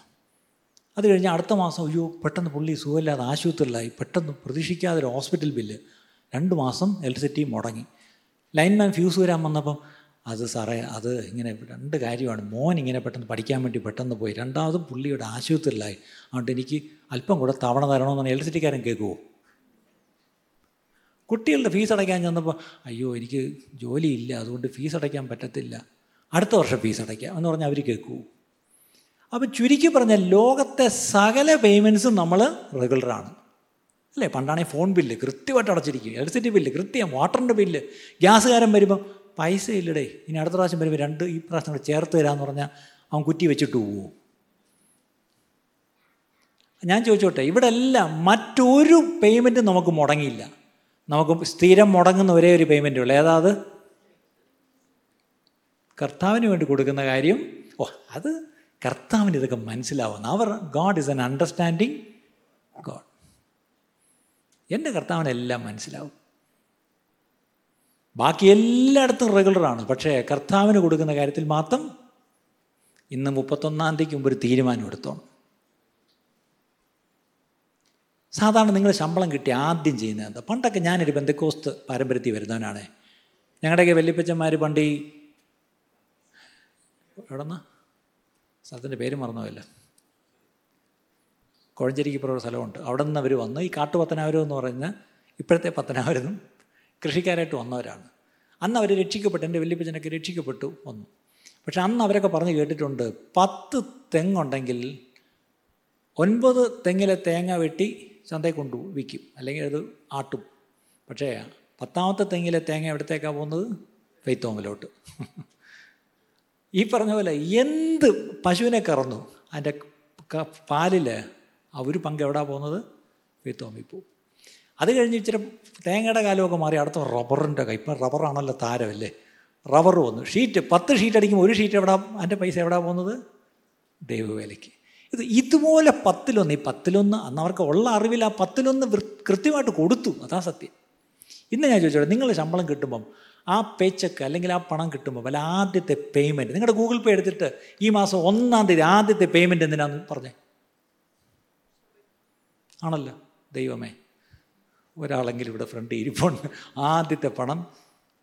A: അത് കഴിഞ്ഞ് അടുത്ത മാസം അയ്യോ പെട്ടെന്ന് പുള്ളി സുഖമില്ലാതെ ആശുപത്രിയിലായി. പെട്ടെന്ന് പ്രതീക്ഷിക്കാതെ ഒരു ഹോസ്പിറ്റൽ ബില്ല്. രണ്ട് മാസം ഇലക്ട്രിസിറ്റി മുടങ്ങി. ലൈൻമാൻ ഫ്യൂസ് വരാൻ വന്നപ്പം അത് സാറേ അത് ഇങ്ങനെ രണ്ട് കാര്യമാണ്. മോൻ ഇങ്ങനെ പെട്ടെന്ന് പഠിക്കാൻ വേണ്ടി പെട്ടെന്ന് പോയി. രണ്ടാമതും പുള്ളിയുടെ ആശുപത്രിയിലായി. അതുകൊണ്ട് എനിക്ക് അല്പം കൂടെ തവണ തരണമെന്നാണ് ഇലക്ട്രിസിറ്റിക്കാരൻ കേൾക്കുമോ കുട്ടികളുടെ ഫീസ് അടയ്ക്കാൻ ചെന്നപ്പോൾ അയ്യോ എനിക്ക് ജോലിയില്ല അതുകൊണ്ട് ഫീസ് അടയ്ക്കാൻ പറ്റത്തില്ല. അടുത്ത വർഷം ഫീസ് അടയ്ക്കാം എന്ന് പറഞ്ഞാൽ അവർ കേൾക്കൂ. അപ്പം ചുരുക്കി പറഞ്ഞാൽ ലോകത്തെ സകല പേയ്മെന്റ്സും നമ്മൾ റെഗുലറാണ് അല്ലേ? പണ്ടാണെങ്കിൽ ഫോൺ ബില്ല് കൃത്യമായിട്ട് അടച്ചിരിക്കും ഇലക്ട്രിസിറ്റി ബില്ല് കൃത്യം വാട്ടറിന്റെ ബില്ല് ഗ്യാസുകാരൻ വരുമ്പം പൈസ ഇല്ലടേ ഇനി അടുത്ത പ്രാവശ്യം വരുമ്പോൾ രണ്ട് ഈ പ്രാവശ്യം കൂടെ ചേർത്ത് തരാമെന്ന് പറഞ്ഞാൽ അവൻ കുറ്റി വെച്ചിട്ട് പോവും? ഞാൻ ചോദിച്ചോട്ടെ ഇവിടെ എല്ലാം മറ്റൊരു പേയ്മെന്റും നമുക്ക് മുടങ്ങിയില്ല. നമുക്ക് സ്ഥിരം മുടങ്ങുന്ന ഒരേ ഒരു പേയ്മെന്റ് ഉള്ളൂ. ഏതാ അത്? കർത്താവിന് വേണ്ടി കൊടുക്കുന്ന കാര്യം. ഓ അത് കർത്താവിന് ഇതൊക്കെ മനസ്സിലാവുന്ന. Our God is an understanding God എന്റെ കർത്താവിനെല്ലാം മനസ്സിലാവും. ബാക്കി എല്ലായിടത്തും റെഗുലറാണ് പക്ഷേ കർത്താവിന് കൊടുക്കുന്ന കാര്യത്തിൽ മാത്രം ഇന്ന് മുപ്പത്തൊന്നാം തീയതിക്ക് മുമ്പ് ഒരു തീരുമാനം എടുത്തോണം. സാധാരണ നിങ്ങൾ ശമ്പളം കിട്ടി ആദ്യം ചെയ്യുന്നത് എന്താ? പണ്ടൊക്കെ ഞാനൊരു ബന്ധക്കോസ്ത് പാരമ്പര്യത്തിൽ വരുന്നവനാണ്. ഞങ്ങളുടെയൊക്കെ വല്യപ്പച്ചന്മാർ പണ്ട് ഈ എവിടെന്ന? സ്ഥലത്തിന്റെ പേര് മറന്നുപോയല്ലോ. കോഴഞ്ചേരിക്ക് ഒരു സ്ഥലമുണ്ട്. അവിടെ നിന്ന് അവർ വന്ന് ഈ കാട്ടുപത്തനാവരം എന്ന് പറഞ്ഞ ഇപ്പോഴത്തെ പത്തനാവരനും കൃഷിക്കാരായിട്ട് വന്നവരാണ്. അന്ന് അവർ രക്ഷിക്കപ്പെട്ടു. എന്റെ വല്യപ്പച്ചനൊക്കെ രക്ഷിക്കപ്പെട്ടു വന്നു. പക്ഷെ അന്ന് അവരൊക്കെ പറഞ്ഞ് കേട്ടിട്ടുണ്ട് പത്ത് തെങ്ങുണ്ടെങ്കിൽ ഒൻപത് തെങ്ങിലെ തേങ്ങ വെട്ടി ചന്തയിൽ കൊണ്ടു വിൽക്കും അല്ലെങ്കിൽ അത് ആട്ടും. പക്ഷേ പത്താമത്തെ തെങ്ങിലെ തേങ്ങ എവിടത്തേക്കാണ് പോകുന്നത്? പെയ്ത്തോമിലോട്ട് ഈ പറഞ്ഞ പോലെ എന്ത് പശുവിനെ കറന്നു അതിന്റെ പാലിൽ ഒരു പങ്ക് എവിടാ പോകുന്നത്? പെയ്ത്തോമിൽ പോവും അത് കഴിഞ്ഞ് ഇച്ചിരി തേങ്ങയുടെ കാലമൊക്കെ മാറി അടുത്ത റബ്ബറിന്റെ കൈ. ഇപ്പം റബ്ബറാണല്ലോ താരമല്ലേ റബ്ബർ വന്നു. ഷീറ്റ് പത്ത് ഷീറ്റ് അടിക്കുമ്പോൾ ഒരു ഷീറ്റ് എവിടെ അതിന്റെ പൈസ എവിടെ പോകുന്നത്? ദൈവവേലയ്ക്ക്. ഇത് ഇതുപോലെ പത്തിലൊന്ന് ഈ പത്തിലൊന്ന് അന്ന് അവർക്ക് ഉള്ള അറിവിൽ ആ പത്തിലൊന്ന് കൃത്യമായിട്ട് കൊടുത്തു. അതാ സത്യം. ഇന്ന് ഞാൻ ചോദിച്ചോട്ടെ നിങ്ങൾ ശമ്പളം കിട്ടുമ്പം ആ പേച്ചക്ക് അല്ലെങ്കിൽ ആ പണം കിട്ടുമ്പോൾ അല്ല ആദ്യത്തെ പേയ്മെന്റ് നിങ്ങളുടെ ഗൂഗിൾ പേ എടുത്തിട്ട് ഈ മാസം ഒന്നാം തീയതി ആദ്യത്തെ പേയ്മെന്റ് എന്തിനാന്ന് പറഞ്ഞേ? ആണല്ലോ. ദൈവമേ ഒരാളെങ്കിലും ഇവിടെ ഫ്രണ്ട് ഇരിപ്പുണ്ട്. ആദ്യത്തെ പണം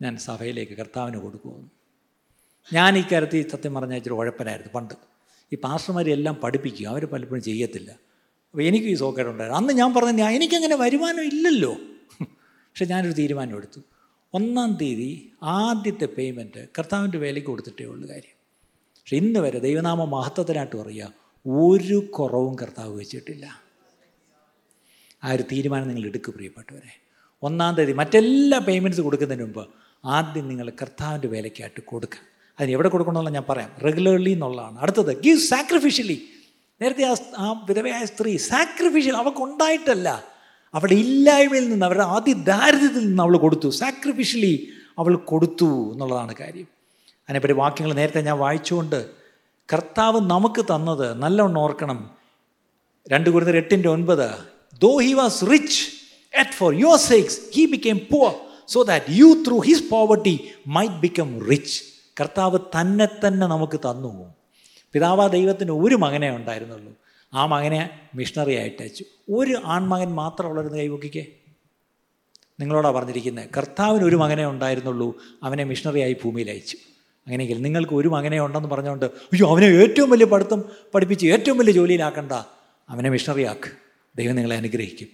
A: ഞാൻ സഭയിലേക്ക് കർത്താവിന് കൊടുക്കുമെന്ന് ഞാൻ ഈ കാര്യത്തിൽ സത്യം പറഞ്ഞ ഇച്ചിരി ഉഴപ്പനായിരുന്നു പണ്ട്. ഈ പാസ്റ്റർമാരെല്ലാം പഠിപ്പിക്കും അവർ പലപ്പോഴും ചെയ്യത്തില്ല. അപ്പോൾ എനിക്കും ഈ സോക്കേടുണ്ടായിരുന്നു അന്ന് ഞാൻ പറഞ്ഞ ഞാൻ എനിക്കങ്ങനെ വരുമാനം ഇല്ലല്ലോ. പക്ഷെ ഞാനൊരു തീരുമാനം എടുത്തു. ഒന്നാം തീയതി ആദ്യത്തെ പേയ്മെന്റ് കർത്താവിന്റെ വേലയ്ക്ക് കൊടുത്തിട്ടേ ഉള്ളൂ കാര്യം. പക്ഷെ ഇന്ന് വരെ ദൈവനാമ മഹത്വത്തിനായിട്ട് പറയുക ഒരു കുറവും കർത്താവ് വെച്ചിട്ടില്ല. ആ ഒരു തീരുമാനം നിങ്ങൾ എടുക്കുക പ്രിയപ്പെട്ടവരെ. ഒന്നാം തീയതി മറ്റെല്ലാ പേയ്മെന്റ്സ് കൊടുക്കുന്നതിന് മുമ്പ് ആദ്യം നിങ്ങൾ കർത്താവിന്റെ വേലയ്ക്കായിട്ട് കൊടുക്കുക. അതിന് എവിടെ കൊടുക്കണമെന്നുള്ള ഞാൻ പറയാം. റെഗുലർലി എന്നുള്ളതാണ്. അടുത്തത് ഗീവ് സാക്രിഫിഷ്യലി നേരത്തെ ആ ആ വിധവയായ സ്ത്രീ സാക്രിഫിഷ്യൽ അവൾക്കുണ്ടായിട്ടല്ല അവളുടെ ഇല്ലായ്മയിൽ നിന്ന് അവരുടെ ആദ്യ ദാരിദ്ര്യത്തിൽ നിന്ന് അവൾ കൊടുത്തു. സാക്രിഫിഷ്യലി അവൾ കൊടുത്തു എന്നുള്ളതാണ് കാര്യം. അതിനെപ്പറ്റി വാക്യങ്ങൾ നേരത്തെ ഞാൻ വായിച്ചുകൊണ്ട് കർത്താവ് നമുക്ക് തന്നത് നല്ലവണ്ണം ഓർക്കണം. രണ്ട് കുരുന്നർ എട്ടിന്റെ ഒൻപത് though he was rich yet for your sakes he became poor so that you through his poverty might become rich കർത്താവ് തന്നെ തന്നെ നമുക്ക് തന്നു. പിതാവ ദൈവത്തിന് ഒരു മകനെ ഉണ്ടായിരുന്നുള്ളൂ. ആ മകനെ മിഷണറി അയച്ചു. ഒരു ആൺമകൻ മാത്രം മാത്രമുള്ളൊരു കൈപൊക്കിക്കേ നിങ്ങളോടാണ് പറഞ്ഞിരിക്കുന്നത് കർത്താവിന് ഒരു മകനെ ഉണ്ടായിരുന്നുള്ളൂ അവനെ മിഷണറിയായി ഭൂമിയിൽ അയച്ചു. അങ്ങനെയെങ്കിൽ നിങ്ങൾക്ക് ഒരു മകനെ ഉണ്ടെന്ന് പറഞ്ഞുകൊണ്ട് അയ്യോ അവനെ ഏറ്റവും വലിയ പഠിത്തം പഠിപ്പിച്ച് ഏറ്റവും വലിയ ജോലിയിലാക്കണ്ട. അവനെ മിഷണറി ആക്ക്. ദൈവം നിങ്ങളെ അനുഗ്രഹിക്കും.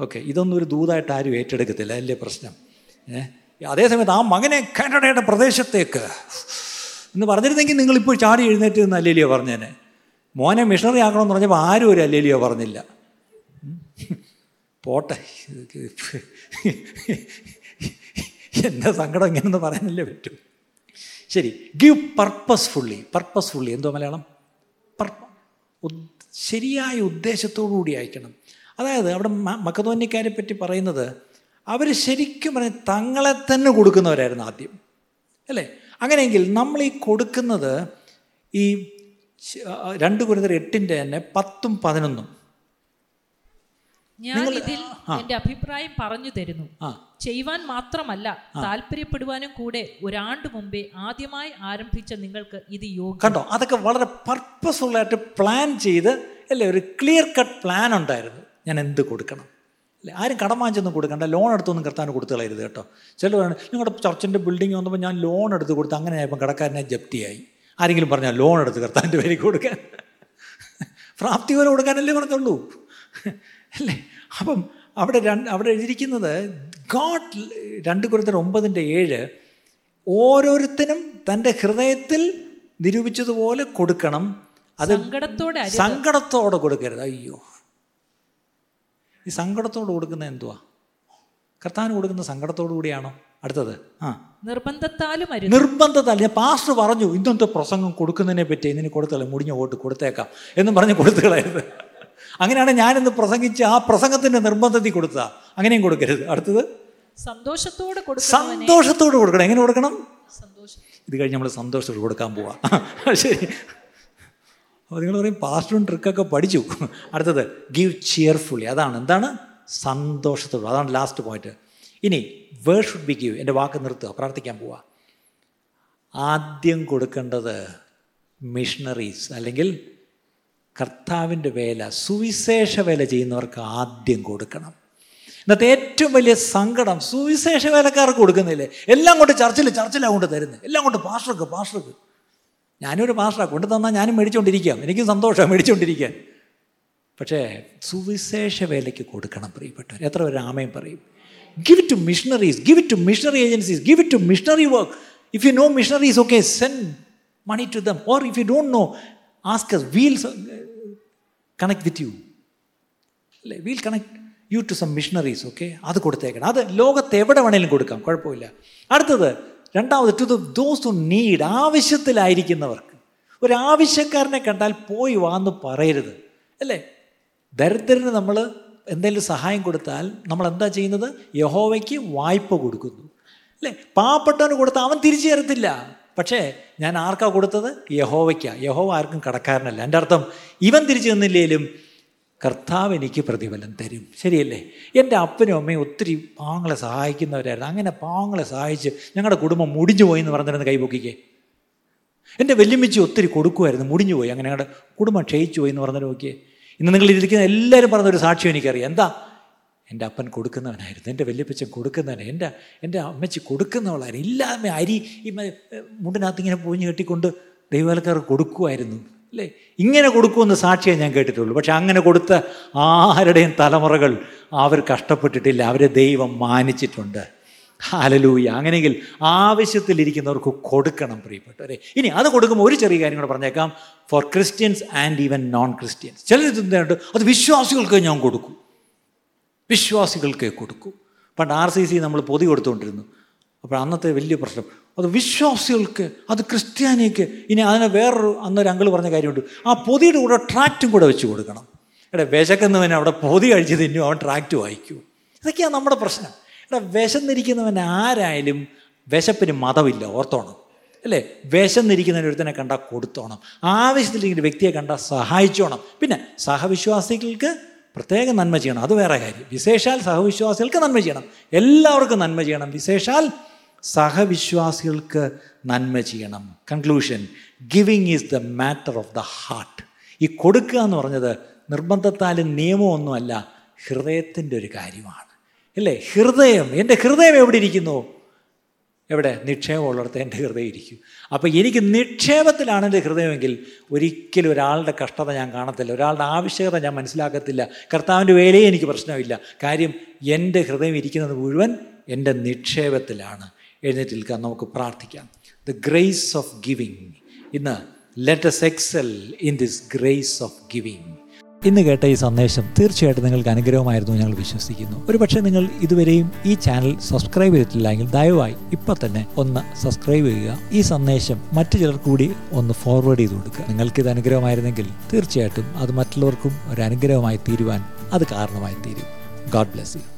A: ഓക്കെ ഇതൊന്നും ഒരു ദൂതായിട്ട് ആരും ഏറ്റെടുക്കത്തില്ല അല്ലേ പ്രശ്നം. ഏ? അതേസമയത്ത് ആ മകനെ കാനഡയുടെ പ്രദേശത്തേക്ക് എന്ന് പറഞ്ഞിരുന്നെങ്കിൽ നിങ്ങളിപ്പോൾ ചാടി എഴുന്നേറ്റ് എന്ന് അല്ലേലിയോ പറഞ്ഞേനെ? മോനെ മിഷണറി ആക്കണമെന്ന് പറഞ്ഞപ്പോൾ ആരും ഒരു അല്ലേലിയോ പറഞ്ഞില്ല. പോട്ടെ. എന്റെ സങ്കടം ഇങ്ങനെയൊന്ന് പറയാനല്ലേ പറ്റൂ. ശരി ഗിവ് പർപ്പസ്ഫുള്ളി പർപ്പസ്ഫുള്ളി എന്തോ മലയാളം? പർപ്പ ശരിയായ ഉദ്ദേശത്തോടു കൂടി അയക്കണം. അതായത് അവിടെ മക്കതോന്യക്കാരെ പറ്റി പറയുന്നത് അവർ ശരിക്കും പറഞ്ഞ തങ്ങളെ തന്നെ കൊടുക്കുന്നവരായിരുന്നു ആദ്യം. അല്ലേ? അങ്ങനെയെങ്കിൽ നമ്മൾ ഈ കൊടുക്കുന്നത് ഈ രണ്ട് കുരുന്നർ എട്ടിന്റെ തന്നെ പത്തും പതിനൊന്നും.
B: ഞാൻ ഇതിൽ എന്റെ അഭിപ്രായം പറഞ്ഞു തരുന്നു.
A: ആ.
B: ചെയ്യുവാൻ മാത്രമല്ല താല്പര്യപ്പെടുവാനും കൂടെ ഒരാണ്ട് മുമ്പേ ആദ്യമായി ആരംഭിച്ച നിങ്ങൾക്ക് ഇത് യോഗ
A: കണ്ടോ? അതൊക്കെ വളരെ പർപ്പസ്ഫുള്ളായിട്ട് പ്ലാൻ ചെയ്ത് അല്ലേ ഒരു ക്ലിയർ കട്ട് പ്ലാൻ ഉണ്ടായിരുന്നു. ഞാൻ എന്ത് കൊടുക്കണം? ആരും കടം വാങ്ങിച്ചൊന്നും കൊടുക്കണ്ട. ലോൺ എടുത്തൊന്നും കർത്താൻ കൊടുത്തു കളയരുത് കേട്ടോ. പറയണം നിങ്ങളുടെ ചർച്ചിന്റെ ബിൽഡിംഗ് വന്നപ്പോൾ ഞാൻ ലോൺ എടുത്ത് കൊടുത്ത് അങ്ങനെ ആയപ്പോൾ കടക്കാരനെ ജപ്തിയായി. ആരെങ്കിലും പറഞ്ഞാൽ ലോൺ എടുത്ത് കർത്താന്റെ പേരിൽ കൊടുക്കാൻ. പ്രാപ്തി പോലെ കൊടുക്കാനല്ലേ പറഞ്ഞുള്ളൂ. അല്ലേ? അപ്പം അവിടെ രണ്ട് അവിടെ എഴുതിയിരിക്കുന്നത് ഗാഡ് രണ്ട് കുരുത്തർ ഒമ്പതിന്റെ ഏഴ് ഓരോരുത്തരും തന്റെ ഹൃദയത്തിൽ നിരൂപിച്ചതുപോലെ കൊടുക്കണം. അത്
B: സങ്കടത്തോടെ.
A: സങ്കടത്തോടെ കൊടുക്കരുത്. അയ്യോ. ഈ സങ്കടത്തോട് കൊടുക്കുന്ന എന്തുവാ? കർത്താവിന് കൊടുക്കുന്ന സങ്കടത്തോടു കൂടിയാണോ അടുത്തത്? ആ.
B: നിർബന്ധത്താലും
A: നിർബന്ധത്താലും. ഞാൻ പാസ്റ്റർ പറഞ്ഞു ഇന്നത്തെ പ്രസംഗം കൊടുക്കുന്നതിനെ പറ്റി? ഇതിന് കൊടുത്തല്ലേ? മുടിഞ്ഞ വോട്ട് കൊടുത്തേക്കാം. എന്നും പറഞ്ഞ് കൊടുത്തുകളായത് അങ്ങനെയാണ് ഞാനിന്ന് പ്രസംഗിച്ച് ആ പ്രസംഗത്തിന്റെ നിർബന്ധത്തിൽ കൊടുത്ത അങ്ങനെയും കൊടുക്കരുത്. അടുത്തത്?
B: സന്തോഷത്തോടെ
A: സന്തോഷത്തോട് കൊടുക്കണം. എങ്ങനെ കൊടുക്കണം? ഇത് കഴിഞ്ഞ് നമ്മൾ സന്തോഷത്തോട് കൊടുക്കാൻ പോവാ. ശരി. അപ്പോൾ നിങ്ങൾ പറയും പാസ്റ്ററും ട്രിക്കൊക്കെ പഠിച്ചു. അടുത്തത് ഗീവ് ചിയർഫുള്ളി അതാണ് എന്താണ്? സന്തോഷത്തോടെ അതാണ് ലാസ്റ്റ് പോയിന്റ് ഇനി വേർ ഷുഡ് ബി ഗീവ് എന്റെ വാക്ക് നിർത്തുക പ്രാർത്ഥിക്കാൻ പോവുക ആദ്യം കൊടുക്കേണ്ടത് മിഷണറീസ് അല്ലെങ്കിൽ കർത്താവിന്റെ വേല സുവിശേഷ വേല ചെയ്യുന്നവർക്ക് ആദ്യം കൊടുക്കണം. ഇന്നത്തെ ഏറ്റവും വലിയ സങ്കടം സുവിശേഷ വേലക്കാർക്ക് കൊടുക്കുന്നില്ലേ? എല്ലാം കൊണ്ട് ചർച്ചിൽ ചർച്ചിലാണ് കൊണ്ട് തരുന്നത് എല്ലാം കൊണ്ട് പാസ്റ്റർക്ക് പാസ്റ്റർക്ക്. ഞാനൊരു മാസ്റ്ററാണ് കൊണ്ട് തന്നാൽ ഞാനും മേടിച്ചുകൊണ്ടിരിക്കാം എനിക്കും സന്തോഷം മേടിച്ചുകൊണ്ടിരിക്കാൻ പക്ഷേ സുവിശേഷ വേലയ്ക്ക് കൊടുക്കണം പ്രിയപ്പെട്ടവർ എത്ര പേര് ആമയും പറയും give to missionaries give to missionary agencies give to missionary work if you know missionaries okay send money to them or if you don't know ask we'll connect with you അല്ലേ? We'll connect you to some missionaries okay അത് കൊടുത്തേക്കണം. അത് ലോകത്ത് എവിടെ വേണേലും കൊടുക്കാം. കുഴപ്പമില്ല. അടുത്തത് രണ്ടാമത് ടു ദോസ് ടു നീഡ് ആവശ്യത്തിലായിരിക്കുന്നവർക്ക്. ഒരു ആവശ്യക്കാരനെ കണ്ടാൽ പോയി വാന്ന് പറയരുത്. അല്ലേ? ദരിദ്രന് നമ്മൾ എന്തെങ്കിലും സഹായം കൊടുത്താൽ നമ്മൾ എന്താ ചെയ്യുന്നത്? യഹോവയ്ക്ക് വായ്പ കൊടുക്കുന്നു. അല്ലേ? പാവപ്പെട്ടവന് കൊടുത്താൽ അവൻ തിരിച്ചു തരത്തില്ല. പക്ഷേ ഞാൻ ആർക്കാ കൊടുത്തത്? യഹോവയ്ക്കാണ് യഹോവ ആർക്കും കടക്കാരനല്ല. എന്റെ അർത്ഥം ഇവൻ തിരിച്ചു തന്നില്ലേലും കർത്താവ് എനിക്ക് പ്രതിഫലം തരും. ശരിയല്ലേ? എന്റെ അപ്പനും അമ്മയും ഒത്തിരി പാങ്ങളെ സഹായിക്കുന്നവരായിരുന്നു. അങ്ങനെ പാങ്ങളെ സഹായിച്ച് ഞങ്ങളുടെ കുടുംബം മുടിഞ്ഞു പോയി എന്ന് പറഞ്ഞിരുന്ന കൈപൊക്കിക്കേ. എന്റെ വെല്ലുമിച്ചി ഒത്തിരി കൊടുക്കുമായിരുന്നു മുടിഞ്ഞു പോയി. അങ്ങനെ ഞങ്ങളുടെ കുടുംബം ക്ഷയിച്ചു പോയി എന്ന് പറഞ്ഞിട്ട് നോക്കിയേ. ഇന്ന് നിങ്ങൾ ഇരിക്കുന്ന എല്ലാവരും പറഞ്ഞൊരു സാക്ഷ്യം എനിക്കറിയാം. എന്താ? എന്റെ അപ്പൻ കൊടുക്കുന്നവനായിരുന്നു എന്റെ വല്യപ്പച്ചൻ കൊടുക്കുന്നവൻ എന്റെ എന്റെ അമ്മച്ചി കൊടുക്കുന്നവളായിരുന്നു. ഇല്ലാതെ അരി ഈ മുണ്ടിനകത്ത് ഇങ്ങനെ പൂഞ്ഞ് കെട്ടിക്കൊണ്ട് ദൈവവൽക്കാർ കൊടുക്കുമായിരുന്നു അല്ലേ? ഇങ്ങനെ കൊടുക്കുമെന്ന് സാക്ഷിയെ ഞാൻ കേട്ടിട്ടുള്ളൂ. പക്ഷെ അങ്ങനെ കൊടുത്ത ആരുടെയും തലമുറകൾ അവർ കഷ്ടപ്പെട്ടിട്ടില്ല. അവരെ ദൈവം മാനിച്ചിട്ടുണ്ട്. ഹാലലൂയ അങ്ങനെയെങ്കിൽ ആവശ്യത്തിലിരിക്കുന്നവർക്ക് കൊടുക്കണം പ്രിയപ്പെട്ടവരെ. ഇനി അത് കൊടുക്കുമ്പോൾ ഒരു ചെറിയ കാര്യം കൂടെ പറഞ്ഞേക്കാം. For Christians and even non Christians ചിലർ ചിന്തയുണ്ട് അത് വിശ്വാസികൾക്ക് ഞാൻ കൊടുക്കും. വിശ്വാസികൾക്ക് കൊടുക്കൂ. പണ്ട് ആർ സി സി നമ്മൾ പൊതി കൊടുത്തുകൊണ്ടിരുന്നു. അപ്പോൾ അന്നത്തെ വലിയ പ്രശ്നം. അത് വിശ്വാസികൾക്ക് അത് ക്രിസ്ത്യാനിക്ക് ഇനി അതിനെ വേറൊരു അന്നൊരു അങ്കിൾ പറഞ്ഞ കാര്യമുണ്ട്. ആ പൊതിയുടെ കൂടെ ട്രാക്റ്റും കൂടെ വെച്ച് കൊടുക്കണം. എടാ വിശക്കുന്നവൻ അവിടെ പൊതി കഴിച്ച് തിന്നു അവൻ ട്രാക്റ്റ് വായിക്കൂ. ഇതൊക്കെയാണ് നമ്മുടെ പ്രശ്നം. എടാ വിശന്നിരിക്കുന്നവൻ ആരായാലും വിശപ്പിന് മതമില്ല ഓർത്തോണം. അല്ലേ? വിശന്നിരിക്കുന്നതിന് ഒരുത്തനെ കണ്ടാൽ കൊടുത്തോണം. ആവശ്യത്തിലിരിക്കുന്ന വ്യക്തിയെ കണ്ടാൽ സഹായിച്ചോണം. പിന്നെ സഹവിശ്വാസികൾക്ക് പ്രത്യേകം നന്മ ചെയ്യണം. അത് വേറെ കാര്യം. വിശേഷാൽ സഹവിശ്വാസികൾക്ക് നന്മ ചെയ്യണം. എല്ലാവർക്കും നന്മ ചെയ്യണം. വിശേഷാൽ സഹവിശ്വാസികൾക്ക് നന്മ ചെയ്യണം. Conclusion giving is the matter of the heart ഈ കൊടുക്കുക എന്ന് പറഞ്ഞത് നിർബന്ധത്താലും നിയമമൊന്നുമല്ല ഹൃദയത്തിന്റെ ഒരു കാര്യമാണ്. അല്ലേ? ഹൃദയം എന്റെ ഹൃദയം എവിടെ ഇരിക്കുന്നു? എവിടെ? നിക്ഷേപമുള്ളിടത്ത് എന്റെ ഹൃദയം ഇരിക്കും. അപ്പോൾ എനിക്ക് നിക്ഷേപത്തിലാണ് എന്റെ ഹൃദയമെങ്കിൽ ഒരിക്കലും ഒരാളുടെ കഷ്ടത ഞാൻ കാണത്തില്ല. ഒരാളുടെ ആവശ്യകത ഞാൻ മനസ്സിലാക്കത്തില്ല. കർത്താവിന്റെ വേലയെ എനിക്ക് പ്രശ്നമില്ല. കാര്യം എന്റെ ഹൃദയം ഇരിക്കുന്നത് മുഴുവൻ എന്റെ നിക്ഷേപത്തിലാണ്. എഴുന്നേറ്റ് നിൽക്കാൻ നമുക്ക് പ്രാർത്ഥിക്കാം. ദ ഗ്രേസ് ഓഫ് ഗിവിങ് ഇന്ന് let's excel in this grace of giving ഇന്ന് കേട്ട ഈ സന്ദേശം തീർച്ചയായിട്ടും നിങ്ങൾക്ക് അനുഗ്രഹമായിരുന്നു ഞങ്ങൾ വിശ്വസിക്കുന്നു. ഒരുപക്ഷെ നിങ്ങൾ ഇതുവരെയും ഈ ചാനൽ സബ്സ്ക്രൈബ് ചെയ്തിട്ടില്ലെങ്കിൽ ദയവായി ഇപ്പം തന്നെ ഒന്ന് സബ്സ്ക്രൈബ് ചെയ്യുക. ഈ സന്ദേശം മറ്റു ചിലർ കൂടി ഒന്ന് ഫോർവേഡ് ചെയ്ത് കൊടുക്കുക. നിങ്ങൾക്കിത് അനുഗ്രഹമായിരുന്നെങ്കിൽ തീർച്ചയായിട്ടും അത് മറ്റുള്ളവർക്കും ഒരു അനുഗ്രഹമായി തീരുവാൻ അത് കാരണമായി തീരും. God bless you